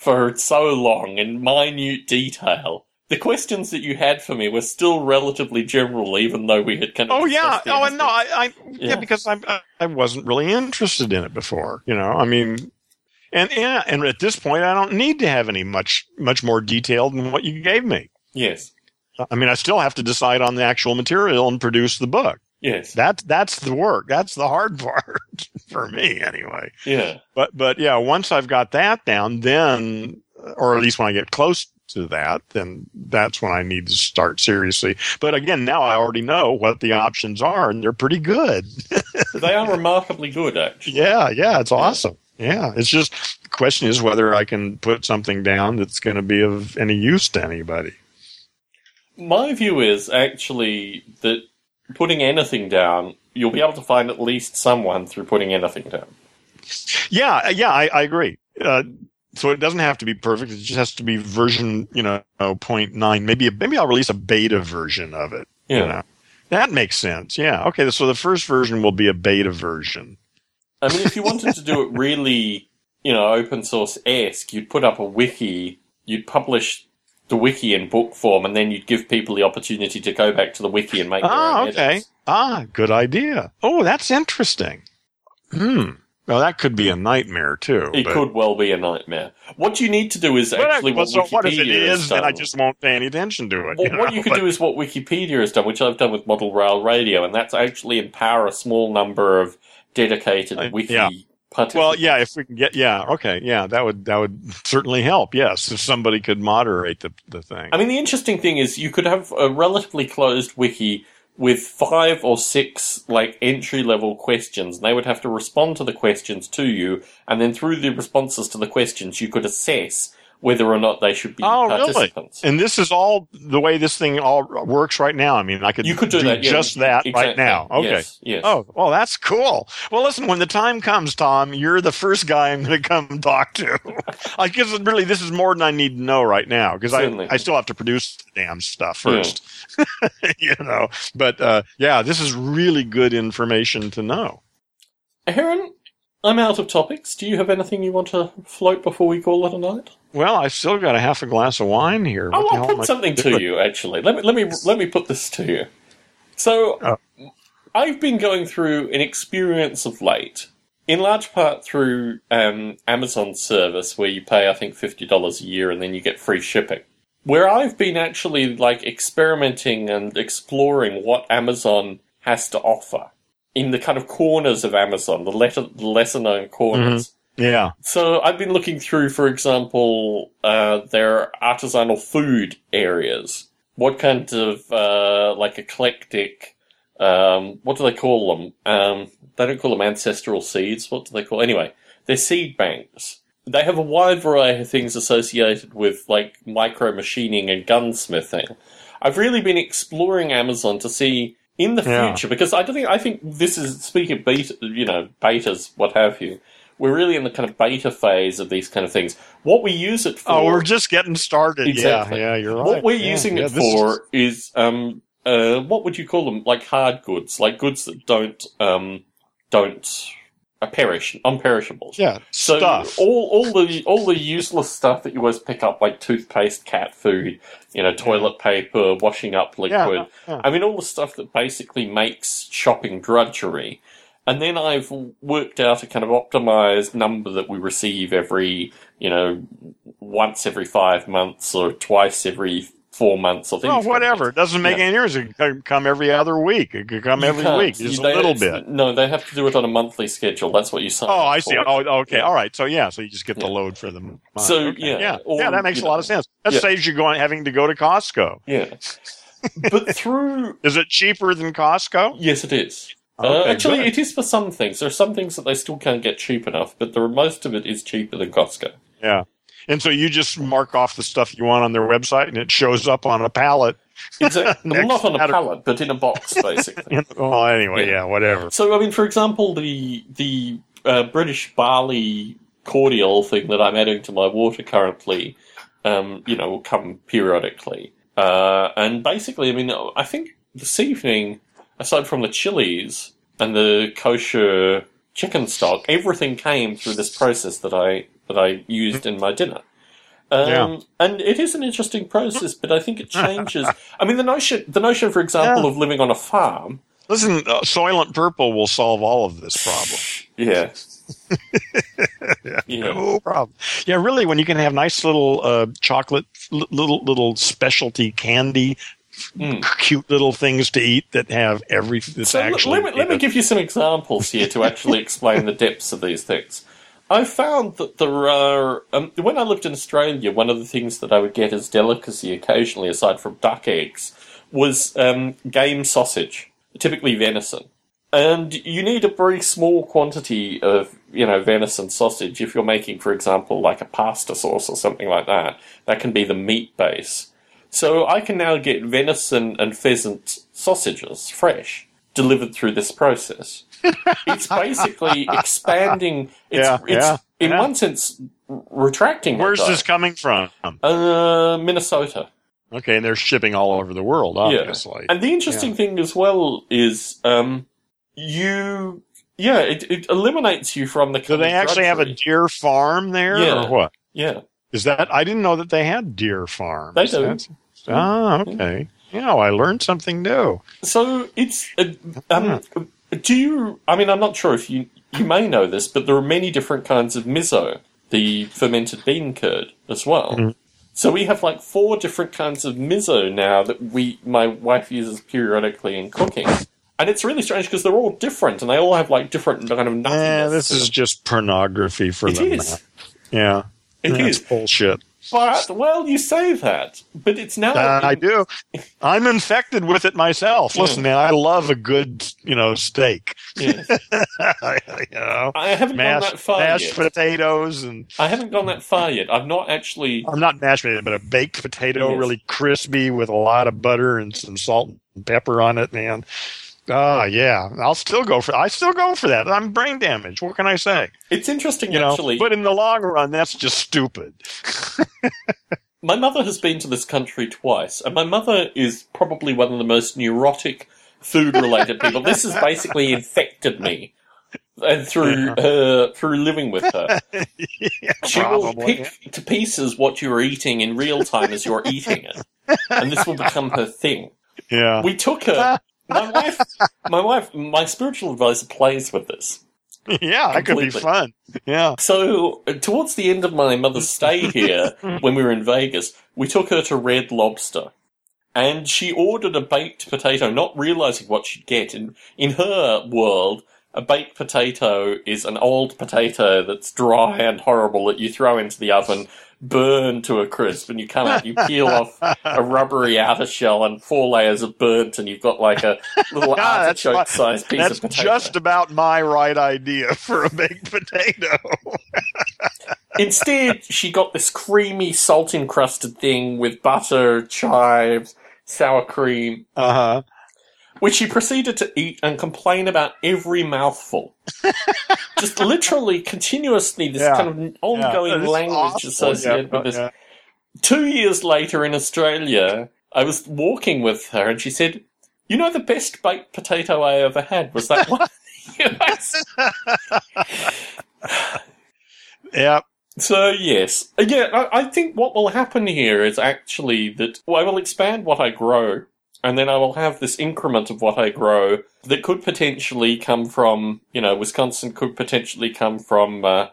for so long in minute detail. The questions that you had for me were still relatively general, even though we had kind of. Oh yeah, oh and no, I, I yeah. yeah. because I uh, I wasn't really interested in it before. You know, I mean, and and and at this point, I don't need to have any much much more detail than what you gave me. Yes. I mean, I still have to decide on the actual material and produce the book. Yes. That's that's the work. That's the hard part for me anyway. Yeah. But but yeah, once I've got that down, then or at least when I get close to that, then that's when I need to start seriously. But again, now I already know what the options are and they're pretty good. they are remarkably good actually. Yeah, yeah, it's awesome. Yeah, it's just the question is whether I can put something down that's going to be of any use to anybody. My view is actually that putting anything down, you'll be able to find at least someone through putting anything down. Yeah, yeah, I, I agree. Uh, so it doesn't have to be perfect. It just has to be version, you know, 0.9. Maybe maybe I'll release a beta version of it. Yeah. You know? That makes sense. Yeah. Okay. So the first version will be a beta version. I mean, if you wanted to do it really, you know, open source esque, you'd put up a wiki, you'd publish the wiki in book form, and then you'd give people the opportunity to go back to the wiki and make. Ah, okay. Edits. Ah, good idea. Oh, that's interesting. Hmm. Well, that could be a nightmare too. It but... could well be a nightmare. What you need to do is actually well, what so Wikipedia what if it is, then I just won't pay any attention to it. Well, you what you could do is what Wikipedia has done, which I've done with Model Rail Radio, and that's actually empower a small number of dedicated wiki yeah. Well, yeah, if we can get, yeah, okay, yeah, that would that would certainly help. Yes, if somebody could moderate the the thing. I mean, the interesting thing is you could have a relatively closed wiki with five or six like entry level questions. And they would have to respond to the questions to you, and then through the responses to the questions, you could assess whether or not they should be oh, participants. Really? And this is all the way this thing all works right now. I mean, I could you could do, do that, yeah, just that exactly. right now. Okay. Yes, yes. Oh, well, that's cool. Well, listen, when the time comes, Tom, you're the first guy I'm going to come talk to. I guess really this is more than I need to know right now because I, I still have to produce the damn stuff first. Yeah. you know, but uh, yeah, this is really good information to know. Heron, I'm out of topics. Do you have anything you want to float before we call it a night? Well, I've still got a half a glass of wine here. What oh, I'll put something to you. Actually, let me let me let me put this to you. So, oh. I've been going through an experience of late, in large part through um, Amazon service, where you pay I think fifty dollars a year and then you get free shipping. Where I've been actually like experimenting and exploring what Amazon has to offer in the kind of corners of Amazon, the, letter, the lesser known corners. Mm-hmm. Yeah. So I've been looking through, for example, uh, their artisanal food areas. What kind of uh, like eclectic? Um, what do they call them? Um, they don't call them ancestral seeds. What do they call? Anyway, they're seed banks. They have a wide variety of things associated with like micro machining and gunsmithing. I've really been exploring Amazon to see in the future yeah. because I don't think I think this is speaking of beta, you know, betas, what have you we're really in the kind of beta phase of these kind of things. What we use it for. Oh, we're just getting started. Exactly. Yeah, yeah, you're right. What we're yeah, using yeah, it for is, is um, uh, what would you call them? Like hard goods, like goods that don't, um, don't uh, perish, unperishables. Yeah, so stuff. all all the all the useless stuff that you always pick up, like toothpaste, cat food, you know, toilet paper, washing up liquid. Yeah, I mean, all the stuff that basically makes shopping drudgery. And then I've worked out a kind of optimized number that we receive every, you know, once every five months or twice every four months or things. Oh, whatever. It doesn't make yeah. any difference. It could come every other week. It could come you every week. Just they, a little bit. No, they have to do it on a monthly schedule. That's what you sign. Oh, I see. For. Oh, okay. Yeah. All right. So yeah, so you just get the load for them. So okay. yeah, yeah, or, yeah. That makes a lot of sense. That saves you going having to go to Costco. Yeah. but through is it cheaper than Costco? Yes, it is. Uh, actually, good. it is for some things. There are some things that they still can't get cheap enough, but the most of it is cheaper than Costco. Yeah. And so you just mark off the stuff you want on their website, and it shows up on a pallet. Exactly. well, not on a pallet, but in a box, basically. well, anyway, yeah. yeah. whatever. So, I mean, for example, the the uh, British barley cordial thing that I'm adding to my water currently, um, you know, will come periodically. Uh, and basically, I mean, I think this evening aside from the chilies and the kosher chicken stock, everything came through this process that I that I used in my dinner. Um, yeah. And it is an interesting process, but I think it changes. I mean, the notion, the notion, for example, yeah. of living on a farm. Listen, uh, Soylent Purple will solve all of this problem. Yeah. yeah, yeah, no problem. Yeah, really, when you can have nice little uh, chocolate, little little specialty candy mm. cute little things to eat that have everything. So actually, let, me, let me give you some examples here to actually explain the depths of these things. I found that there are, um, when I lived in Australia, one of the things that I would get as delicacy occasionally, aside from duck eggs, was um, game sausage, typically venison. And you need a very small quantity of, you know, venison sausage if you're making, for example, like a pasta sauce or something like that. That can be the meat base. So I can now get venison and pheasant sausages fresh delivered through this process. It's basically expanding. It's, yeah, it's yeah, in yeah. one sense retracting. Where's this coming from? Uh, Minnesota. Okay, and they're shipping all over the world, obviously. And the interesting thing as well is, um, you, yeah, it, it eliminates you from the. Do they actually have a deer farm there, yeah. or what? Yeah. Is that I didn't know that they had deer farms. They do. That's, ah, okay. Yeah, I learned something new. So it's uh, um, do you? I mean, I'm not sure if you you may know this, but there are many different kinds of miso, the fermented bean curd, as well. Mm-hmm. So we have like four different kinds of miso now that we my wife uses periodically in cooking. And it's really strange because they're all different and they all have like different kind of. Yeah, this is just pornography for it them. Is. Yeah. It That's is bullshit. But well, you say that, but it's now. Uh, I do. I'm infected with it myself. Yeah. Listen, man, I love a good, you know, steak. You know, I haven't mashed, gone that far mashed yet. potatoes and. I haven't gone that far yet. I've not actually. I'm not mashed potato, but a baked potato, yes. really crispy with a lot of butter and some salt and pepper on it, man. Ah, yeah. I'll still go for. I still go for that. I'm brain damaged. What can I say? It's interesting, you actually. Know, but in the long run, that's just stupid. my mother has been to this country twice, and my mother is probably one of the most neurotic food-related people. This has basically infected me. And through uh, through living with her, yeah, she probably. will pick to pieces what you are eating in real time as you're eating it, and this will become her thing. Yeah, we took her my wife, my wife, my spiritual advisor plays with this. Yeah, that could be fun. Yeah. So towards the end of my mother's stay here, when we were in Vegas, we took her to Red Lobster, and she ordered a baked potato, not realizing what she'd get. In in her world, a baked potato is an old potato that's dry and horrible that you throw into the oven burn to a crisp, and you come out, you peel off a rubbery outer shell and four layers of burnt, and you've got like a little artichoke-sized piece that's of potato. just about my right idea for a baked potato. Instead, she got this creamy, salt-encrusted thing with butter, chives, sour cream. Uh huh which he proceeded to eat and complain about every mouthful. Just literally, continuously, this yeah. kind of ongoing yeah. language awful. associated yeah, with this. Two years later in Australia, I was walking with her and she said, You know, the best baked potato I ever had was that one. yeah. So yes, yeah, I, I, think what will happen here is actually that well, I will expand what I grow and then I will have this increment of what I grow that could potentially come from, you know, Wisconsin could potentially come from, uh,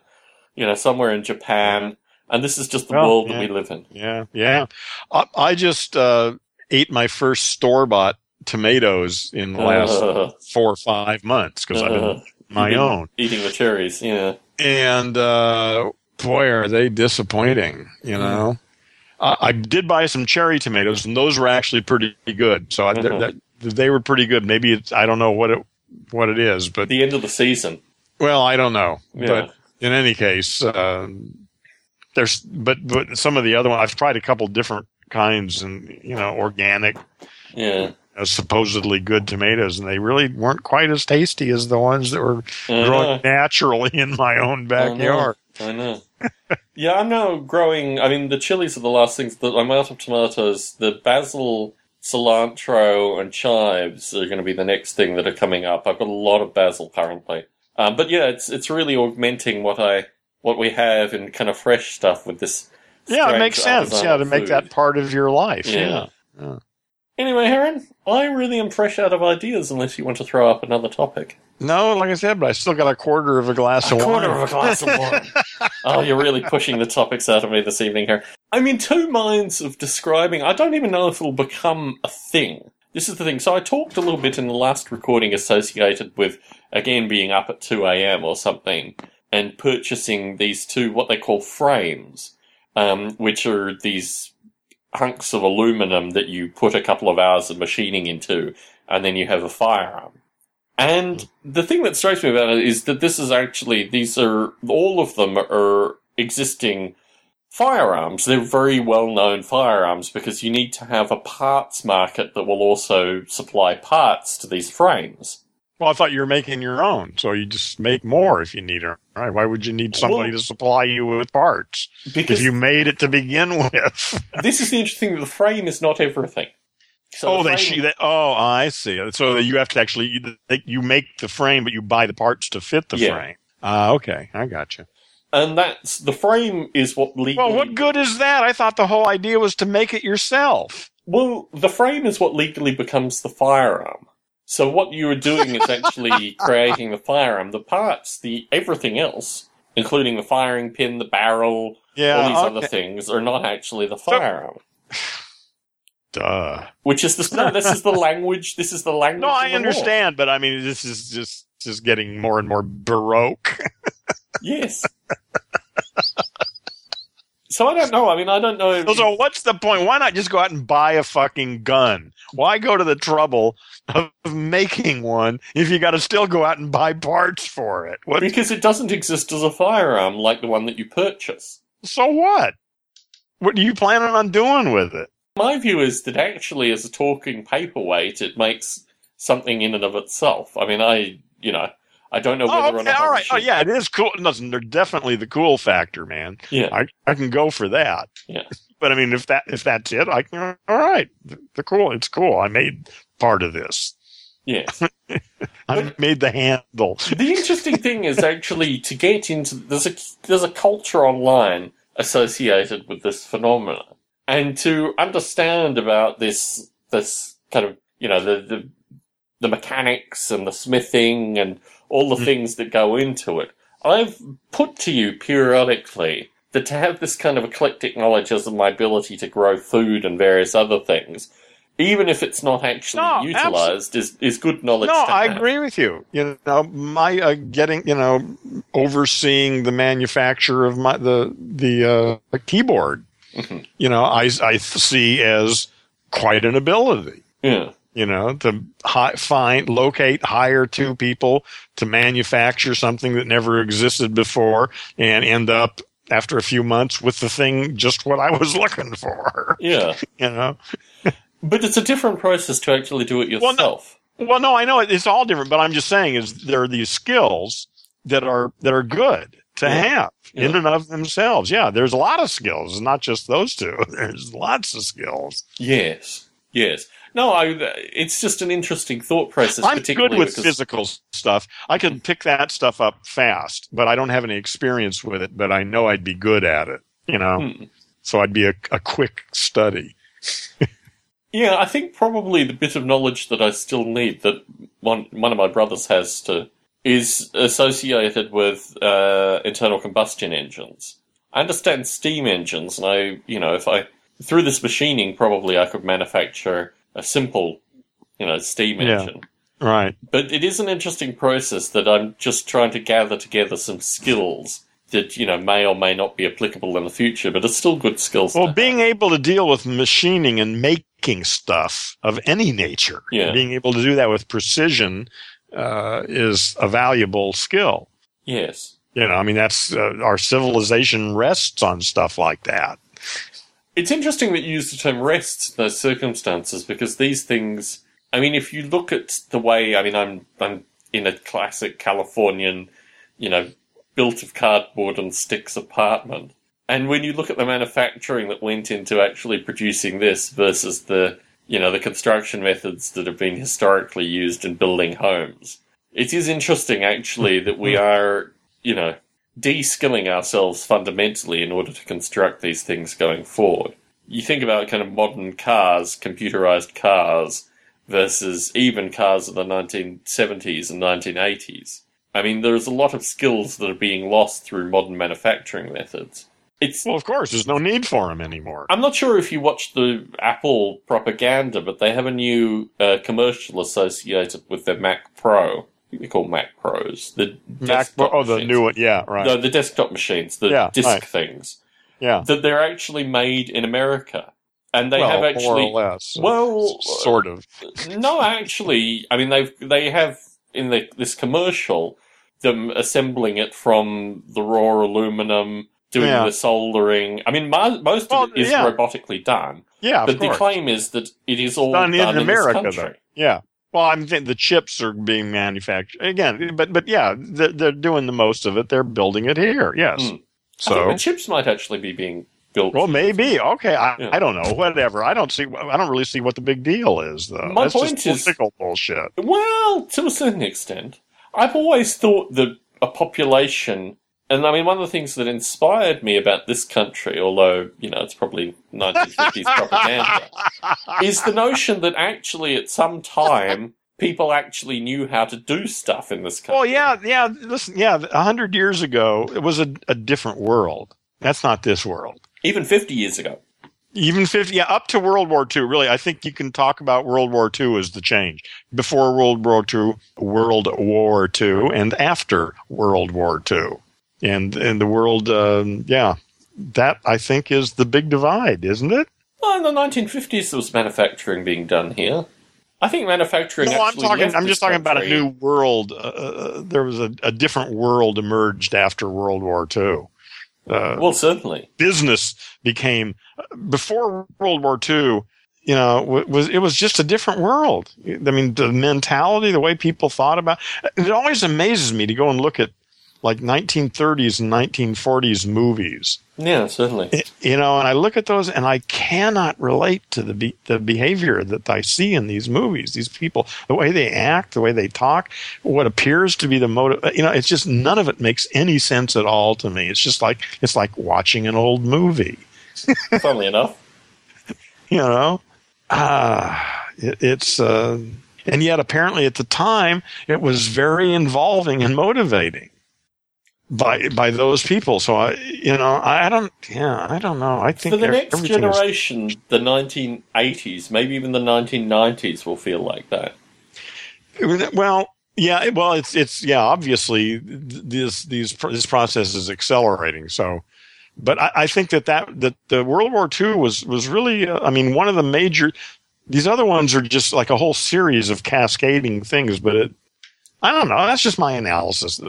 you know, somewhere in Japan. And this is just the well, world yeah. that we live in. Yeah, yeah. I, I just uh, ate my first store bought tomatoes in the last uh, four or five months because I've been my eating, own eating the cherries. Yeah, and uh, boy, are they disappointing. You mm. Uh, I did buy some cherry tomatoes, and those were actually pretty good. So mm-hmm. that, they were pretty good. Maybe it's I don't know what it what it is, but the end of the season. Well, I don't know, yeah. but in any case, uh, there's but but some of the other ones I've tried a couple different kinds, and you know, organic. Yeah. Uh, supposedly good tomatoes, and they really weren't quite as tasty as the ones that were growing naturally in my own backyard. I know. I know. yeah, I'm now growing. I mean, the chilies are the last things that I'm out of tomatoes. The basil, cilantro, and chives are going to be the next thing that are coming up. I've got a lot of basil currently. Um, but yeah, it's it's really augmenting what I what we have in kind of fresh stuff with this. Yeah, it makes sense. Yeah, to food. make that part of your life. Yeah. yeah. yeah. Anyway, Heron, I really am fresh out of ideas unless you want to throw up another topic. No, like I said, but I still got a quarter of a glass a of wine. Quarter of a glass of wine. oh, you're really pushing the topics out of me this evening here. I'm in two minds of describing. I don't even know if it'll become a thing. This is the thing. So I talked a little bit in the last recording associated with, again, being up at 2 a.m. or something and purchasing these two, what they call frames, um, which are these hunks of aluminum that you put a couple of hours of machining into, and then you have a firearm. And the thing that strikes me about it is that this is actually, these are, all of them are existing firearms. They're very well known firearms because you need to have a parts market that will also supply parts to these frames. Well, I thought you were making your own, so you just make more if you need them, right? Why would you need somebody well, to supply you with parts because if you made it to begin with? this is the interesting thing: the frame is not everything. So oh, the they, they oh, I see. So you have to actually you, you make the frame, but you buy the parts to fit the yeah. frame. Ah, uh, okay, I got you. and that's the frame is what legally. Well, what good is that? I thought the whole idea was to make it yourself. Well, the frame is what legally becomes the firearm. So what you are doing is actually creating the firearm. The parts, the everything else, including the firing pin, the barrel, yeah, all these okay. other things, are not actually the firearm. Duh. Which is the no, this is the language. This is the language. No, I of the law. understand, but I mean, this is just just getting more and more baroque. Yes. so I don't know. I mean, I don't know. If, so what's the point? Why not just go out and buy a fucking gun? Why go to the trouble of making one if you got to still go out and buy parts for it? What? because it doesn't exist as a firearm like the one that you purchase. So what? What are you planning on doing with it? My view is that actually, as a talking paperweight, it makes something in and of itself. I mean, I, you know, I don't know oh, whether Oh, or okay, not. all Oh, yeah, it is cool. Listen, they're definitely the cool factor, man. Yeah. I, I can go for that. Yeah. But I mean, if that if that's it, I can. All right, the cool. It's cool. I made part of this. Yes. I made the handle. the interesting thing is actually to get into there's a there's a culture online associated with this phenomenon, and to understand about this this kind of you know the the, the mechanics and the smithing and all the Mm. things that go into it. I've put to you periodically that to have this kind of eclectic knowledge as my ability to grow food and various other things, even if it's not actually No, utilized, is, is good knowledge. No, I agree with you. You know, my uh, getting, you know, overseeing the manufacture of my the the uh, keyboard. Mhm. You know, I I see as quite an ability. Yeah. You know, to hi- find, locate, hire two people to manufacture something that never existed before, and end up after a few months with the thing just what I was looking for. Yeah. You know. But it's a different process to actually do it Well, no. yourself. Well, no, I know it's all different, but I'm just saying is there are these skills that are that are good to Yeah. have in and of themselves. Yeah, there's a lot of skills, not just those two. There's lots of skills. Yes. Yes. No, I, it's just an interesting thought process. I'm good with physical stuff. I can pick that stuff up fast, but I don't have any experience with it. But I know I'd be good at it. You know, Hmm. so I'd be a, a quick study. Yeah, I think probably the bit of knowledge that I still need that one one of my brothers has to is associated with uh, internal combustion engines. I understand steam engines, and I, you know, if I through this machining, probably I could manufacture a simple, you know, steam Yeah. engine. Right. But it is an interesting process that I'm just trying to gather together some skills that, you know, may or may not be applicable in the future, but it's still good skills. Well, being have. able to deal with machining and making stuff of any nature, Yeah. being able to do that with precision, uh, is a valuable skill. Yes. You know, I mean, that's uh, our civilization rests on stuff like that. It's interesting that you use the term rests in those circumstances because these things, I mean, if you look at the way, I mean, I'm, I'm in a classic Californian, you know, built of cardboard and sticks apartment. And when you look at the manufacturing that went into actually producing this versus the, you know, the construction methods that have been historically used in building homes, it is interesting actually that we mm-hmm. are, you know, de-skilling ourselves fundamentally in order to construct these things going forward. You think about kind of modern cars, computerized cars, versus even cars of the 1970s and 1980s. I mean, there's a lot of skills that are being lost through modern manufacturing methods. It's Well, of course, there's no need for them anymore. I'm not sure if you watched the Apple propaganda, but they have a new uh, commercial associated with their Mac Pro. They call Mac Pros the Mac, desktop oh, the machines. new one, yeah, right, No, the desktop machines, the Yeah, disk right. things. yeah. That they're actually made in America, and they well, have actually. more or less. Well, S- sort of. no, actually, I mean they've they have in the, this commercial them assembling it from the raw aluminum, doing Yeah. the soldering. I mean, mo- most Well, of it is yeah. robotically done, Yeah, of but the claim is that it is all done done, in America, this though. country. Yeah. Well, I'm thinking the chips are being manufactured again, but but yeah, they're, they're doing the most of it. They're building it here. Yes. Hmm. Think So the chips might actually be being built. well, maybe okay. I, Yeah. I don't know. Whatever. I don't see. I don't really see what the big deal is, though. My That's point just is- political bullshit. Well, to a certain extent, I've always thought that a population and I mean, one of the things that inspired me about this country, although, you know, it's probably 1950s propaganda, is the notion that actually at some time people actually knew how to do stuff in this country. Well, yeah, yeah. Listen, yeah, a hundred years ago, it was a, a different world. That's not this world. Even 50 years ago. Even 50, yeah, up to World War II. Really, I think you can talk about World War II as the change. Before World War II, World War II, and after World War II. And, and the world, um, yeah, that I think is the big divide, isn't it? Well, in the 1950s, there was manufacturing being done here. I think manufacturing. No, I'm talking. I'm just talking country. about a new world. Uh, uh, there was a, a, different world emerged after World War II. Uh, well, certainly, business became before World War II. You know, was it was just a different world. I mean, the mentality, the way people thought about it always amazes me to go and look at like 1930s and 1940s movies. Yeah, certainly. You know, and I look at those and I cannot relate to the be- the behavior that I see in these movies. These people, the way they act, the way they talk, what appears to be the motive. You know, it's just none of it makes any sense at all to me. It's just like it's like watching an old movie. Funnily enough, you know, ah, it, it's. Uh, and yet, apparently, at the time, it was very involving and motivating by by those people. So I, you know, I don't, yeah, I don't know. I think for the next generation, is, the 1980s, maybe even the 1990s, will feel like that. Well, yeah, well, it's it's yeah, obviously this these this process is accelerating. So, but I, I think that that that the World War II was was really, uh, I mean, one of the major. These other ones are just like a whole series of cascading things, but it, I don't know. That's just my analysis.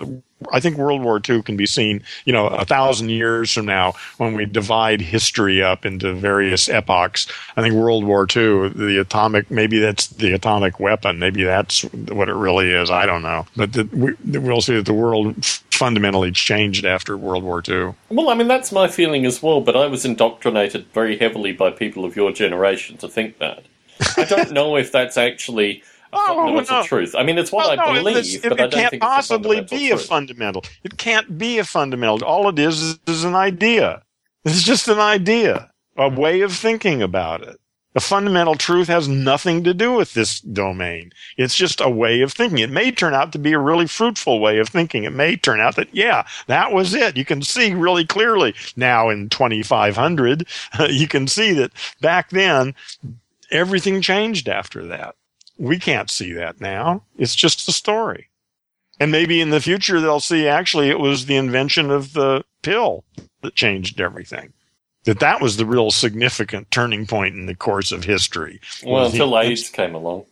I think World War II can be seen, you know, a thousand years from now when we divide history up into various epochs. I think World War II, the atomic, maybe that's the atomic weapon. Maybe that's what it really is. I don't know. But the, we, will see that the world fundamentally changed after World War II. Well, I mean, that's my feeling as well, but I was indoctrinated very heavily by people of your generation to think that. I don't know if that's actually Oh, no, no. truth. I mean, it's what well, I believe, but it can't possibly be a fundamental. It can't be a fundamental. All it is, is is an idea. It's just an idea, a way of thinking about it. A fundamental truth has nothing to do with this domain. It's just a way of thinking. It may turn out to be a really fruitful way of thinking. It may turn out that, yeah, that was it. You can see really clearly now in 2500, you can see that back then, everything changed after that. We can't see that now. It's just a story. And maybe in the future they'll see actually it was the invention of the pill that changed everything. That that was the real significant turning point in the course of history. Well, until the, AIDS came along.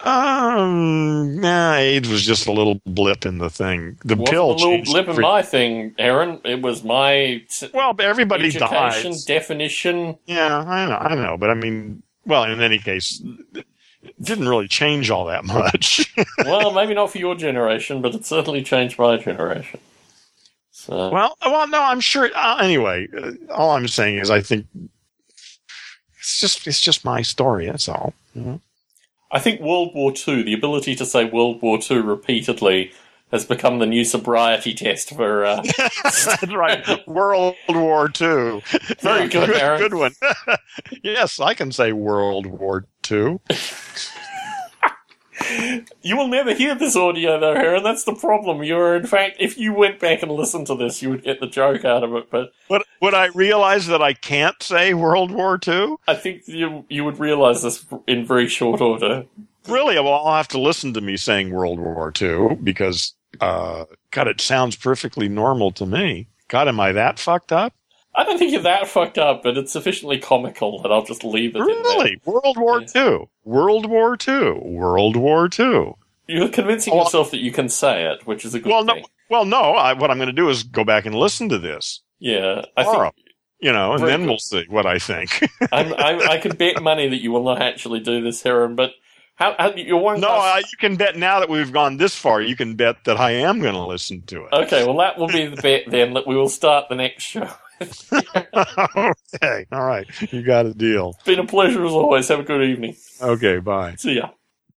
Um, nah, AIDS was just a little blip in the thing. The Wasn't pill a little blip in my thing, Heron. It was my well, everybody dies. definition. Yeah, I know, I know, but I mean, well, in any case, didn't really change all that much. well, maybe not for your generation, but it certainly changed my generation. So. Well, well, no, I'm sure. Uh, anyway, uh, all I'm saying is, I think it's just it's just my story. That's all. Mm-hmm. I think World War II, the ability to say World War II repeatedly, has become the new sobriety test for. Uh, That's right. World War II. Very good, good, good one. yes, I can say World War II. you will never hear this audio though, Heron. That's the problem. You're, in fact, if you went back and listened to this, you would get the joke out of it. But would, would I realize that I can't say World War II? I think you you would realize this in very short order. Really? Well, I'll have to listen to me saying World War II because, uh, God, it sounds perfectly normal to me. God, am I that fucked up? I don't think you're that fucked up, but it's sufficiently comical that I'll just leave it. Really? World War yeah. II. World War II. World War II. You're convincing well, yourself that you can say it, which is a good well, thing. No, well, no. I, what I'm going to do is go back and listen to this. Yeah, I think you know, and then good. we'll see what I think. I, I could bet money that you will not actually do this, Heron, but how, how you one? No, you can bet now that we've gone this far. You can bet that I am going to listen to it. Okay, well that will be the bet then. That we will start the next show. okay, all right, you got a deal. It's been a pleasure as always. Have a good evening. Okay, bye. See ya.